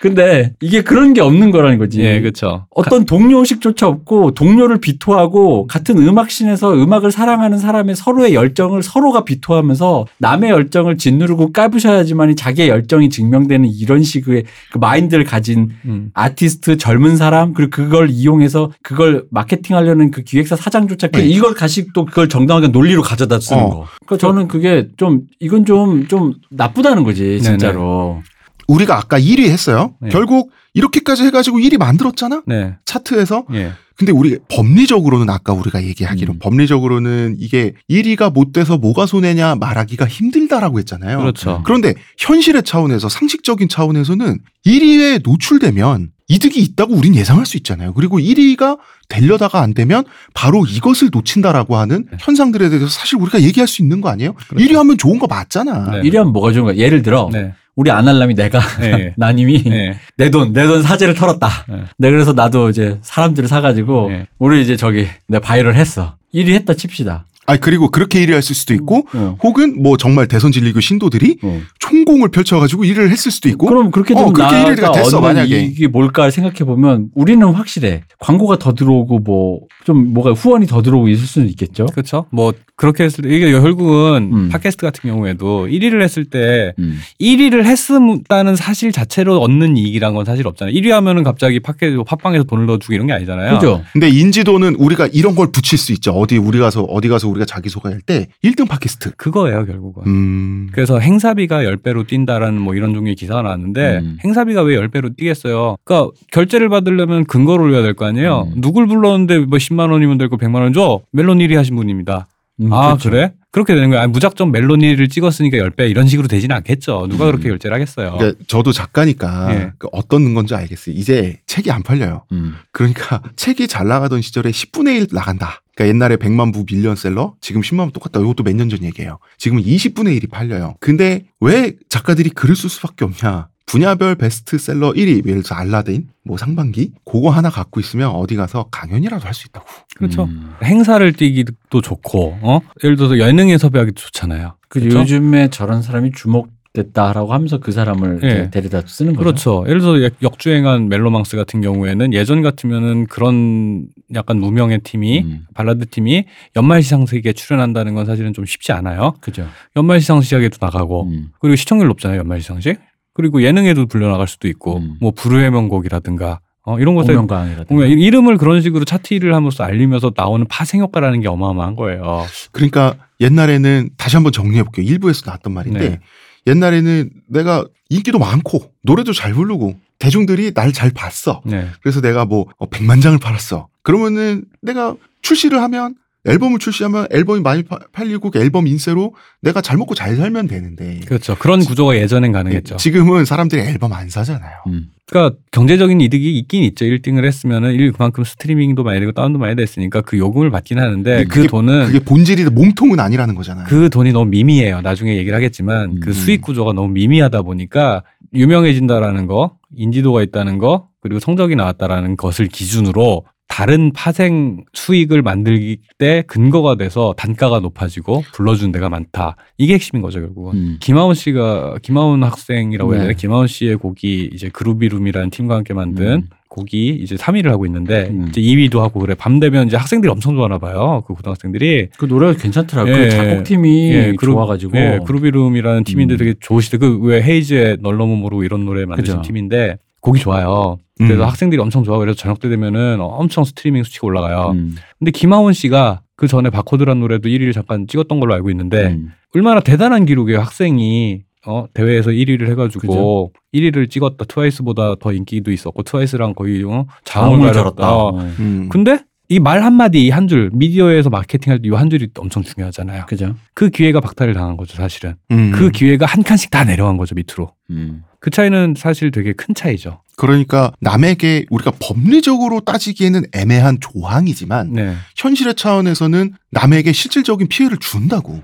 근데 이게 그런 게 없는 거라는 거지. 예, 그렇죠. 어떤 동료 의식조차 없고 동료를 비토하고 같은 음악신에서 음악을 사랑하는 사람의 서로의 열정을 서로가 비토하면서 남의 열정을 짓누르고 까부셔야지만 자기의 열정이 증명되는 이런 식의 그 마인드를 가진 음. 아티스트 젊은 사람 그리고 그걸 이용해서 그걸 마케팅하려는 그 기획사 사장조차 그 네. 이걸 가지고 또 그걸 정당하게 논리로 가져다 쓰는 어. 거. 그러니까 저는 그게 좀 이건 좀좀 나쁘다는 거지 진짜로. 우리가 아까 1위 했어요. 네. 결국 이렇게까지 해가지고 1위 만들었잖아. 네. 차트에서. 예. 근데 우리 법리적으로는 아까 우리가 얘기하기로 음. 법리적으로는 이게 1위가 못 돼서 뭐가 손해냐 말하기가 힘들다라고 했잖아요. 그렇죠. 그런데 현실의 차원에서 상식적인 차원에서는 1위에 노출되면 이득이 있다고 우린 예상할 수 있잖아요. 그리고 1위가 되려다가 안 되면 바로 이것을 놓친다라고 하는 현상들에 대해서 사실 우리가 얘기할 수 있는 거 아니에요? 그렇죠. 1위 하면 좋은 거 맞잖아. 네. 이러면 뭐가 좋은 거야? 예를 들어 네. 우리 아날람이 내가 예. 나님이 예. 내 돈, 내 돈 사재를 털었다. 네. 내 그래서 나도 이제 사람들을 사가지고 네. 우리 이제 저기 내 바이럴 했어. 1위 했다 칩시다. 아니 그리고 그렇게 1위 했을 수도 있고 어. 혹은 뭐 정말 대선 진리교 신도들이 어. 총공을 펼쳐가지고 1위를 했을 수도 있고 그럼 그렇게 어, 되면 그렇게 나가 1위가 됐어, 만약에. 이익이 뭘까 생각해 보면 우리는 확실해. 광고가 더 들어오고 뭐 좀 뭐가 후원이 더 들어오고 있을 수는 있겠죠. 그렇죠. 뭐 그렇게 했을 때 이게 결국은 음. 팟캐스트 같은 경우에도 1위를 했을 때 음. 1위를 했다는 사실 자체로 얻는 이익이란 건 사실 없잖아요. 1위 하면은 갑자기 팟캐 팟빵에서 돈을 넣어주고 이런 게 아니잖아요. 그죠? 근데 인지도는 우리가 이런 걸 붙일 수 있죠. 어디 우리 가서 어디 가서 우리가 자기 소개할 때 1등 팟캐스트. 그거예요 결국은. 음. 그래서 행사비가 10배로 뛴다라는 뭐 이런 종류의 기사가 나왔는데 음. 행사비가 왜 10배로 뛰겠어요? 그러니까 결제를 받으려면 근거를 올려야 될 거 아니에요. 음. 누굴 불렀는데 뭐 10만 원이면 되고 100만 원 줘. 멜론 1위 하신 분입니다. 음, 아 그렇죠. 그래? 그렇게 되는 거야. 아니, 무작정 1위를 찍었으니까 10배 이런 식으로 되지는 않겠죠. 누가 음. 그렇게 결제를 하겠어요. 그러니까 저도 작가니까 예. 그 어떤 건지 알겠어요. 이제 책이 안 팔려요. 음. 그러니까 [laughs] 책이 잘 나가던 시절에 10분의 1 나간다. 그러니까 옛날에 100만 부 밀리언셀러, 지금 10만 부 똑같다. 이것도 몇 년 전 얘기예요. 지금은 20분의 1이 팔려요. 근데 왜 작가들이 글을 쓸 수밖에 없냐? 분야별 베스트셀러 1위, 예를 들어서 알라딘, 뭐 상반기, 그거 하나 갖고 있으면 어디 가서 강연이라도 할 수 있다고. 그렇죠. 음. 행사를 뛰기도 좋고, 어? 예를 들어서 예능에 섭외하기 도 좋잖아요. 그 그렇죠? 요즘에 저런 사람이 주목됐다라고 하면서 그 사람을 예. 이렇게 데려다 쓰는 거죠. 그렇죠. 예를 들어서 역- 역주행한 멜로망스 같은 경우에는 예전 같으면은 그런 약간 무명의 팀이 음. 발라드 팀이 연말 시상식에 출연한다는 건 사실은 좀 쉽지 않아요. 그죠. 연말 시상식에도 나가고 음. 그리고 시청률 높잖아요. 연말 시상식. 그리고 예능에도 불려 나갈 수도 있고 음. 뭐 불후의 명곡이라든가 어, 이런 것에 공명강이라든가. 보면 이- 이름을 그런 식으로 차트를 함으로써 알리면서 나오는 파생 효과라는 게 어마어마한 거예요. 그러니까 옛날에는 다시 한번 정리해 볼게요. 일부에서 나왔던 말인데 네. 옛날에는 내가 인기도 많고 노래도 잘 부르고 대중들이 날 잘 봤어. 네. 그래서 내가 뭐 어, 100만 장을 팔았어. 그러면은 내가 출시를 하면 앨범을 출시하면 앨범이 많이 파- 팔리고 그 앨범 인세로 내가 잘 먹고 잘 살면 되는데 그렇죠. 그런 구조가 예전엔 가능했죠. 지금은 사람들이 앨범 안 사잖아요. 음. 그러니까 경제적인 이득이 있긴 있죠. 1등을 했으면은 일 그만큼 스트리밍도 많이 되고 다운도 많이 됐으니까 그 요금을 받긴 하는데 그 그게- 돈은 그게 본질이 몸통은 아니라는 거잖아요. 그 돈이 너무 미미해요. 나중에 얘기를 하겠지만 음. 그 수익 구조가 너무 미미하다 보니까 유명해진다라는 거, 인지도가 있다는 거, 그리고 성적이 나왔다라는 것을 기준으로 다른 파생 수익을 만들기 때 근거가 돼서 단가가 높아지고 불러준 데가 많다. 이게 핵심인 거죠, 결국은. 음. 김하온 씨가 김하온 학생이라고 해야 네. 되나? 김하온 씨의 곡이 이제 그루비룸이라는 팀과 함께 만든 음. 곡이 이제 3위를 하고 있는데 음. 이제 2위도 하고 그래. 밤 되면 이제 학생들이 엄청 좋아하나 봐요. 그 고등학생들이. 그 노래가 괜찮더라고요. 예. 그 작곡팀이 예, 그룹- 좋아가지고. 예, 그루비룸이라는 팀인데 음. 되게 좋으시대. 그 왜 헤이즈의 널 너무 모르고 이런 노래 만드신 그죠. 팀인데 곡이 좋아요. 그래서 음. 학생들이 엄청 좋아하고 그래서 저녁 때 되면은 엄청 스트리밍 수치가 올라가요. 음. 근데 김하온 씨가 그 전에 바코드란 노래도 1위를 잠깐 찍었던 걸로 알고 있는데 음. 얼마나 대단한 기록이에요. 학생이 어, 대회에서 1위를 해가지고 1위를 찍었다. 트와이스보다 더 인기도 있었고 트와이스랑 거의 어, 자웅을 가렸다. 어. 음. 근데 이 말 한마디 이한줄 미디어에서 마케팅할 때 이 한 줄이 엄청 중요하잖아요. 그죠. 그 기회가 박탈을 당한 거죠, 사실은. 음. 그 기회가 한 칸씩 다 내려간 거죠, 밑으로. 음. 그 차이는 사실 되게 큰 차이죠. 그러니까 남에게 우리가 법리적으로 따지기에는 애매한 조항이지만 네. 현실의 차원에서는 남에게 실질적인 피해를 준다고.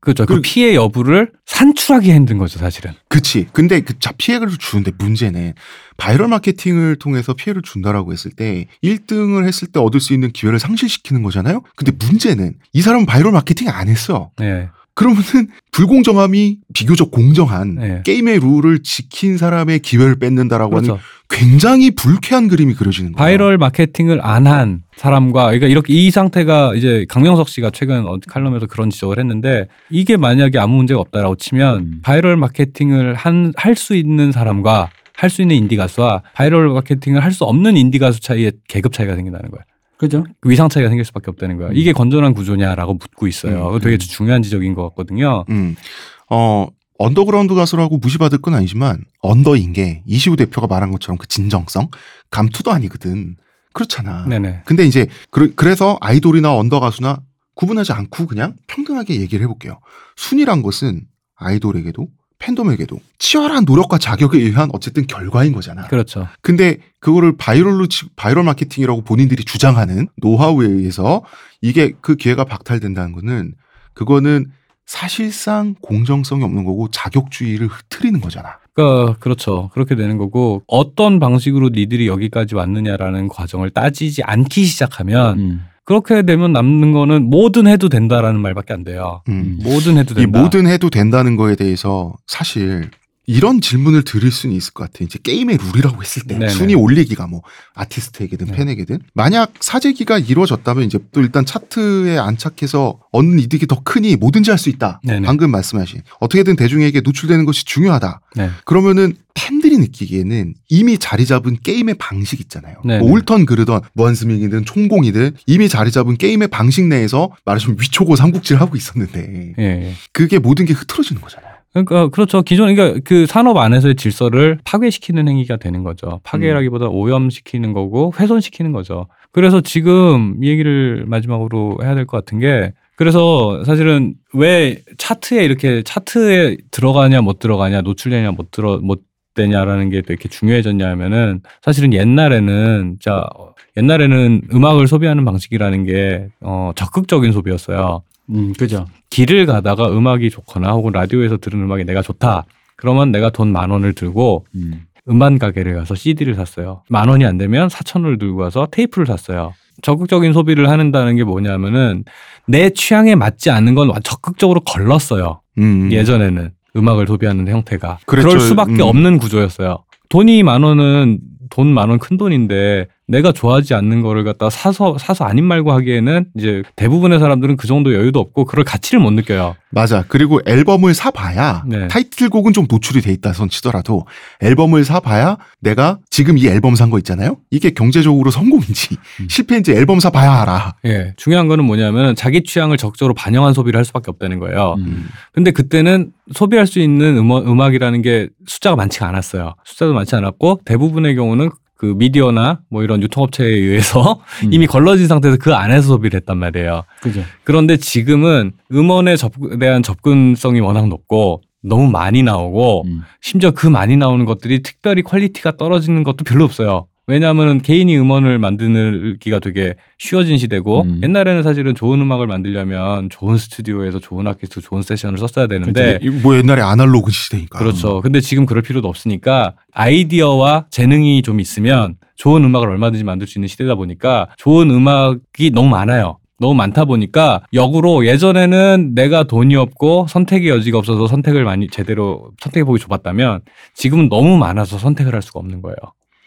그렇죠. 그 피해 여부를 산출하기 힘든 거죠, 사실은. 그치. 근데 그 자, 피해를 주는데 문제는 viral marketing을 통해서 피해를 준다라고 했을 때 1등을 했을 때 얻을 수 있는 기회를 상실시키는 거잖아요. 근데 문제는 이 사람은 viral marketing 안 했어. 네. 그러면은 불공정함이 비교적 공정한 네. 게임의 룰을 지킨 사람의 기회를 뺏는다라고 하는 그렇죠. 굉장히 불쾌한 그림이 그려지는 거예요. viral marketing을 안 한 사람과 그러니까 이렇게 이 상태가 이제 강명석 씨가 최근 어디 칼럼에서 그런 지적을 했는데 이게 만약에 아무 문제가 없다라고 치면 음. viral marketing을 한 할 수 있는 사람과 할 수 있는 인디 가수와 viral marketing을 할 수 없는 인디 가수 차이에 계급 차이가 생긴다는 거예요. 그죠? 그 위상 차이가 생길 수밖에 없다는 거예요. 이게 건전한 구조냐라고 묻고 있어요. 음, 되게 중요한 지적인 것 같거든요. 음. 어, 언더그라운드 가수라고 무시받을 건 아니지만 언더인 게 이시우 대표가 말한 것처럼 그 진정성 감투도 아니거든. 그렇잖아. 네네. 근데 이제 그, 래서 아이돌이나 언더 가수나 구분하지 않고 그냥 평등하게 얘기를 해볼게요. 순위란 것은 아이돌에게도 팬덤에게도 치열한 노력과 자격에 의한 어쨌든 결과인 거잖아. 그렇죠. 근데 그거를 viral로 치- viral marketing이라고 본인들이 주장하는 노하우에 의해서 이게 그 기회가 박탈된다는 거는 그거는 사실상 공정성이 없는 거고 자격주의를 흐트리는 거잖아. 그러니까 그렇죠. 그렇게 되는 거고 어떤 방식으로 니들이 여기까지 왔느냐라는 과정을 따지지 않기 시작하면 음. 그렇게 되면 남는 거는 뭐든 해도 된다라는 말밖에 안 돼요. 음. 뭐든 해도 이 된다. 뭐든 해도 된다는 거에 대해서 사실 이런 질문을 드릴 수는 있을 것 같아. 이제 게임의 룰이라고 했을 때 네네. 순위 올리기가 뭐 아티스트에게든 네. 팬에게든 만약 사재기가 이루어졌다면 이제 또 일단 차트에 안착해서 얻는 이득이 더 크니 뭐든지 할 수 있다. 네네. 방금 말씀하신 어떻게든 대중에게 노출되는 것이 중요하다. 네. 그러면은 팬들이 느끼기에는 이미 자리 잡은 게임의 방식 있잖아요. 네네. 뭐 옳던 그르던 무한스밍이든 총공이든 이미 자리 잡은 게임의 방식 내에서 말하자면 위초고 삼국지를 하고 있었는데 예, 예. 그게 모든 게 흐트러지는 거잖아요. 그러니까 그렇죠. 기존 그러니까 그 산업 안에서의 질서를 파괴시키는 행위가 되는 거죠. 파괴라기보다 오염시키는 거고 훼손시키는 거죠. 그래서 지금 이 얘기를 마지막으로 해야 될 것 같은 게 그래서 사실은 왜 차트에 이렇게 차트에 들어가냐 못 들어가냐 노출되냐 못 들어 못 되냐라는 게 또 이렇게 중요해졌냐 하면은 사실은 옛날에는 자 옛날에는 음악을 소비하는 방식이라는 게 어, 적극적인 소비였어요. 음, 그죠. 길을 가다가 음악이 좋거나 혹은 라디오에서 들은 음악이 내가 좋다. 그러면 내가 돈 만 원을 들고 음. 음반 가게를 가서 CD를 샀어요. 만 원이 안 되면 4천 원을 들고 가서 테이프를 샀어요. 적극적인 소비를 한다는 게 뭐냐면은 내 취향에 맞지 않는 건 적극적으로 걸렀어요. 음. 예전에는 음악을 소비하는 형태가 그랬죠. 그럴 수밖에 음. 없는 구조였어요. 돈이 만 원은 돈 만 원 큰 돈인데 내가 좋아하지 않는 거를 갖다 사서 사서 아닌 말고 하기에는 이제 대부분의 사람들은 그 정도 여유도 없고 그럴 가치를 못 느껴요. 맞아. 그리고 앨범을 사봐야 네. 타이틀곡은 좀 노출이 돼 있다 손 치더라도 앨범을 사봐야 내가 지금 이 앨범 산 거 있잖아요. 이게 경제적으로 성공인지 음. 실패인지 앨범 사봐야 알아. 예. 중요한 거는 뭐냐면 자기 취향을 적극적으로 반영한 소비를 할 수밖에 없다는 거예요. 음. 근데 그때는 소비할 수 있는 음악, 음악이라는 게 숫자가 많지가 않았어요. 숫자도 많지 않았고 대부분의 경우는 그 미디어나 뭐 이런 유통업체에 의해서 [laughs] 음. 이미 걸러진 상태에서 그 안에서 소비를 했단 말이에요. 그죠. 그런데 지금은 음원에 접, 대한 접근성이 워낙 높고 너무 많이 나오고 음. 심지어 그 많이 나오는 것들이 특별히 퀄리티가 떨어지는 것도 별로 없어요. 왜냐하면 개인이 음원을 만들기가 되게 쉬워진 시대고 음. 옛날에는 사실은 좋은 음악을 만들려면 좋은 스튜디오에서 좋은 아티스트 좋은 세션을 썼어야 되는데 이뭐 옛날에 아날로그 시대니까. 그렇죠. 근데 지금 그럴 필요도 없으니까 아이디어와 재능이 좀 있으면 좋은 음악을 얼마든지 만들 수 있는 시대다 보니까 좋은 음악이 너무 많아요. 너무 많다 보니까 역으로 예전에는 내가 돈이 없고 선택의 여지가 없어서 선택을 많이 제대로 선택해 보기 좁았다면 지금은 너무 많아서 선택을 할 수가 없는 거예요.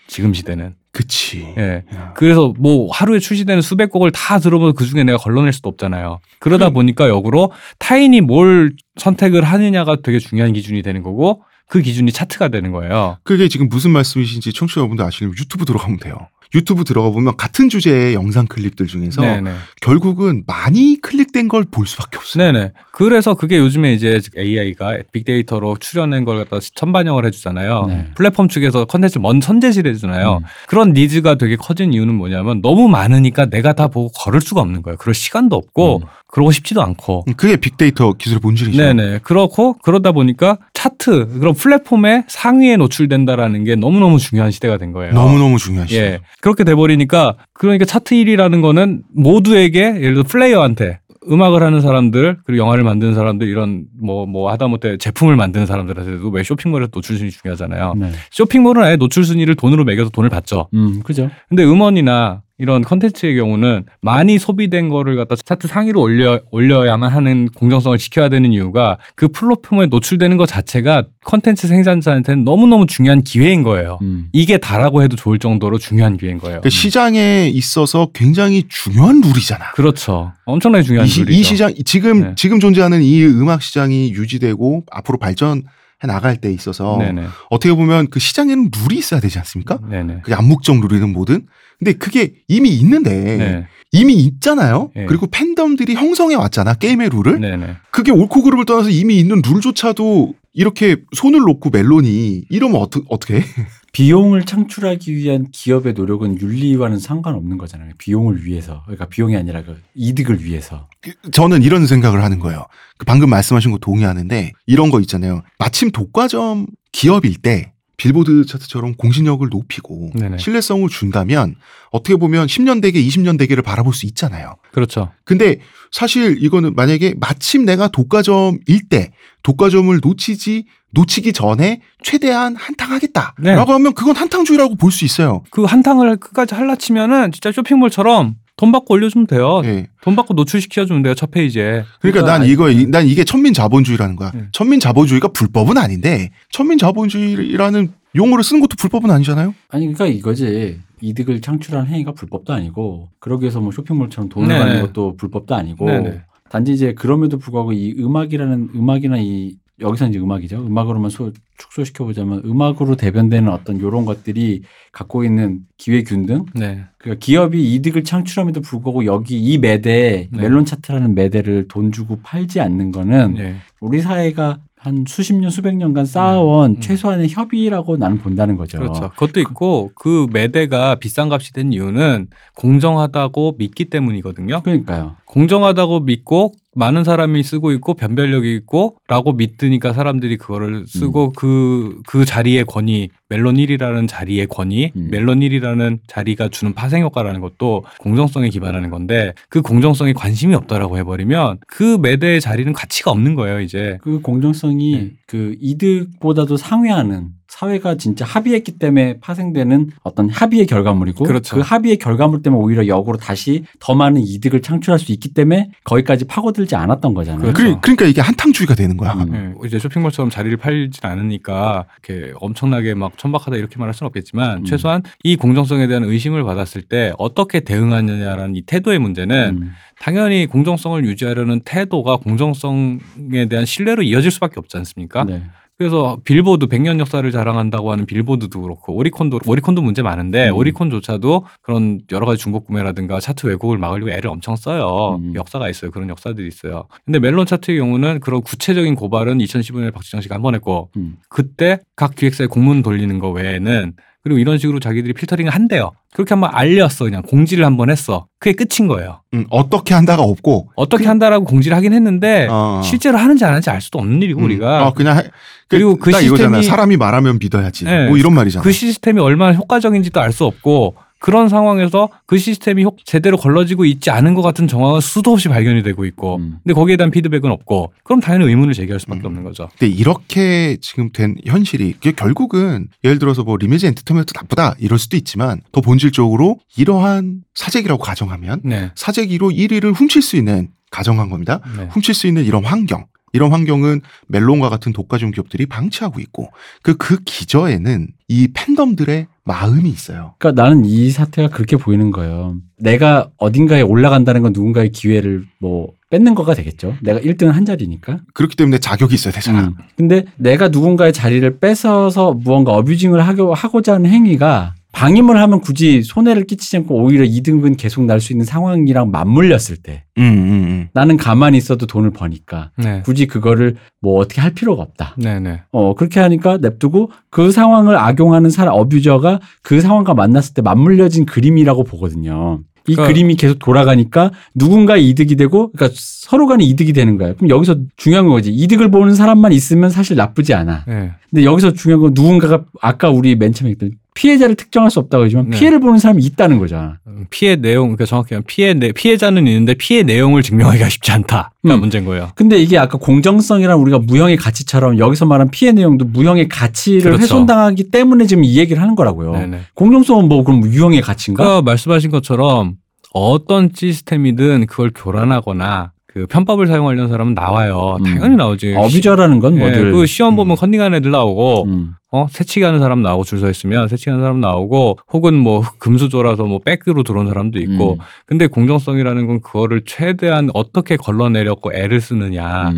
지금 시대는. 그치. 예. 그래서 뭐 하루에 출시되는 수백 곡을 다 들어보면 그 중에 내가 걸러낼 수도 없잖아요. 그러다 보니까 역으로 타인이 뭘 선택을 하느냐가 되게 중요한 기준이 되는 거고 그 기준이 차트가 되는 거예요. 그게 지금 무슨 말씀이신지 청취자 여러분들 아시려면 유튜브 들어가면 돼요. 유튜브 들어가 보면 같은 주제의 영상 클립들 중에서 네네. 결국은 많이 클릭된 걸 볼 수밖에 없어요. 네네. 그래서 그게 요즘에 이제 AI가 빅데이터로 추려낸 걸 갖다 선반영을 해주잖아요. 네. 플랫폼 측에서 컨텐츠를 먼저 선제시를 해주잖아요. 음. 그런 니즈가 되게 커진 이유는 뭐냐면 너무 많으니까 내가 다 보고 걸을 수가 없는 거예요. 그럴 시간도 없고 음. 그러고 싶지도 않고. 그게 빅데이터 기술의 본질이죠. 네네. 그렇고 그러다 보니까 차트 그런 플랫폼의 상위에 노출된다라는 게 너무너무 중요한 시대가 된 거예요. 너무너무 중요한 시대. 예. 그렇게 돼 버리니까 그러니까 차트 1위라는 거는 모두에게 예를 들어 플레이어한테 음악을 하는 사람들 그리고 영화를 만드는 사람들 이런 뭐뭐 하다못해 제품을 만드는 사람들한테도 왜 쇼핑몰에 노출 순위 중요하잖아요. 네. 쇼핑몰은 아예 노출 순위를 돈으로 매겨서 돈을 받죠. 음, 그죠. 근데 음원이나 이런 컨텐츠의 경우는 많이 소비된 거를 갖다 차트 상위로 올려 올려야만 하는 공정성을 지켜야 되는 이유가 그 플랫폼에 노출되는 것 자체가 컨텐츠 생산자한테는 너무너무 중요한 기회인 거예요. 음. 이게 다라고 해도 좋을 정도로 중요한 기회인 거예요. 그러니까 시장에 있어서 굉장히 중요한 룰이잖아. 그렇죠. 엄청나게 중요한 이, 시, 룰이죠. 이 시장 지금 네. 지금 존재하는 이 음악 시장이 유지되고 앞으로 발전해 나갈 때 있어서 네네. 어떻게 보면 그 시장에는 룰이 있어야 되지 않습니까? 네네. 그 암묵적 룰이든 뭐든. 근데 그게 이미 있는데 네. 이미 있잖아요. 네. 그리고 팬덤들이 형성해 왔잖아 게임의 룰을. 네네. 그게 옳고 그름을 떠나서 이미 있는 룰조차도 이렇게 손을 놓고 멜론이 이러면 어떻게 어떻게 해? 비용을 창출하기 위한 기업의 노력은 윤리와는 상관없는 거잖아요. 비용을 위해서. 그러니까 비용이 아니라 그 이득을 위해서. 그 저는 이런 생각을 하는 거예요. 그 방금 말씀하신 거 동의하는데 이런 거 있잖아요. 마침 독과점 기업일 때 빌보드 차트처럼 공신력을 높이고 네네. 신뢰성을 준다면 어떻게 보면 10년 대계, 20년 대계를 바라볼 수 있잖아요. 그렇죠. 근데 사실 이거는 만약에 마침 내가 독과점일 때 독과점을 놓치지 놓치기 전에 최대한 한탕하겠다라고 네. 하면 그건 한탕주의라고 볼 수 있어요. 그 한탕을 끝까지 할라치면은 진짜 쇼핑몰처럼 돈 받고 올려주면 돼요. 예. 돈 받고 노출시켜주면 돼요. 첫 페이지에. 그러니까 난 아니- 이거 난 이게 천민 자본주의라는 거야. 네. 천민 자본주의가 불법은 아닌데 천민 자본주의라는 용어를 쓰는 것도 불법은 아니잖아요. 아니 그러니까 이거지. 이득을 창출한 행위가 불법도 아니고 그러기 위해서 뭐 쇼핑몰처럼 돈을 네네. 받는 것도 불법도 아니고 네네. 단지 이제 그럼에도 불구하고 이 음악이라는 음악이나 이 여기서 이제 음악이죠. 음악으로만 소, 축소시켜 보자면 음악으로 대변되는 어떤 요런 것들이 갖고 있는 기회 균등 네. 그러니까 기업이 이득을 창출함에도 불구하고 여기 이 매대 네. 멜론 차트라는 매대를 돈 주고 팔지 않는 거는 네. 우리 사회가 한 수십 년 수백 년간 쌓아온 음. 최소한의 협의라고 나는 본다는 거죠. 그렇죠. 그것도 있고 그 매대가 비싼 값이 된 이유는 공정하다고 믿기 때문이거든요. 그러니까요. 공정하다고 믿고 많은 사람이 쓰고 있고 변별력이 있고라고 믿으니까 사람들이 그거를 쓰고 그그 자리의 권위 멜론 1이라는 자리의 권위 음. 멜론 1이라는 자리가 주는 파생 효과라는 것도 공정성에 기반하는 건데 그 공정성에 관심이 없다라고 해버리면 그 매대의 자리는 가치가 없는 거예요 이제 그 공정성이 네. 그 이득보다도 상회하는 사회가 진짜 합의했기 때문에 파생되는 어떤 합의의 결과물이고 그렇죠. 그 합의의 결과물 때문에 오히려 역으로 다시 더 많은 이득을 창출할 수 있기 때문에 거기까지 파고들지 않았던 거잖아요. 그렇죠. 그러- 그러니까 이게 한탕주의가 되는 거야. 음. 예, 이제 쇼핑몰처럼 자리를 팔진 않으니까 이렇게 엄청나게 막 천박하다 이렇게 말할 수는 없겠지만 음. 최소한 이 공정성에 대한 의심을 받았을 때 어떻게 대응하느냐라는 이 태도의 문제는 음. 당연히 공정성을 유지하려는 태도가 공정성에 대한 신뢰로 이어질 수밖에 없지 않습니까? 네. 그래서 빌보드 100년 역사를 자랑한다고 하는 빌보드도 그렇고 오리콘도 오리콘도 문제 많은데 음. 오리콘조차도 그런 여러 가지 중복 구매라든가 차트 왜곡을 막으려고 애를 엄청 써요. 음. 역사가 있어요. 그런 역사들이 있어요. 근데 멜론 차트의 경우는 그런 구체적인 고발은 2015년에 박지정 씨가 한 번 했고 음. 그때 각 기획사에 공문 돌리는 거 외에는 그리고 이런 식으로 자기들이 필터링을 한대요. 그렇게 한번 알렸어. 그냥 공지를 한번 했어. 그게 끝인 거예요. 음, 어떻게 한다가 없고 어떻게 한다라고 공지를 하긴 했는데 어. 실제로 하는지 안 하는지 알 수도 없는 일이고 음. 우리가 어, 그냥 하- 그리고 그딱 이거잖아. 시스템이 사람이 말하면 믿어야지. 네. 뭐 이런 말이잖아. 그 시스템이 얼마나 효과적인지도 알 수 없고 그런 상황에서 그 시스템이 효- 제대로 걸러지고 있지 않은 것 같은 정황은 수도 없이 발견이 되고 있고 음. 근데 거기에 대한 피드백은 없고 그럼 당연히 의문을 제기할 수밖에 음. 없는 거죠. 근데 이렇게 지금 된 현실이 결국은 예를 들어서 뭐 리메지 엔터테인먼트 나쁘다 이럴 수도 있지만 더 본질적으로 이러한 사재기라고 가정하면 네. 사재기로 1위를 훔칠 수 있는 가정한 겁니다. 네. 훔칠 수 있는 이런 환경. 이런 환경은 멜론과 같은 독과점 기업들이 방치하고 있고 그 그 기저에는 이 팬덤들의 마음이 있어요. 그러니까 나는 이 사태가 그렇게 보이는 거예요. 내가 어딘가에 올라간다는 건 누군가의 기회를 뭐 뺏는 거가 되겠죠. 내가 1등을 한 자리니까. 그렇기 때문에 자격이 있어야 되잖아. 음. 근데 내가 누군가의 자리를 뺏어서 무언가 어뷰징을 하고, 하고자 하는 행위가 방임을 하면 굳이 손해를 끼치지 않고 오히려 이득은 계속 날 수 있는 상황이랑 맞물렸을 때 음, 음, 음. 나는 가만히 있어도 돈을 버니까 네. 굳이 그거를 뭐 어떻게 할 필요가 없다. 네, 네. 어, 그렇게 하니까 냅두고 그 상황을 악용하는 사람, 어뷰저가 그 상황과 만났을 때 맞물려진 그림이라고 보거든요. 이 그러니까- 그림이 계속 돌아가니까 누군가의 이득이 되고, 그러니까 서로 간에 이득이 되는 거예요. 그럼 여기서 중요한 거지. 이득을 보는 사람만 있으면 사실 나쁘지 않아. 네. 근데 여기서 중요한 건 누군가가 아까 우리 맨 처음에 했던 피해자를 특정할 수 없다고 하지만 네. 피해를 보는 사람이 있다는 거잖아. 음, 피해 내용, 그러니까 정확히 하면 피해 내, 피해자는 있는데 피해 내용을 증명하기가 쉽지 않다가 음. 문제인 거예요. 근데 이게 아까 공정성이랑 우리가 무형의 가치처럼 여기서 말한 피해 내용도 무형의 가치를 그렇죠. 훼손당하기 때문에 지금 이 얘기를 하는 거라고요. 네네. 공정성은 뭐 그럼 유형의 가치인가? 그러니까 말씀하신 것처럼 어떤 시스템이든 그걸 교란하거나 그 편법을 사용하려는 사람은 나와요. 음. 당연히 나오지. 어뷰저라는 건 예, 뭐들 그 시험 보면 컨닝하는 애들 나오고 음. 어 새치기 하는 사람 나오고 줄 서 있으면 새치기 하는 사람 나오고 혹은 뭐 [laughs] 금수저라서 뭐 백으로 들어온 사람도 있고 음. 근데 공정성이라는 건 그거를 최대한 어떻게 걸러내려고 애를 쓰느냐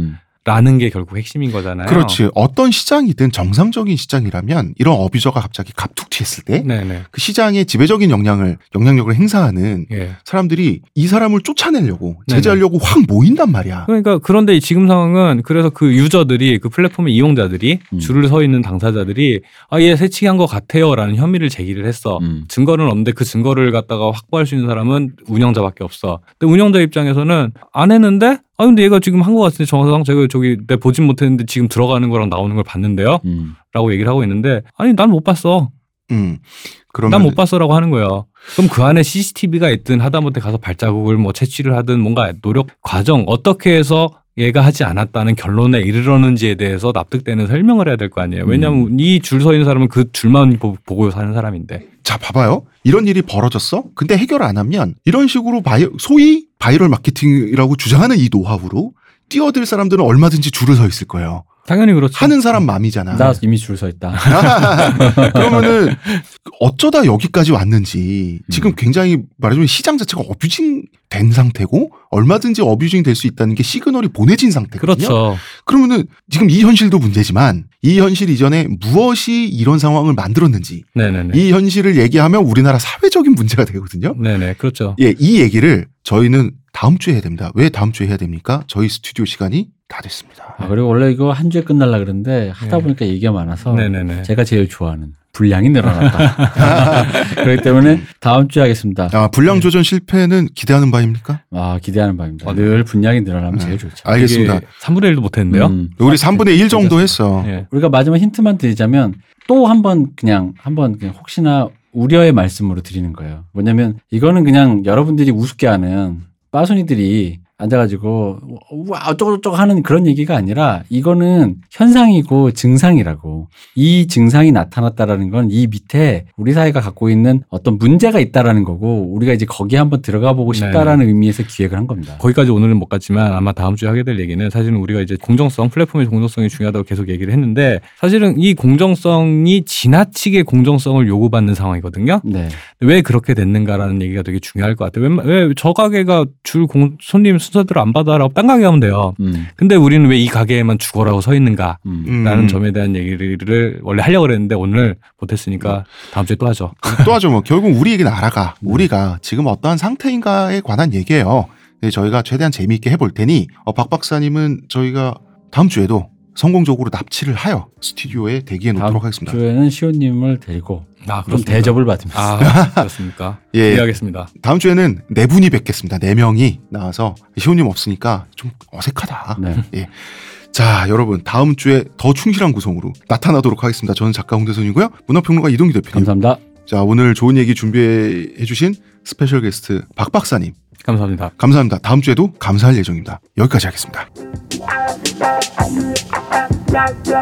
라는 음. 게 결국 핵심인 거잖아요. 그렇지. 어떤 시장이든 정상적인 시장이라면 이런 어뷰저가 갑자기 갑툭 튀었을 때그 네네. 시장에 지배적인 영향을 영향력을 행사하는 예. 사람들이 이 사람을 쫓아내려고 제재하려고 확 모인단 말이야. 그러니까 그런데 지금 상황은 그래서 그 유저들이 그 플랫폼의 이용자들이 음. 줄을 서 있는 당사자들이 아얘 새치기 한 것 같아요라는 혐의를 제기를 했어. 음. 증거는 없는데 그 증거를 갖다가 확보할 수 있는 사람은 운영자밖에 없어. 근데 운영자 입장에서는 안 했는데 아 근데 얘가 지금 한 것 같은데 정상 제가 저기 내 보진 못했는데 지금 들어가는 거랑 나오는 걸 봤는데요. 음. 라고 얘기를 하고 있는데 아니 난 못 봤어. 음. 그러면 난 못 봤어라고 하는 거예요. 그럼 그 안에 CCTV가 있든 하다못해 가서 발자국을 뭐 채취를 하든 뭔가 노력 과정 어떻게 해서 얘가 하지 않았다는 결론에 이르렀는지에 대해서 납득되는 설명을 해야 될 거 아니에요. 왜냐하면 이 줄 서 있는 사람은 그 줄만 보- 보고 사는 사람인데. 자 봐봐요. 이런 일이 벌어졌어. 근데 해결 안 하면 이런 식으로 바이, 소위 바이럴 마케팅이라고 주장하는 이 노하우로 뛰어들 사람들은 얼마든지 줄을 서 있을 거예요. 당연히 그렇죠. 하는 사람 마음이잖아. 나 이미 줄 서 있다. [laughs] 그러면은 어쩌다 여기까지 왔는지 지금 음. 굉장히 말하자면 시장 자체가 어뷰징 된 상태고 얼마든지 어뷰징 될 수 있다는 게 시그널이 보내진 상태거든요. 그렇죠. 그러면은 지금 이 현실도 문제지만 이 현실 이전에 무엇이 이런 상황을 만들었는지 네네네. 이 현실을 얘기하면 우리나라 사회적인 문제가 되거든요. 네네. 그렇죠. 예, 이 얘기를 저희는 다음 주에 해야 됩니다. 왜 다음 주에 해야 됩니까? 저희 스튜디오 시간이 다 됐습니다. 아, 그리고 원래 이거 한 주에 끝날라 그랬는데 하다 네. 보니까 얘기가 많아서 네네네. 제가 제일 좋아하는 분량이 늘어났다. [laughs] 그렇기 때문에 다음 주에 하겠습니다. 아, 분량 조전 실패는 기대하는 바입니까? 아 기대하는 바입니다. 아, 늘 분량이 늘어나면 네. 제일 좋죠. 알겠습니다. 3분의 1도 못했는데요. 음. 우리 3분의 1 정도 했어. 예. 우리가 마지막 힌트만 드리자면 또 한 번 그냥 한번 그냥 혹시나 우려의 말씀으로 드리는 거예요. 뭐냐면 이거는 그냥 여러분들이 우습게 하는 빠순이들이 앉아가지고 와 어쩌고저쩌고 하는 그런 얘기가 아니라 이거는 현상이고 증상이라고 이 증상이 나타났다라는 건 이 밑에 우리 사회가 갖고 있는 어떤 문제가 있다라는 거고 우리가 이제 거기에 한번 들어가 보고 싶다라는 의미에서 기획을 한 겁니다. 거기까지 오늘은 못 갔지만 아마 다음 주에 하게 될 얘기는 사실은 우리가 이제 공정성 플랫폼의 공정성이 중요하다고 계속 얘기를 했는데 사실은 이 공정성이 지나치게 공정성을 요구받는 상황이거든요. 네. 왜 그렇게 됐는가라는 얘기가 되게 중요할 것 같아요. 왜저 가게가 줄 공, 손님 순서대로 안 받아라고 딴 가게 하면 돼요. 음. 근데 우리는 왜 이 가게에만 죽어라고 서 있는가? 음. 음. 라는 점에 대한 얘기를 원래 하려고 그랬는데 오늘 못했으니까 다음 주에 또 하죠. 또 하죠 뭐 [laughs] 결국 우리 얘기는 알아가 우리가 지금 어떠한 상태인가에 관한 얘기예요. 네, 저희가 최대한 재미있게 해볼 테니 어, 박 박사님은 저희가 다음 주에도 성공적으로 납치를 하여 스튜디오에 대기해 놓도록 하겠습니다. 주에는 시호님을 데리고 아, 좀 대접을 받으면서 아, 그렇습니까? [laughs] 예. 기대하겠습니다. 다음 주에는 네 분이 뵙겠습니다. 네 명이 나와서 시호님 없으니까 좀 어색하다. 네. [laughs] 자, 여러분 다음 주에 더 충실한 구성으로 나타나도록 하겠습니다. 저는 작가 홍대선이고요. 문화평론가 이동기 대표님. 감사합니다. 자, 오늘 좋은 얘기 준비해 주신 special guest 박 박사님. 감사합니다. 감사합니다. 다음 주에도 감사할 예정입니다. 여기까지 하겠습니다. Thank you.